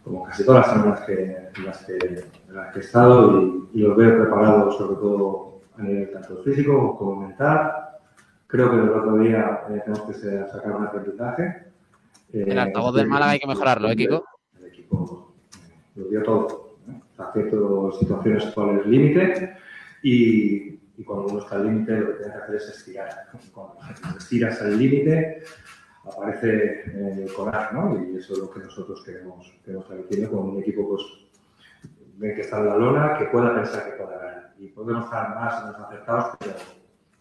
como casi todas las semanas que, en, las que, en las que he estado y, y los veo preparados sobre todo a nivel tanto físico como mental. Creo que el otro día eh, tenemos que sacar un aprendizaje. Eh, El altavoz del Málaga hay que mejorarlo, ¿eh, Kiko? El equipo lo dio todo. ¿no? A ciertas situaciones cuál es el límite y, y cuando uno está al límite lo que tiene que hacer es estirar. Cuando estiras al límite aparece el coraje, ¿no? Y eso es lo que nosotros queremos, queremos transmitir con un equipo pues, que está en la lona, que pueda pensar que pueda ganar. Y podemos estar más o menos acertados,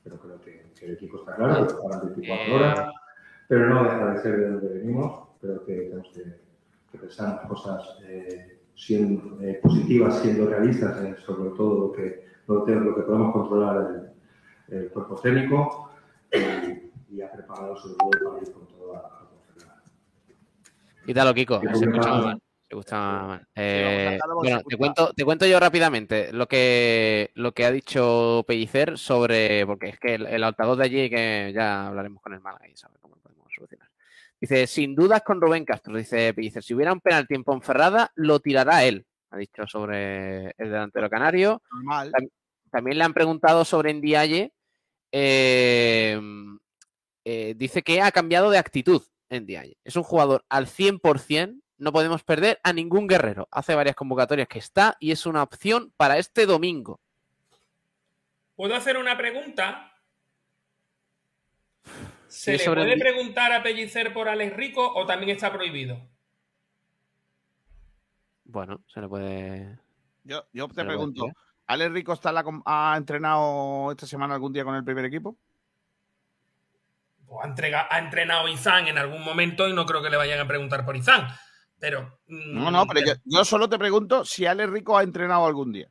pero, creo que, el equipo está claro, que juegan 24 horas, pero no deja de ser de donde venimos. Creo que tenemos que, que pensar cosas eh, siendo, eh, positivas, siendo realistas, eh, sobre todo lo que, lo, que- podemos controlar el cuerpo técnico y, ha preparado sobre todo para ir con toda la confianza. Quítalo, Kiko. Sí, Se escucha mal. Se escucha mal. Eh, bueno, te cuento, te cuento yo rápidamente lo que, lo que ha dicho Pellicer sobre. Porque es que el, el altavoz de allí, que ya hablaremos con el Málaga y sabe cómo lo podemos solucionar. Dice, sin dudas con Rubén Castro, dice Pellicer, si hubiera un penalti en Ponferrada, lo tirará él. Ha dicho sobre el delantero canario. Normal. Tam- También le han preguntado sobre Ndiaye. eh, eh, dice que ha cambiado de actitud Ndiaye. Es un jugador al 100%. No podemos perder a ningún guerrero. Hace varias convocatorias que está y es una opción para este domingo. ¿Puedo hacer una pregunta? ¿Se Sí, le sobre puede el- preguntar a Pellicer por Alex Rico o también está prohibido? Bueno, se le puede. Yo, yo te pregunto, ¿Alex Rico está en la ha entrenado esta semana algún día con el primer equipo? O ha, entrega- ha entrenado Izan en algún momento y no creo que le vayan a preguntar por Izan. Pero. mm, No, no, pero yo, yo solo te pregunto si Alex Rico ha entrenado algún día.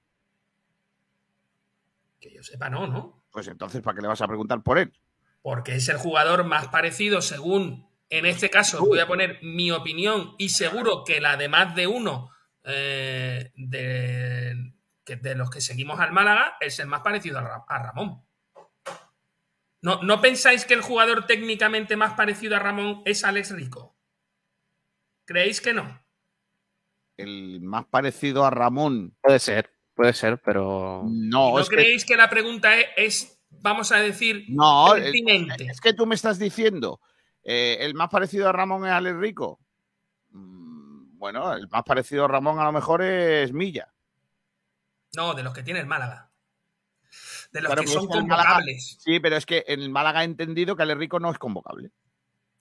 Que yo sepa, no, ¿no? Pues entonces, ¿para qué le vas a preguntar por él? Porque es el jugador más parecido, según. En este caso, voy a poner mi opinión y seguro que la de más de uno eh, de, los que seguimos al Málaga es el más parecido a Ramón. ¿No, ¿No pensáis que el jugador técnicamente más parecido a Ramón es Alex Rico? ¿Creéis que no? El más parecido a Ramón. Puede ser, puede ser, pero. No, ¿No es que, creéis que... la pregunta es, es, vamos a decir, no, es, pertinente? es que tú me estás diciendo, eh, el más parecido a Ramón es Alex Rico. Mm, Bueno, el más parecido a Ramón a lo mejor es Milla. No, de los que tiene el Málaga. De los Claro, que son Málaga- convocables. sí, pero es que en el Málaga he entendido que Alex Rico no es convocable.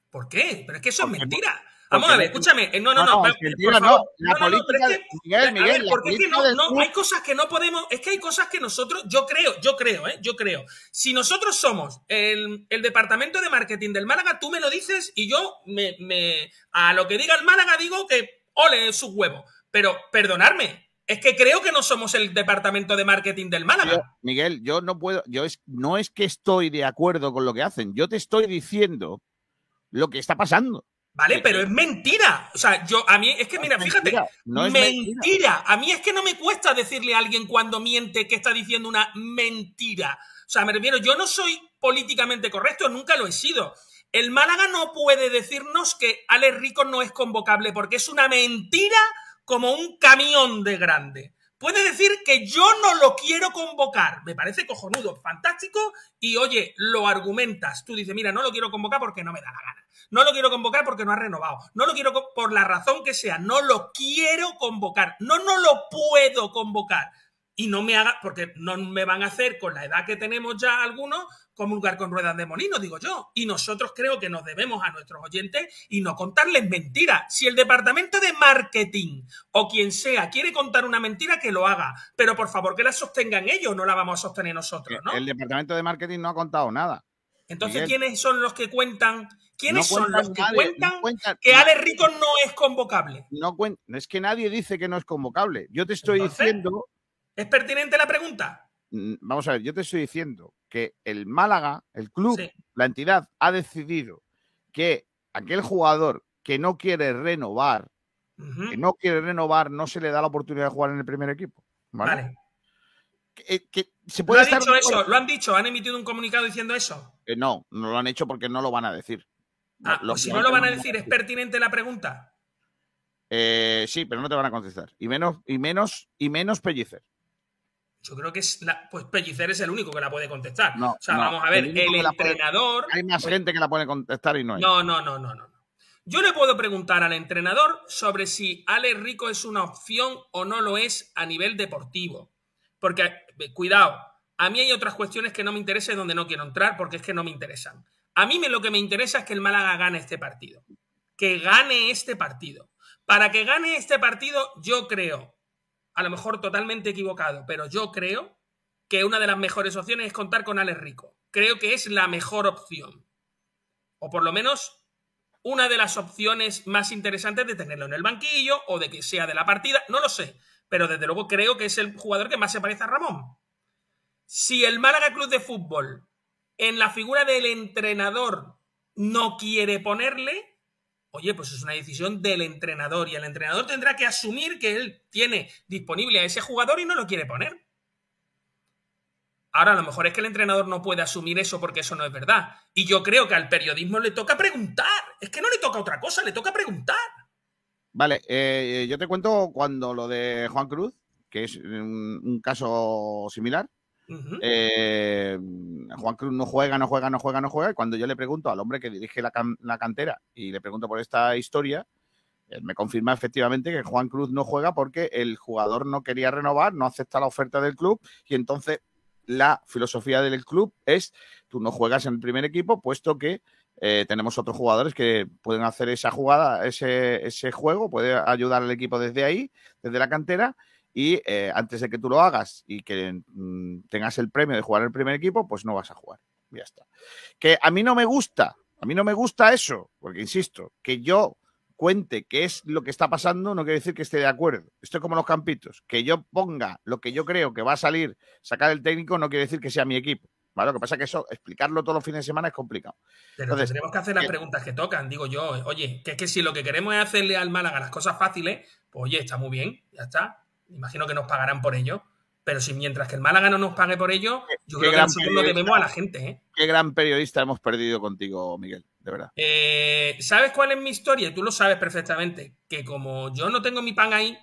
¿Por qué? Pero es que eso es Porque mentira. Vamos a ver, escúchame. eh, No, no, No, no. mentira, no. La política- que- Miguel, a Miguel, ver, porque es que no, hay cosas que no podemos. Es que hay cosas que nosotros. Yo creo, yo creo, ¿eh? Yo creo. Si nosotros somos el, el departamento de marketing del Málaga, tú me lo dices y yo me, me- a lo que diga el Málaga digo que ole sus huevos. Pero perdonarme, es que creo que no somos el departamento de marketing del Málaga. Yo- Miguel, yo no puedo, yo es, no es que estoy de acuerdo con lo que hacen, yo te estoy diciendo lo que está pasando. ¿Vale? Pero es mentira. O sea, yo, a mí, es que mira, fíjate, mentira, no es mentira. A mí es que no me cuesta decirle a alguien cuando miente que está diciendo una mentira. O sea, me refiero, yo no soy políticamente correcto, nunca lo he sido. El Málaga no puede decirnos que Alex Rico no es convocable porque es una mentira como un camión de grande. Puede decir que yo no lo quiero convocar. Me parece cojonudo, fantástico. Y oye, lo argumentas. Tú dices, mira, no lo quiero convocar porque no me da la gana. No lo quiero convocar porque no ha renovado. No lo quiero por la razón que sea. No lo quiero convocar. No, no lo puedo convocar. Y no me haga, porque no me van a hacer con la edad que tenemos ya algunos, comulgar con ruedas de molino, digo yo. Y nosotros creo que nos debemos a nuestros oyentes y no contarles mentiras. Si el departamento de marketing o quien sea quiere contar una mentira, que lo haga. Pero por favor, que la sostengan ellos, no la vamos a sostener nosotros, ¿no? El departamento de marketing no ha contado nada. Entonces, Miguel. ¿quiénes son los que cuentan? ¿Quiénes No son los que nadie, cuentan no cuentan- que no. Alex Rico no es convocable? No es que nadie dice que no es convocable. Yo te estoy Entonces, diciendo, ¿Es pertinente la pregunta? mm, vamos a ver, yo te estoy diciendo que el Málaga, el club, Sí. la entidad ha decidido que aquel jugador que no quiere renovar, que no quiere renovar, no se le da la oportunidad de jugar en el primer equipo. ¿vale? Vale. que, que se ¿Lo puede han estar dicho eso? ¿Lo han dicho? ¿Han emitido un comunicado diciendo eso? Eh, no, no lo han hecho porque no lo van a decir. Ah, Lo- pues si lo- no lo van a decir, ¿es pertinente la pregunta? Eh, sí, pero no te van a contestar. Y menos, y menos, y menos Pellicer. Yo creo que es la, pues Pellicer es el único que la puede contestar. No, o sea, no, vamos a ver, el puede- entrenador. Hay más gente que la puede contestar y no hay. No, no, no, no, no. Yo le puedo preguntar al entrenador sobre si Alex Rico es una opción o no lo es a nivel deportivo. Porque, eh, cuidado, a mí hay otras cuestiones que no me interesan y donde no quiero entrar porque es que no me interesan. A mí me, lo que me interesa es que el Málaga gane este partido. Que gane este partido. Para que gane este partido, yo creo, a lo mejor totalmente equivocado, pero yo creo que una de las mejores opciones es contar con Alex Rico. Creo que es la mejor opción. O por lo menos una de las opciones más interesantes de tenerlo en el banquillo o de que sea de la partida, no lo sé, pero desde luego creo que es el jugador que más se parece a Ramón. Si el Málaga Club de Fútbol en la figura del entrenador no quiere ponerle, oye, pues es una decisión del entrenador y el entrenador tendrá que asumir que él tiene disponible a ese jugador y no lo quiere poner. Ahora, a lo mejor es que el entrenador no puede asumir eso porque eso no es verdad. Y yo creo que al periodismo le toca preguntar. Es que no le toca otra cosa, le toca preguntar. Vale, eh, yo te cuento cuando lo de Juan Cruz, que es un caso similar. Eh, Juan Cruz no juega, no juega, no juega, no juega. Y cuando yo le pregunto al hombre que dirige la, can- la cantera y le pregunto por esta historia, él me confirma efectivamente que Juan Cruz no juega porque el jugador no quería renovar, no acepta la oferta del club y entonces la filosofía del club es tú no juegas en el primer equipo puesto que eh, tenemos otros jugadores que pueden hacer esa jugada, ese juego, puede ayudar al equipo desde ahí, desde la cantera y eh, antes de que tú lo hagas y que mm, tengas el premio de jugar en el primer equipo, pues no vas a jugar. Ya está. Que a mí no me gusta, a mí no me gusta eso, porque insisto, que yo cuente qué es lo que está pasando no quiere decir que esté de acuerdo. Esto es como los campitos. Que yo ponga lo que yo creo que va a salir, sacar el técnico, no quiere decir que sea mi equipo. ¿vale? Lo que pasa es que eso, explicarlo todos los fines de semana es complicado. Pero Entonces, tendremos que hacer las que- preguntas que tocan, digo yo. Oye, que es que si lo que queremos es hacerle al Málaga las cosas fáciles, pues oye, está muy bien, ya está. Imagino que nos pagarán por ello. Pero si mientras que el Málaga no nos pague por ello, yo creo que nosotros lo debemos a la gente, ¿eh? Qué gran periodista hemos perdido contigo, Miguel, de verdad. Eh, ¿Sabes cuál es mi historia? Y tú lo sabes perfectamente. Que como yo no tengo mi pan ahí,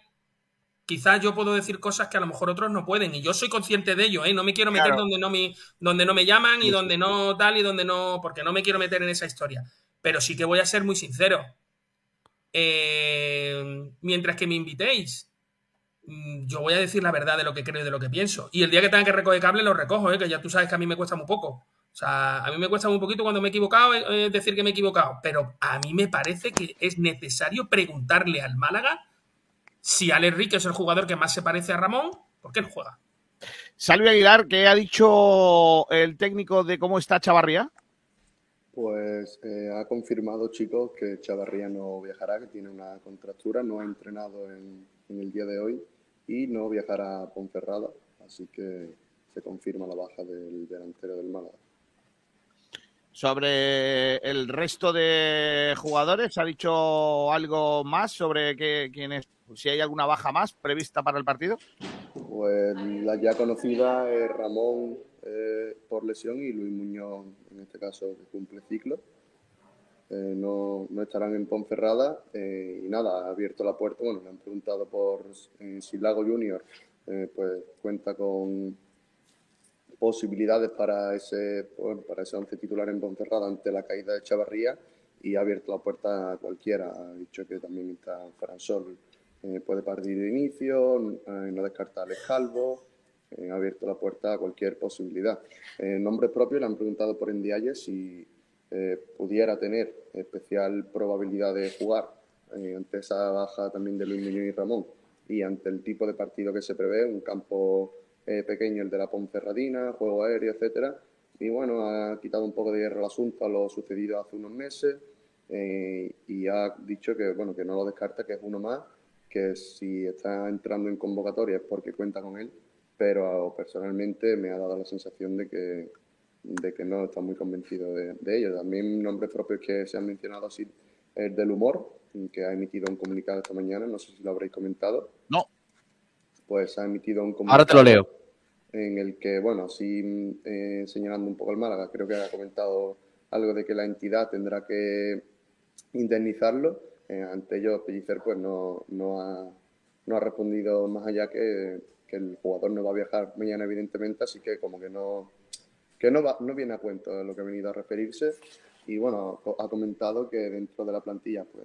quizás yo puedo decir cosas que a lo mejor otros no pueden. Y yo soy consciente de ello, ¿eh? No me quiero meter Claro. donde, no me, donde no me llaman y donde no tal y donde no. Porque no me quiero meter en esa historia. Pero sí que voy a ser muy sincero. Eh, mientras que me invitéis, yo voy a decir la verdad de lo que creo y de lo que pienso. Y el día que tenga que recoger cable, lo recojo, ¿eh? que ya tú sabes que a mí me cuesta muy poco. O sea, a mí me cuesta muy poquito cuando me he equivocado eh, decir que me he equivocado. Pero a mí me parece que es necesario preguntarle al Málaga si Alex Rique es el jugador que más se parece a Ramón, ¿por qué no juega? Salvi Aguilar, ¿qué ha dicho el técnico de cómo está Chavarría? Pues eh, ha confirmado, chicos, que Chavarría no viajará, que tiene una contractura, no ha entrenado en, en el día de hoy y no viajará a Ponferrada, así que se confirma la baja del delantero del Málaga. Sobre el resto de jugadores, ¿ha dicho algo más sobre qué, quién es, si hay alguna baja más prevista para el partido? Pues la ya conocida es Ramón eh, por lesión y Luis Muñoz, en este caso, que cumple ciclo. Eh, no, no estarán en Ponferrada eh, y nada, ha abierto la puerta. Bueno, le han preguntado por eh, si Lago Junior eh, pues cuenta con posibilidades para ese, bueno, para ese once titular en Ponferrada ante la caída de Chavarría y ha abierto la puerta a cualquiera. Ha dicho que también está Fran Sol, eh, puede partir de inicio, no descarta Alex Calvo, ha abierto la puerta a cualquier posibilidad. En nombre propio le han preguntado por Ndiaye si eh, pudiera tener especial probabilidad de jugar eh, ante esa baja también de Luis Muñoz y Ramón y ante el tipo de partido que se prevé, un campo eh, pequeño, el de la Ponferradina, juego aéreo, etcétera. Y bueno, ha quitado un poco de hierro al asunto a lo sucedido hace unos meses eh, y ha dicho que bueno que no lo descarta, que es uno más, que si está entrando en convocatoria es porque cuenta con él, pero personalmente me ha dado la sensación de que, de que no está muy convencido de, de ello. También nombres propios que se han mencionado así, el del humor, que ha emitido un comunicado esta mañana, no sé si lo habréis comentado. No. Pues ha emitido un comunicado. Ahora te lo leo. en el que, bueno, sí eh, señalando un poco el Málaga, creo que ha comentado algo de que la entidad tendrá que indemnizarlo. Eh, ante ello, Pellicer pues no, no, ha, no ha respondido más allá que, que el jugador no va a viajar mañana, evidentemente, así que como que no, que no, no viene a cuento de lo que ha venido a referirse. Y bueno, ha comentado que dentro de la plantilla pues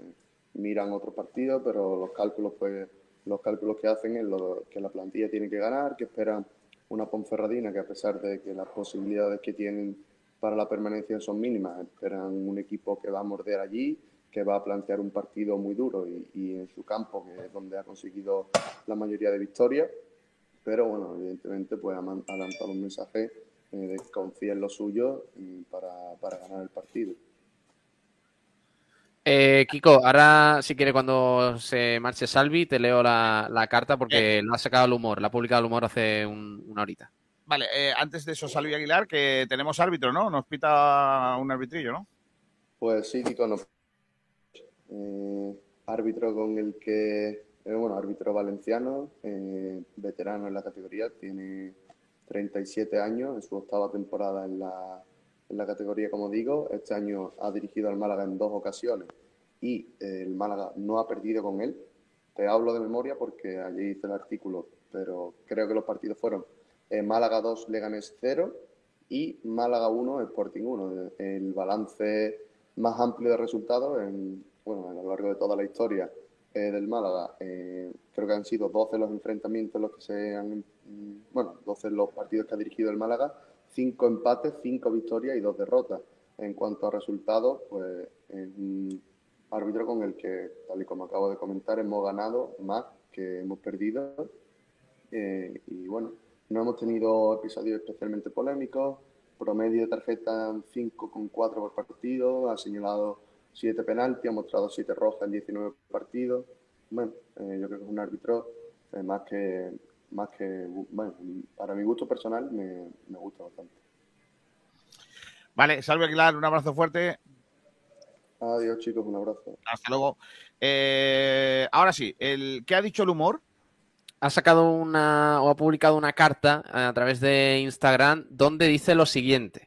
miran otros partidos, pero los cálculos pues los cálculos que hacen es lo, que la plantilla tiene que ganar, que esperan una Ponferradina que a pesar de que las posibilidades que tienen para la permanencia son mínimas, esperan un equipo que va a morder allí, que va a plantear un partido muy duro y, y en su campo, que es donde ha conseguido la mayoría de victorias. Pero bueno, evidentemente pues ha lanzado un mensaje eh, confía en lo suyo y para, para ganar el partido. Eh, Kiko, ahora si quiere cuando se marche Salvi te leo la, la carta porque lo ha sacado el humor, la ha publicado el humor hace un- una horita. Vale, eh, antes de eso, Salvi Aguilar, que tenemos árbitro, ¿no? Nos pita un arbitrillo, ¿no? Pues sí, Kiko, no. Eh, árbitro con el que, eh, bueno, árbitro valenciano, eh, veterano en la categoría, tiene 37 años, en su octava temporada en la, en la categoría, como digo. Este año ha dirigido al Málaga en dos ocasiones y el Málaga no ha perdido con él. Te hablo de memoria porque allí hice el artículo, pero creo que los partidos fueron eh, Málaga 2, Leganés 0 y Málaga 1, Sporting 1. El balance más amplio de resultados en, bueno, a lo largo de toda la historia eh, del Málaga. eh, creo que han sido 12 los enfrentamientos los que se han, bueno, 12 los partidos que ha dirigido el Málaga, 5 empates, 5 victorias y 2 derrotas. En cuanto a resultados, pues es un árbitro con el que, tal y como acabo de comentar, hemos ganado más que hemos perdido. Eh, y bueno, no hemos tenido episodios especialmente polémicos. Promedio de tarjeta 5,4 por partido. Ha señalado 7 penaltis, ha mostrado 7 rojas en 19 partidos. Bueno, eh, yo creo que es un árbitro eh, más que, más que, bueno, para mi gusto personal me, me gusta bastante. Vale, Salvi Aguilar, un abrazo fuerte. Adiós, chicos, un abrazo. Hasta luego. Eh, ahora sí, el, ¿qué ha dicho el humor? Ha sacado una o ha publicado una carta a través de Instagram donde dice lo siguiente.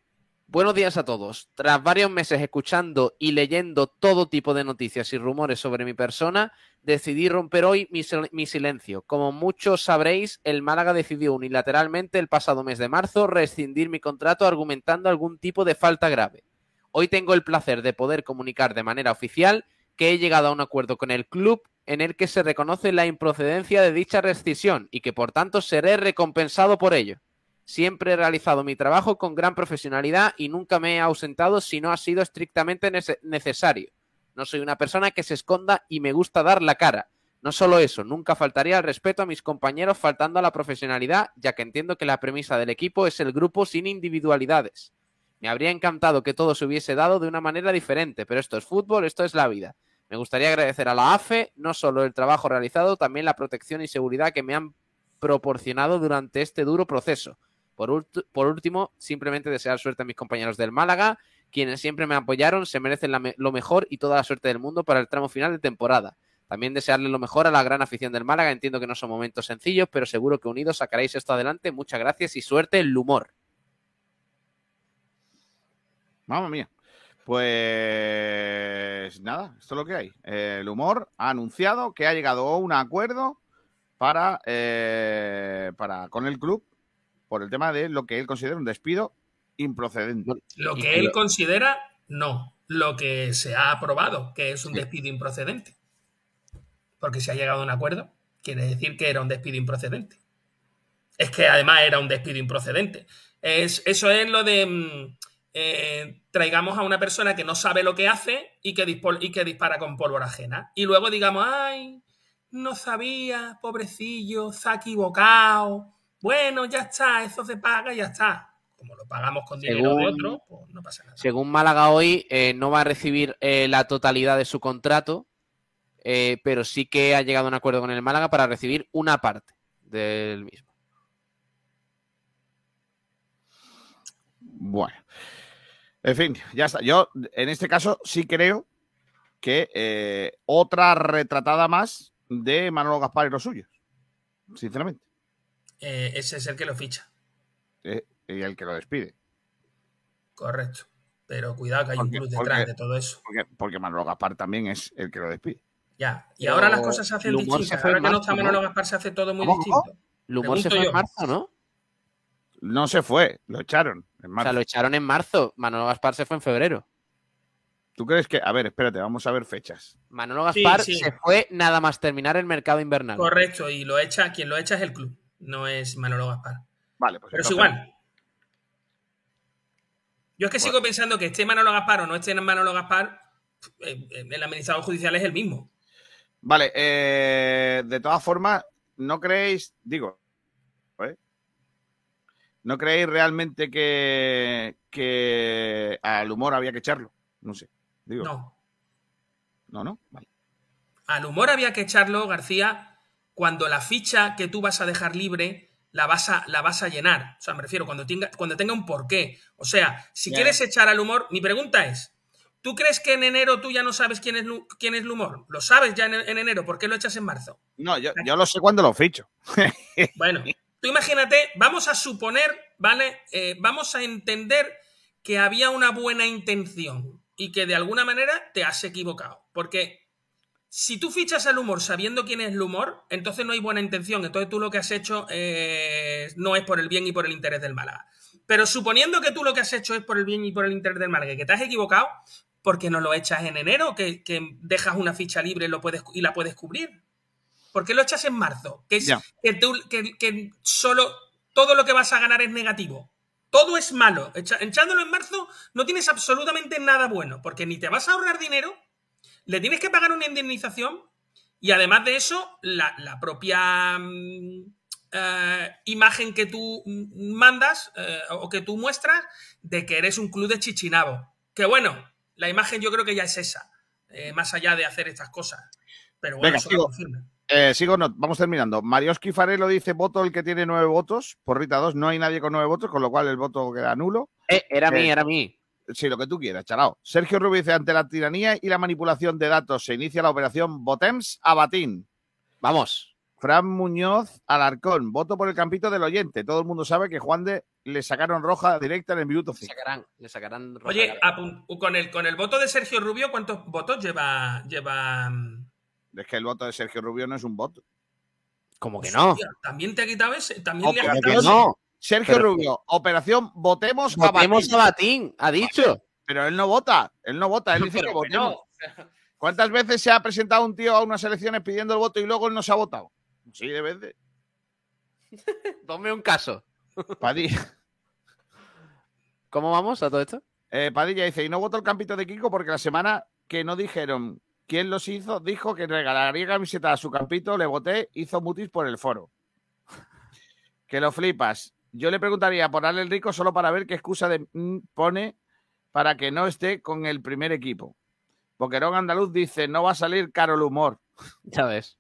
Buenos días a todos. Tras varios meses escuchando y leyendo todo tipo de noticias y rumores sobre mi persona, decidí romper hoy mi, sil- mi silencio. Como muchos sabréis, el Málaga decidió unilateralmente el pasado mes de marzo rescindir mi contrato argumentando algún tipo de falta grave. Hoy tengo el placer de poder comunicar de manera oficial que he llegado a un acuerdo con el club en el que se reconoce la improcedencia de dicha rescisión y que por tanto seré recompensado por ello. Siempre he realizado mi trabajo con gran profesionalidad y nunca me he ausentado si no ha sido estrictamente nece- necesario. No soy una persona que se esconda y me gusta dar la cara. No solo eso, nunca faltaría al respeto a mis compañeros faltando a la profesionalidad, ya que entiendo que la premisa del equipo es el grupo sin individualidades. Me habría encantado que todo se hubiese dado de una manera diferente, pero esto es fútbol, esto es la vida. Me gustaría agradecer a la AFE no solo el trabajo realizado, también la protección y seguridad que me han proporcionado durante este duro proceso. Por, último, simplemente desear suerte a mis compañeros del Málaga, quienes siempre me apoyaron, se merecen lo mejor y toda la suerte del mundo para el tramo final de temporada. También desearle lo mejor a la gran afición del Málaga. Entiendo que no son momentos sencillos, pero seguro que unidos sacaréis esto adelante. Muchas gracias y suerte el humor. Mamma mía. Pues nada, esto es lo que hay. El humor ha anunciado que ha llegado a un acuerdo para, eh, para con el club por el tema de lo que él considera un despido improcedente. Lo que él considera, no. Lo que se ha aprobado, que es un despido improcedente. Porque si ha llegado a un acuerdo, quiere decir que era un despido improcedente. Es que además era un despido improcedente. Es, eso es lo de mm, eh, traigamos a una persona que no sabe lo que hace y que, dispo- y que dispara con pólvora ajena. Y luego digamos, ay, no sabía, pobrecillo, se ha equivocado. Bueno, ya está, eso se paga y ya está. Como lo pagamos con dinero de Según- otro, pues no pasa nada. Según Málaga hoy, eh, no va a recibir eh, la totalidad de su contrato, eh, pero sí que ha llegado a un acuerdo con el Málaga para recibir una parte del mismo. Bueno. En fin, ya está. Yo, en este caso, sí creo que eh, otra retratada más de Manolo Gaspar y los suyos. Sinceramente. Eh, ese es el que lo ficha. eh, y el que lo despide. Correcto. Pero cuidado que hay un plus detrás porque- de todo eso. Porque, porque Manolo Gaspar también es el que lo despide. Ya. Y Pero ahora las cosas se hacen se distintas. Ahora que no está ¿no? Manolo Gaspar se hace todo muy distinto. El humor se fue yo. en marzo, ¿no? No se fue, lo echaron en O marzo. sea, lo echaron en marzo. Manolo Gaspar se fue en febrero. ¿Tú crees que.? A ver, espérate, vamos a ver fechas. Manolo Sí, Gaspar sí. se fue nada más terminar el mercado invernal. Correcto. Y lo echa, quien lo echa es el club. No es Manolo Gaspar. Vale, pues Pero es igual. Yo es que sigo pensando que esté Manolo Gaspar o no esté Manolo Gaspar, eh, el administrador judicial es el mismo. Vale, eh, de todas formas, ¿no creéis, digo, ¿eh? ¿no creéis realmente que, que al humor había que echarlo? No sé, digo. No. No, no, vale. Al humor había que echarlo, García, cuando la ficha que tú vas a dejar libre la vas a, la vas a llenar. O sea, me refiero, cuando tenga, cuando tenga un porqué. O sea, si quieres echar al humor, mi pregunta es, ¿tú crees que en enero tú ya no sabes quién es, quién es el humor? ¿Lo sabes ya en, en enero? ¿Por qué lo echas en marzo? No, yo, yo lo sé cuando lo ficho. Bueno, tú imagínate, vamos a suponer, ¿vale? Eh, vamos a entender que había una buena intención y que de alguna manera te has equivocado. Porque si tú fichas al humor sabiendo quién es el humor, entonces no hay buena intención. Entonces tú lo que has hecho eh, no es por el bien y por el interés del Málaga. Pero suponiendo que tú lo que has hecho es por el bien y por el interés del Málaga, y que te has equivocado, ¿por qué no lo echas en enero? Que, que dejas una ficha libre y, lo puedes, y la puedes cubrir. ¿Por qué lo echas en marzo? Que, es, Ya. que, tú, que, que solo todo lo que vas a ganar es negativo. Todo es malo. Echa- echándolo en marzo no tienes absolutamente nada bueno, porque ni te vas a ahorrar dinero, le tienes que pagar una indemnización y además de eso, la, la propia mm, eh, imagen que tú mandas eh, o que tú muestras de que eres un club de chichinabo. Que bueno, la imagen yo creo que ya es esa, eh, más allá de hacer estas cosas. Pero bueno, Venga, eso lo sigo. Eh, sigo, no, vamos terminando. Marioski Farelo dice voto el que tiene nueve votos. Por Rita 2 no hay nadie con nueve votos, con lo cual el voto queda nulo. Eh, era Eh, mí, era mí. Sí, lo que tú quieras, charao. Sergio Rubio dice, ante la tiranía y la manipulación de datos se inicia la operación Botems a Batín. Vamos. Fran Muñoz Alarcón, voto por el campito del oyente. Todo el mundo sabe que Juan de le sacaron roja directa en el minuto Le 5. sacarán, le sacarán roja Oye, con el, con el voto de Sergio Rubio, ¿cuántos votos lleva? lleva mm, Es que el voto de Sergio Rubio no es un voto. Como que no. hostia, ¿También te ha quitado ese? ¿También le ha quitado ese? no. Sergio Pero- Rubio, operación Votemos a Votemos Batín. a Batín, ha dicho. Pero él no vota, él no vota, él dice que no. votemos. ¿Cuántas veces se ha presentado un tío a unas elecciones pidiendo el voto y luego él no se ha votado? Sí, de veces. Ponme un caso. Padilla, ¿Cómo vamos a todo esto? eh, Padilla dice, y no voto el campito de Kiko porque la semana que no dijeron quién los hizo, dijo que regalaría camiseta a su campito, le voté, hizo mutis por el foro. Que lo flipas. Yo le preguntaría por Ale el Rico solo para ver qué excusa de, mm, pone para que no esté con el primer equipo. Boquerón Andaluz dice, no va a salir caro el humor. Ya ves.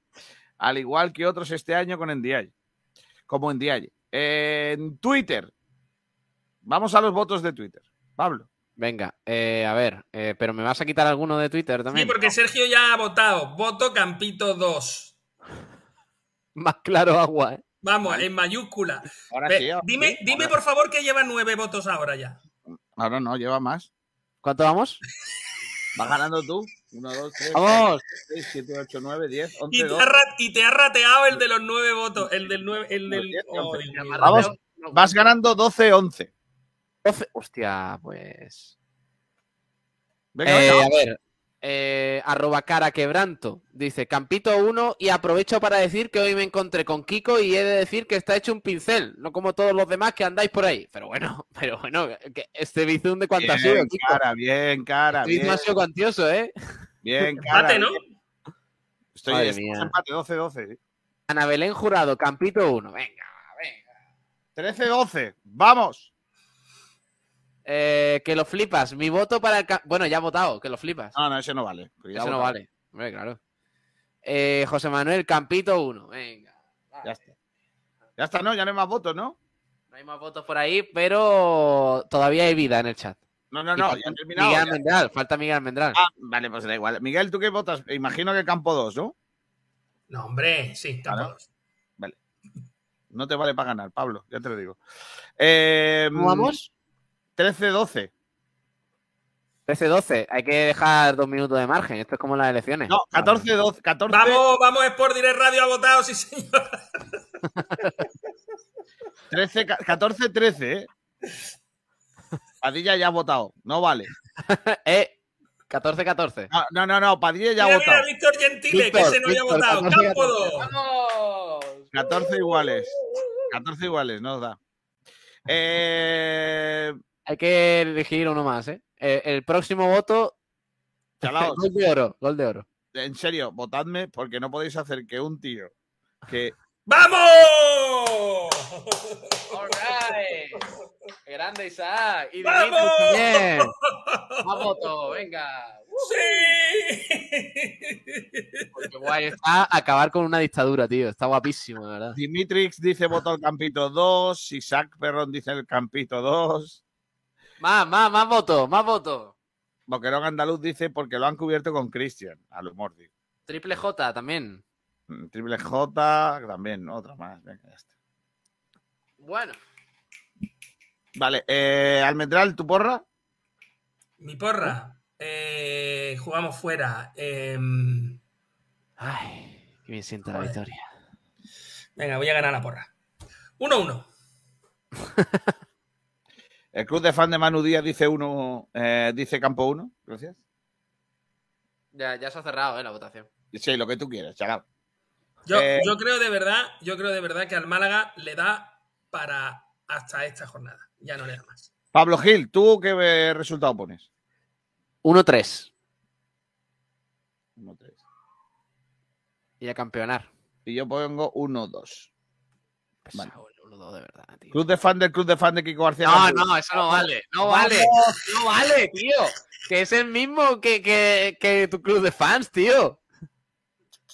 al igual que otros este año con Ndiaye. Como Ndiaye. En Twitter. Vamos a los votos de Twitter. Pablo. Venga, eh, a ver, eh, pero ¿me vas a quitar alguno de Twitter Sí, también? porque Sergio ya ha votado. Voto Campito 2. Más claro agua, ¿eh? Vamos, en mayúscula. Ahora Ve, sí, ahora dime, sí, dime ahora- por favor que lleva nueve votos ahora ya. Ahora no, lleva más. ¿Cuánto vamos? Vas ganando tú. 1, 2, 3, ¡Vamos! 6, 7, 8, 9, 10, Y 11, te, 12. ha ra- y te ha rateado el de los nueve votos. El del nueve. El del. oh. Vamos, vas ganando 12, 11. 12. Hostia, pues. Venga, Eh, venga. a ver. Eh, arroba cara quebranto. Dice, Campito 1 y aprovecho para decir que hoy me encontré con Kiko y he de decir que está hecho un pincel, no como todos los demás que andáis por ahí. Pero bueno, pero bueno, que este bizum de cuánto ha sido, Bien, Kiko. cara, bien, cara. Este Bien, ha sido cuantioso, ¿eh? bien, cara. Empate, ¿no? bien. Estoy Madre mía. empate, 12, 12. sí. Ana Belén Jurado, Campito 1. Venga. 13, 12. Vamos. Eh, que lo flipas. Mi voto para el... Bueno, ya ha votado, que lo flipas. No, no, ese no vale. Cuidado, Eso no vale. Hombre, claro. Eh, José Manuel, Campito 1. Venga. Ya está. Ya está, ¿no? Ya no hay más votos, ¿no? No hay más votos por ahí, pero todavía hay vida en el chat. No, no, no, ya han terminado. Miguel ya. Almendral, falta Miguel Almendral. Ah, vale, pues da igual. Miguel, ¿tú qué votas? Imagino que campo 2, ¿no? No, hombre, sí, Campo Claro. 2. No te vale para ganar, Pablo, ya te lo digo. Eh, ¿Cómo vamos? 13-12. 13-12. Hay que dejar dos minutos de margen. Esto es como las elecciones. No, 14-12. 14. Vamos, vamos, Sport Direct Radio ha votado, sí, señor. 13, 14-13, ¿eh? Padilla ya ha votado. No vale. eh, 14-14. No, no, no, no, Padilla ya ha Mira, votado. mira, Víctor Gentile, que ese no había Víctor, votado. 14, Campo 14. 2. 14 iguales. 14 iguales, no da. Eh, Hay que elegir uno más, ¿eh? Eh, el próximo voto. Chalaos. Gol de oro. Gol de oro. en serio, votadme porque no podéis hacer que un tío que ¡Vamos! Grande Isaac. Y ¡Vamos! Votos, venga. ¡Sí! Qué guay está acabar con una dictadura, tío. Está guapísimo, de verdad. Dimitrix dice voto al Campito 2, Isaac Perrón dice el Campito 2, Más, más, más votos, más votos. Boquerón Andaluz dice porque lo han cubierto con Christian, al humor. digo. Triple J también. Mm, Triple J también, otra más. Venga, ya está. Bueno. Vale, eh, Almendral, ¿tu porra? Mi porra. Eh, jugamos fuera. Em, Ay, qué bien sienta la victoria. venga, voy a ganar la porra. 1-1. El club de fan de Manu Díaz dice uno, eh, dice campo 1, gracias. Ya, ya se ha cerrado, ¿eh? La votación. Sí, lo que tú quieras, chaval. Yo, Eh, yo creo de verdad, yo creo de verdad que al Málaga le da para hasta esta jornada. Ya no le da más. Pablo Gil, ¿tú qué eh, resultado pones? 1-3. 1-3. Y a campeonar. Y yo pongo 1-2. Vale. Pesado, el 1-2 de verdad, tío. Club de fan del club de fan de Kiko García. No, no, eso no vale. No vale. No vale, tío. Que es el mismo que, que, que tu club de fans, tío.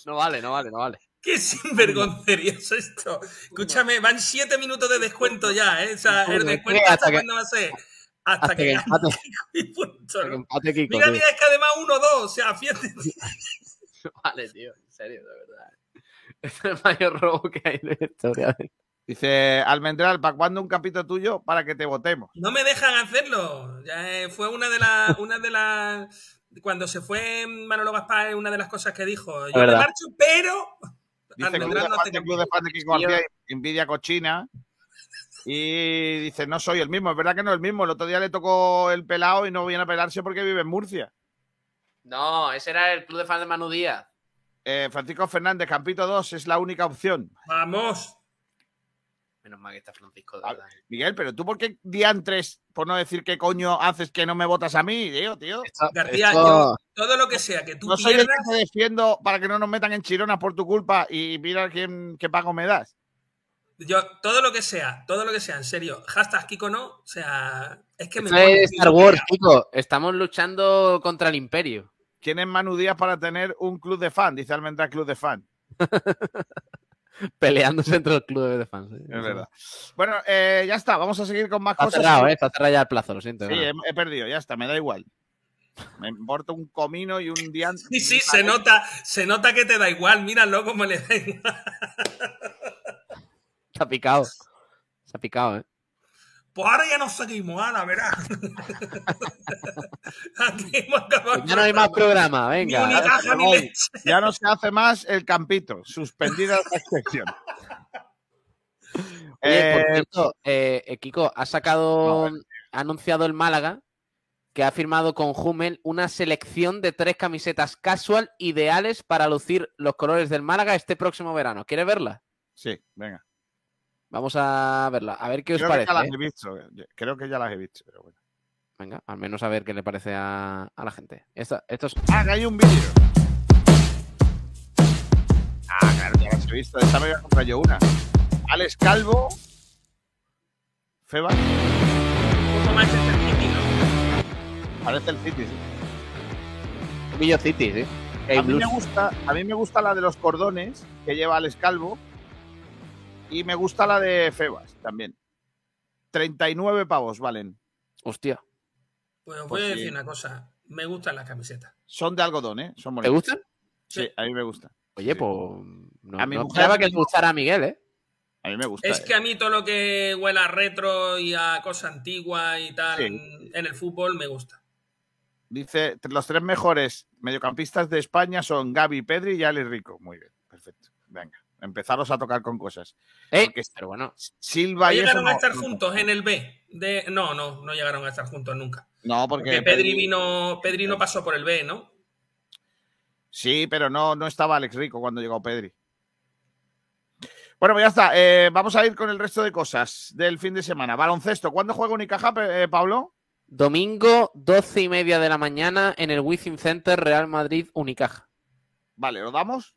No vale, no vale, no vale. ¡Qué sinvergoncería es esto! Escúchame, van siete minutos de descuento ya, ¿eh? O sea, el descuento hasta hasta que- cuándo va a ser. Hasta, Hasta que, que empate. y punto, Hasta que ¿no? empate Kiko, Mira, tío. mira, es que además 1-2, o sea, fíjate. No vale, tío. En serio, de verdad. Es el mayor robo que hay de la historia. Dice Almendral, ¿para cuándo un capítulo tuyo para que te votemos? No me dejan hacerlo. Ya, eh, fue una de las. Una de las. Cuando se fue Manolo Gaspar, es una de las cosas que dijo. Yo me marcho, pero. Dice club Almendral de, no fan, club de fan de Kiko García, envidia cochina. Y dice, no soy el mismo. Es verdad que no es el mismo. El otro día le tocó el pelado y no viene a pelarse porque vive en Murcia. No, ese era el club de fans de Manu Díaz. Eh, Francisco Fernández, Campito 2 es la única opción. Vamos. Menos mal que está Francisco, de verdad. Miguel, pero tú por qué diantres, por no decir qué coño haces que no me votas a mí, tío, tío. García, Esto- yo, todo lo que sea que tú No soy el pierdas. que te defiendo para que no nos metan en chironas por tu culpa y mira quién, qué pago me das. Yo, todo lo que sea, todo lo que sea, en serio. Hashtag Kiko no. O sea, es que me. Es Star Wars, Kiko. Estamos luchando contra el Imperio. ¿Quién es Manu Díaz para tener un club de fan? Dice Almendral Club de Fan. Peleándose entre el club de fans. ¿eh? Es verdad. Bueno, eh, ya está. Vamos a seguir con más Está cosas. cerrado, ¿eh? Está cerrado ya el plazo, lo siento. Sí, he, he perdido, ya está, me da igual. Me importa un comino y un diante. Sí, sí, se nota, se nota que te da igual. Míralo como le da igual. Se ha picado. Se ha picado, ¿eh? Pues ahora ya nos seguimos, ahora, verás. Aquí hemos acabado. Ya no hay más programa, Ni venga. unitaja ni leche. Ya no se hace más el campito. Suspendida la sección. Oye, por Eh, cierto, eh, eh, Kiko, ha sacado, ha anunciado el Málaga que ha firmado con Hummel una selección de tres camisetas casual ideales para lucir los colores del Málaga este próximo verano. ¿Quieres verla? Sí, venga. Vamos a verla, a ver qué os que parece. ya las ¿eh? he visto. Creo que ya las he visto, pero bueno. Venga, al menos a ver qué le parece a, a la gente. Esto, esto es... Ah, que hay un vídeo. Ah, claro, ya las he visto. Esta me voy a comprar yo una. Alex Calvo. Feba. Un este City, ¿no? Parece el City, sí. Villo City, ¿sí? Hey, A mí, me gusta, a mí me gusta la de los cordones que lleva Alex Calvo. Y me gusta la de Febas también. 39 pavos valen. Hostia. Pues os voy Pues a sí. decir una cosa. Me gustan las camisetas. Son de algodón, ¿eh? Son ¿Te gustan? Sí, a mí me gusta. Oye, Sí. pues no, A mi no mujer- esperaba que le gustara a Miguel, ¿eh? A mí me gusta. Es eh. que a mí todo lo que huela a retro y a cosa antigua y tal Sí. en, en el fútbol me gusta. Dice, los tres mejores mediocampistas de España son Gaby, Pedri y Ali Rico. Muy bien, perfecto. Venga, empezaros a tocar con cosas. Eh, Porque pero bueno. Silva ¿No y eso llegaron a estar no- juntos en el B? De... No, no, no llegaron a estar juntos nunca. No, porque, Porque Pedri vino, Pedri no pasó por el B, ¿no? Sí, pero no, no estaba Alex Rico cuando llegó Pedri. Bueno, pues ya está. Eh, vamos a ir con el resto de cosas del fin de semana. Baloncesto. ¿Cuándo juega Unicaja, eh, Pablo? Domingo, 12 y media de la mañana en el Wizzing Center Real Madrid Unicaja. Vale, ¿lo damos?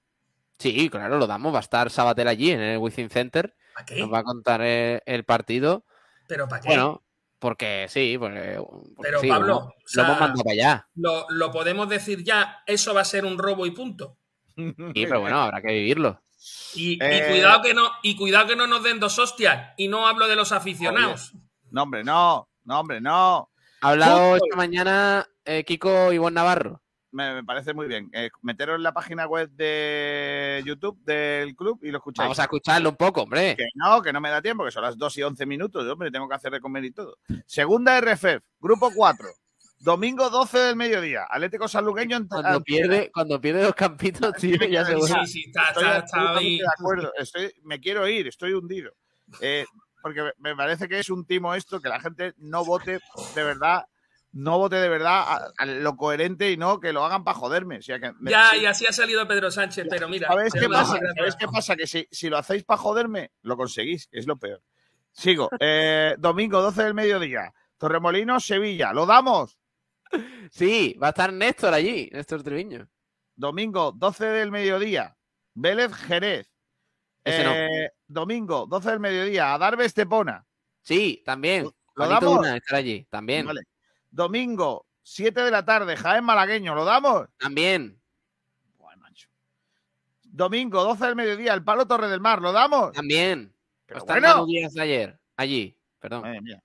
Sí, claro, lo damos. Va a estar Sabatel allí en el Wizzing Center. ¿Para qué? Nos va a contar eh, el partido. ¿Pero para qué? Bueno, porque sí, porque, porque Pero, sí, Pablo, lo, o lo sea, hemos mandado para allá. Lo, lo podemos decir ya, eso va a ser un robo y punto. Sí, pero bueno, habrá que vivirlo. Y, y Eh, cuidado que no, y cuidado que no nos den dos hostias. Y no hablo de los aficionados. No, hombre, no. No, hombre, no. Ha hablado esta mañana eh, Kiko Ivonne Navarro. Me, me parece muy bien. Eh, meteros en la página web de YouTube del club y lo escucháis. Vamos a escucharlo un poco, hombre. Que no, que no me da tiempo, que son las 2 y 11 minutos, hombre, tengo que hacer de comer y todo. Segunda RFF, grupo 4. Domingo 12 del mediodía. Atlético Sanluqueño en Cuando pierde, cuando pierde los campitos, tío, ya se Sí, sí, está, Estoy está, está ahí. de acuerdo. Estoy, me quiero ir, estoy hundido. Eh, porque me parece que es un timo esto, que la gente no vote de verdad, no vote de verdad a, a lo coherente y no que lo hagan para joderme. O sea, que me- Ya, sí, y así ha salido Pedro Sánchez, pero mira. ¿Sabéis te qué pasa? decir una ¿Sabéis cosa. qué pasa? Que si, si lo hacéis para joderme, lo conseguís, es lo peor. Sigo. Eh, domingo 12 del mediodía. Torremolinos, Sevilla. ¿Lo damos? Sí, va a estar Néstor allí, Néstor Treviño. Domingo 12 del mediodía. Vélez, Jerez. No. Eh, Domingo 12 del mediodía. Adarve, Estepona. Sí, también. ¿Lo Juanito damos? Duna estará allí, también. Vale. Domingo 7 de la tarde. Jaén, Malagueño. ¿Lo damos? También. Domingo 12 del mediodía. El Palo Torre del Mar. ¿Lo damos? También. Pero Va a estar bueno. Díaz ayer, allí. Perdón. Madre mía.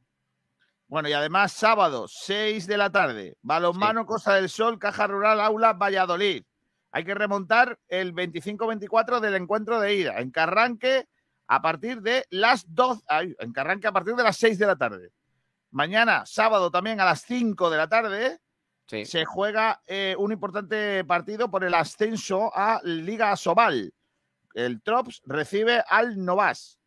Bueno, y además sábado, 6 de la tarde, balonmano Costa del Sol, Caja Rural Aula Valladolid. Hay que remontar el 25-24 del encuentro de ida, en Carranque a partir de las 12, ay, en Carranque a partir de las 6 de la tarde. Mañana, sábado también a las 5 de la tarde, Sí. se juega eh, un importante partido por el ascenso a Liga Sobal. El Trops recibe al Novas.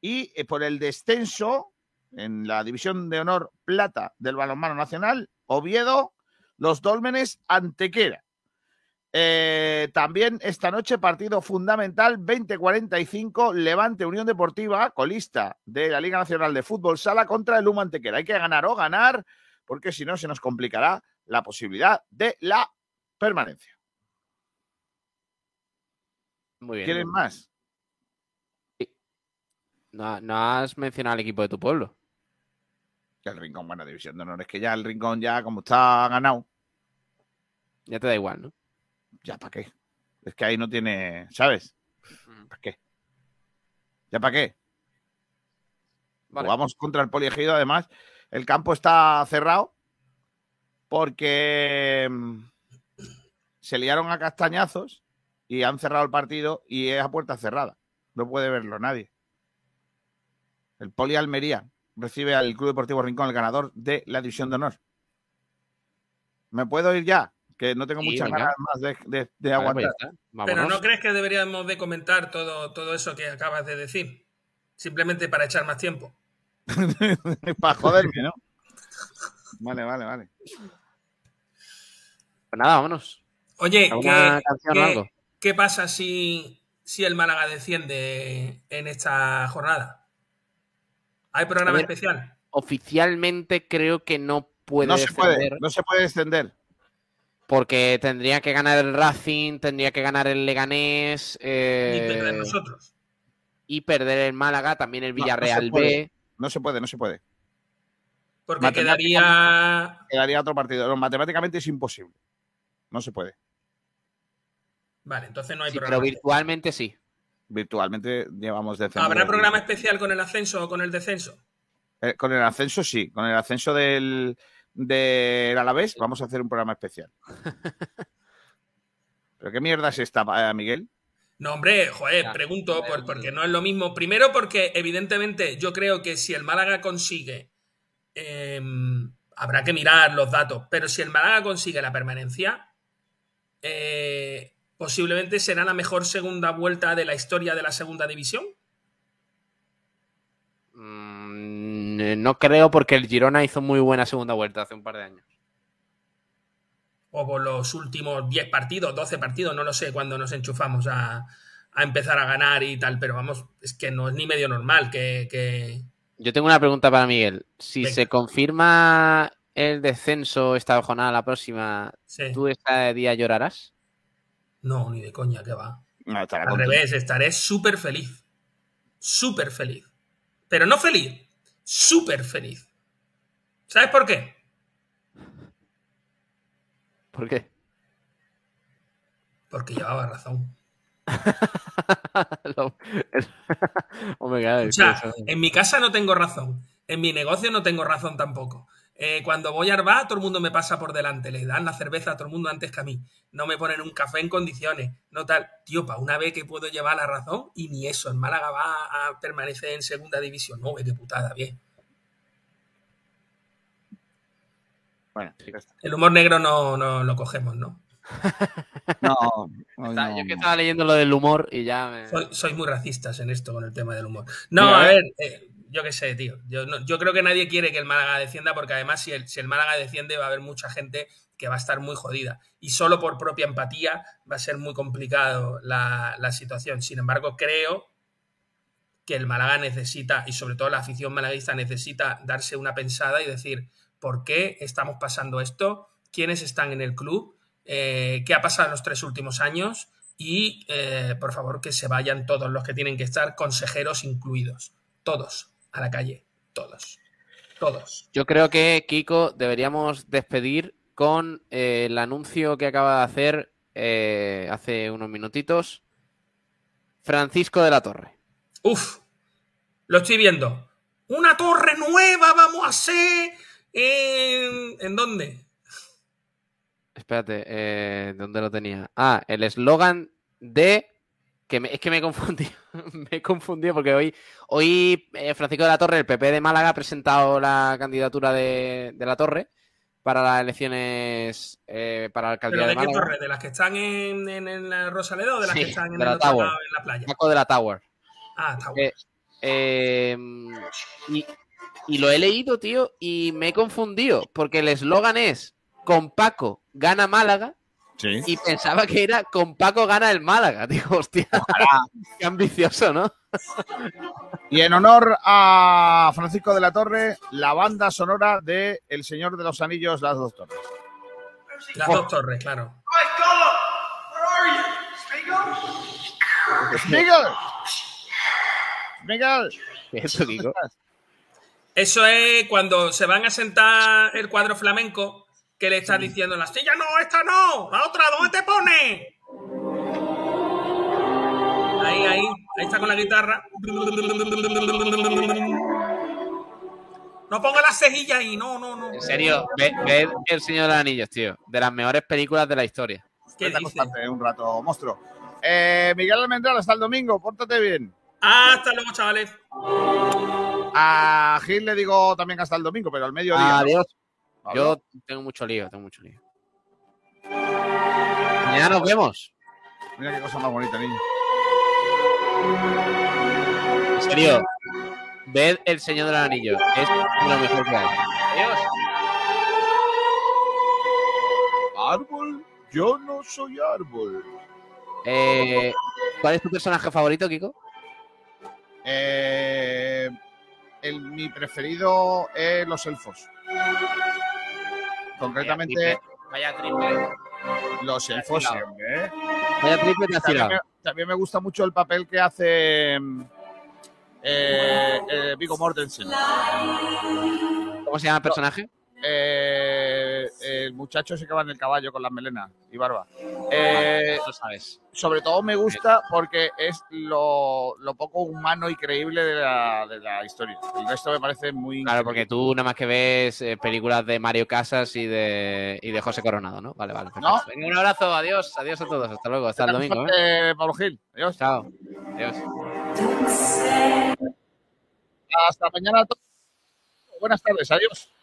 Y eh, por el descenso en la división de honor plata del balonmano nacional, Oviedo, los Dólmenes, Antequera. Eh, también esta noche partido fundamental 2045 Levante Unión Deportiva, colista de la Liga Nacional de Fútbol Sala contra el Humo Antequera. Hay que ganar o ganar porque si no se nos complicará la posibilidad de la permanencia. Muy bien. ¿Quieren más? No, no has mencionado al equipo de tu pueblo. El Rincón, buena división de honor. Es que ya el Rincón ya como está ganado, Ya te da igual, ¿no? Ya para qué. Es que ahí no tiene, ¿sabes? ¿Para qué? ¿Ya para qué? Vale. Jugamos contra el Poliegido, además. El campo está cerrado porque mm, se liaron a castañazos y han cerrado el partido y es a puerta cerrada. No puede verlo nadie. El Poli Almería recibe al Club Deportivo Rincón, el ganador de la división de honor. ¿Me puedo ir ya? Que no tengo Sí, muchas venga. ganas más de, de- de Vale, aguantar. pues está. Pero. ¿no crees que deberíamos de comentar todo, todo eso que acabas de decir? Simplemente para echar más tiempo. Para joderme, ¿no? Vale, vale, vale. Pues nada, vámonos. Oye, ¿Alguna ¿qué, canción o qué- algo? qué pasa si, si el Málaga desciende en esta jornada? ¿Hay programa ver, especial? Oficialmente creo que no puede No se puede, no se puede descender. Porque tendría que ganar el Racing, tendría que ganar el Leganés Ni eh, perder nosotros. y perder el Málaga, también el No, no Villarreal puede. B. No se puede, no se puede. Porque quedaría. Quedaría otro partido. No, matemáticamente es imposible. No se puede. Vale, entonces no hay Sí, pero programa. virtualmente sí. Virtualmente llevamos descendido. ¿Habrá programa especial con el ascenso o con el descenso? Eh, con el ascenso sí. Con el ascenso del, del Alavés vamos a hacer un programa especial. ¿Pero qué mierda es esta, eh, Miguel? No, hombre, joder, pregunto, por- porque no es lo mismo. Primero, porque evidentemente yo creo que si el Málaga consigue, eh, habrá que mirar los datos, pero si el Málaga consigue la permanencia, eh, posiblemente será la mejor segunda vuelta de la historia de la segunda división. Mm, no creo porque el Girona hizo muy buena segunda vuelta hace un par de años. O por los últimos 10 partidos, 12 partidos, no lo sé, cuando nos enchufamos a, a empezar a ganar y tal, pero vamos, es que no es ni medio normal que... que- Yo tengo una pregunta para Miguel. Si Venga. se confirma el descenso esta jornada, la próxima, Sí. ¿tú ese día llorarás? No, ni de coña, que va. No, Al revés, estaré súper feliz. Súper feliz. Pero no feliz, súper feliz. ¿Sabes por qué? ¿Por qué? Porque llevaba razón. Claro, O sea, en mi casa no tengo razón. En mi negocio no tengo razón tampoco. Eh, cuando voy a Arba, todo el mundo me pasa por delante. Le dan la cerveza a todo el mundo antes que a mí. No me ponen un café en condiciones. No tal. Tío, para una vez que puedo llevar la razón y ni eso. El Málaga va a permanecer en segunda división. No, ve qué putada, bien. Bueno. El humor negro no, no lo cogemos, ¿no? No, no, Está- no, yo que estaba leyendo lo del humor y ya me... Soy- sois muy racistas en esto con el tema del humor. No, Mira, a eh. ver, eh, yo qué sé, tío. Yo, creo que nadie quiere que el Málaga descienda porque además si el, Málaga desciende va a haber mucha gente que va a estar muy jodida. Y solo por propia empatía va a ser muy complicado la, la situación. Sin embargo, creo que el Málaga necesita, y sobre todo la afición malaguista necesita darse una pensada y decir, ¿por qué estamos pasando esto? ¿Quiénes están en el club? Eh, ¿Qué ha pasado en los tres últimos años? Y, eh, por favor, que se vayan todos los que tienen que estar, consejeros incluidos. Todos, a la calle. Todos. Todos. Yo creo que, Kiko, deberíamos despedir con eh, el anuncio que acaba de hacer eh, hace unos minutitos Francisco de la Torre. Uf, lo estoy viendo. Una torre nueva vamos a hacer. ¿En, ¿en dónde? Espérate, eh, ¿dónde lo tenía? Ah, el eslogan de... Que me- es que me he confundido, me he confundido porque hoy, hoy eh, Francisco de la Torre, el PP de Málaga, ha presentado la candidatura de, de la Torre para las elecciones eh, para la alcaldía ¿Pero de de qué Málaga. torre? ¿De las que están en, en, en la Rosaleda o de las Sí, que están en de el la otro Tower. lado, en la playa? Paco de la Tower. Ah, bueno. Eh, eh, y, y lo he leído, tío, y me he confundido, porque el eslogan es con Paco gana Málaga, Sí. y pensaba que era con Paco gana el Málaga. Digo, hostia, qué ambicioso, ¿no? Y en honor a Francisco de la Torre, la banda sonora de El Señor de los Anillos, Las Dos Torres. Las dos torres, claro. ¡Miguel! ¡Miguel! ¿Qué es esto, Kiko? Eso es cuando se van a sentar el cuadro flamenco que le estás diciendo la silla, no, esta no, la otra, ¿dónde te pone? Ahí, ahí, ahí está con la guitarra. No ponga la cejilla ahí, no, no, no. En serio, ve, ve El Señor de los Anillos, tío. De las mejores películas de la historia. ¿Qué Está dice? un rato, monstruo. Eh, Miguel Almendral, hasta el domingo, pórtate bien. Hasta luego, chavales. A Gil le digo también hasta el domingo, pero al mediodía. Adiós. Yo tengo mucho lío, tengo mucho lío. Mañana nos vemos. Mira qué cosa más bonita, niño. En serio, ved El Señor de los Anillos. Es lo mejor que hay. Adiós. Árbol, yo no soy árbol. Eh, ¿Cuál es tu personaje favorito, Kiko? Eh, el, mi preferido es los elfos. Concretamente, Vaya triple. los elfos siempre, ¿eh? Vaya triple te has También me, también me gusta mucho el papel que hace mm, eh, eh, Viggo Mortensen. ¿Cómo se llama el personaje? Eh, el muchacho ese que va en el caballo con las melenas y barba. Eh, Lo sabes. sobre todo me gusta porque es lo, lo poco humano y creíble de la, de la historia. El resto me parece muy... Claro, porque tú nada más que ves eh, películas de Mario Casas y de, y de José Coronado, ¿no? Vale, vale. perfecto. ¿No? Venga, un abrazo, adiós, adiós a todos, hasta luego, hasta el domingo. ¿eh? Eh, Pablo Gil. Adiós. Chao. Adiós. Hasta mañana a todos. Buenas tardes. Adiós.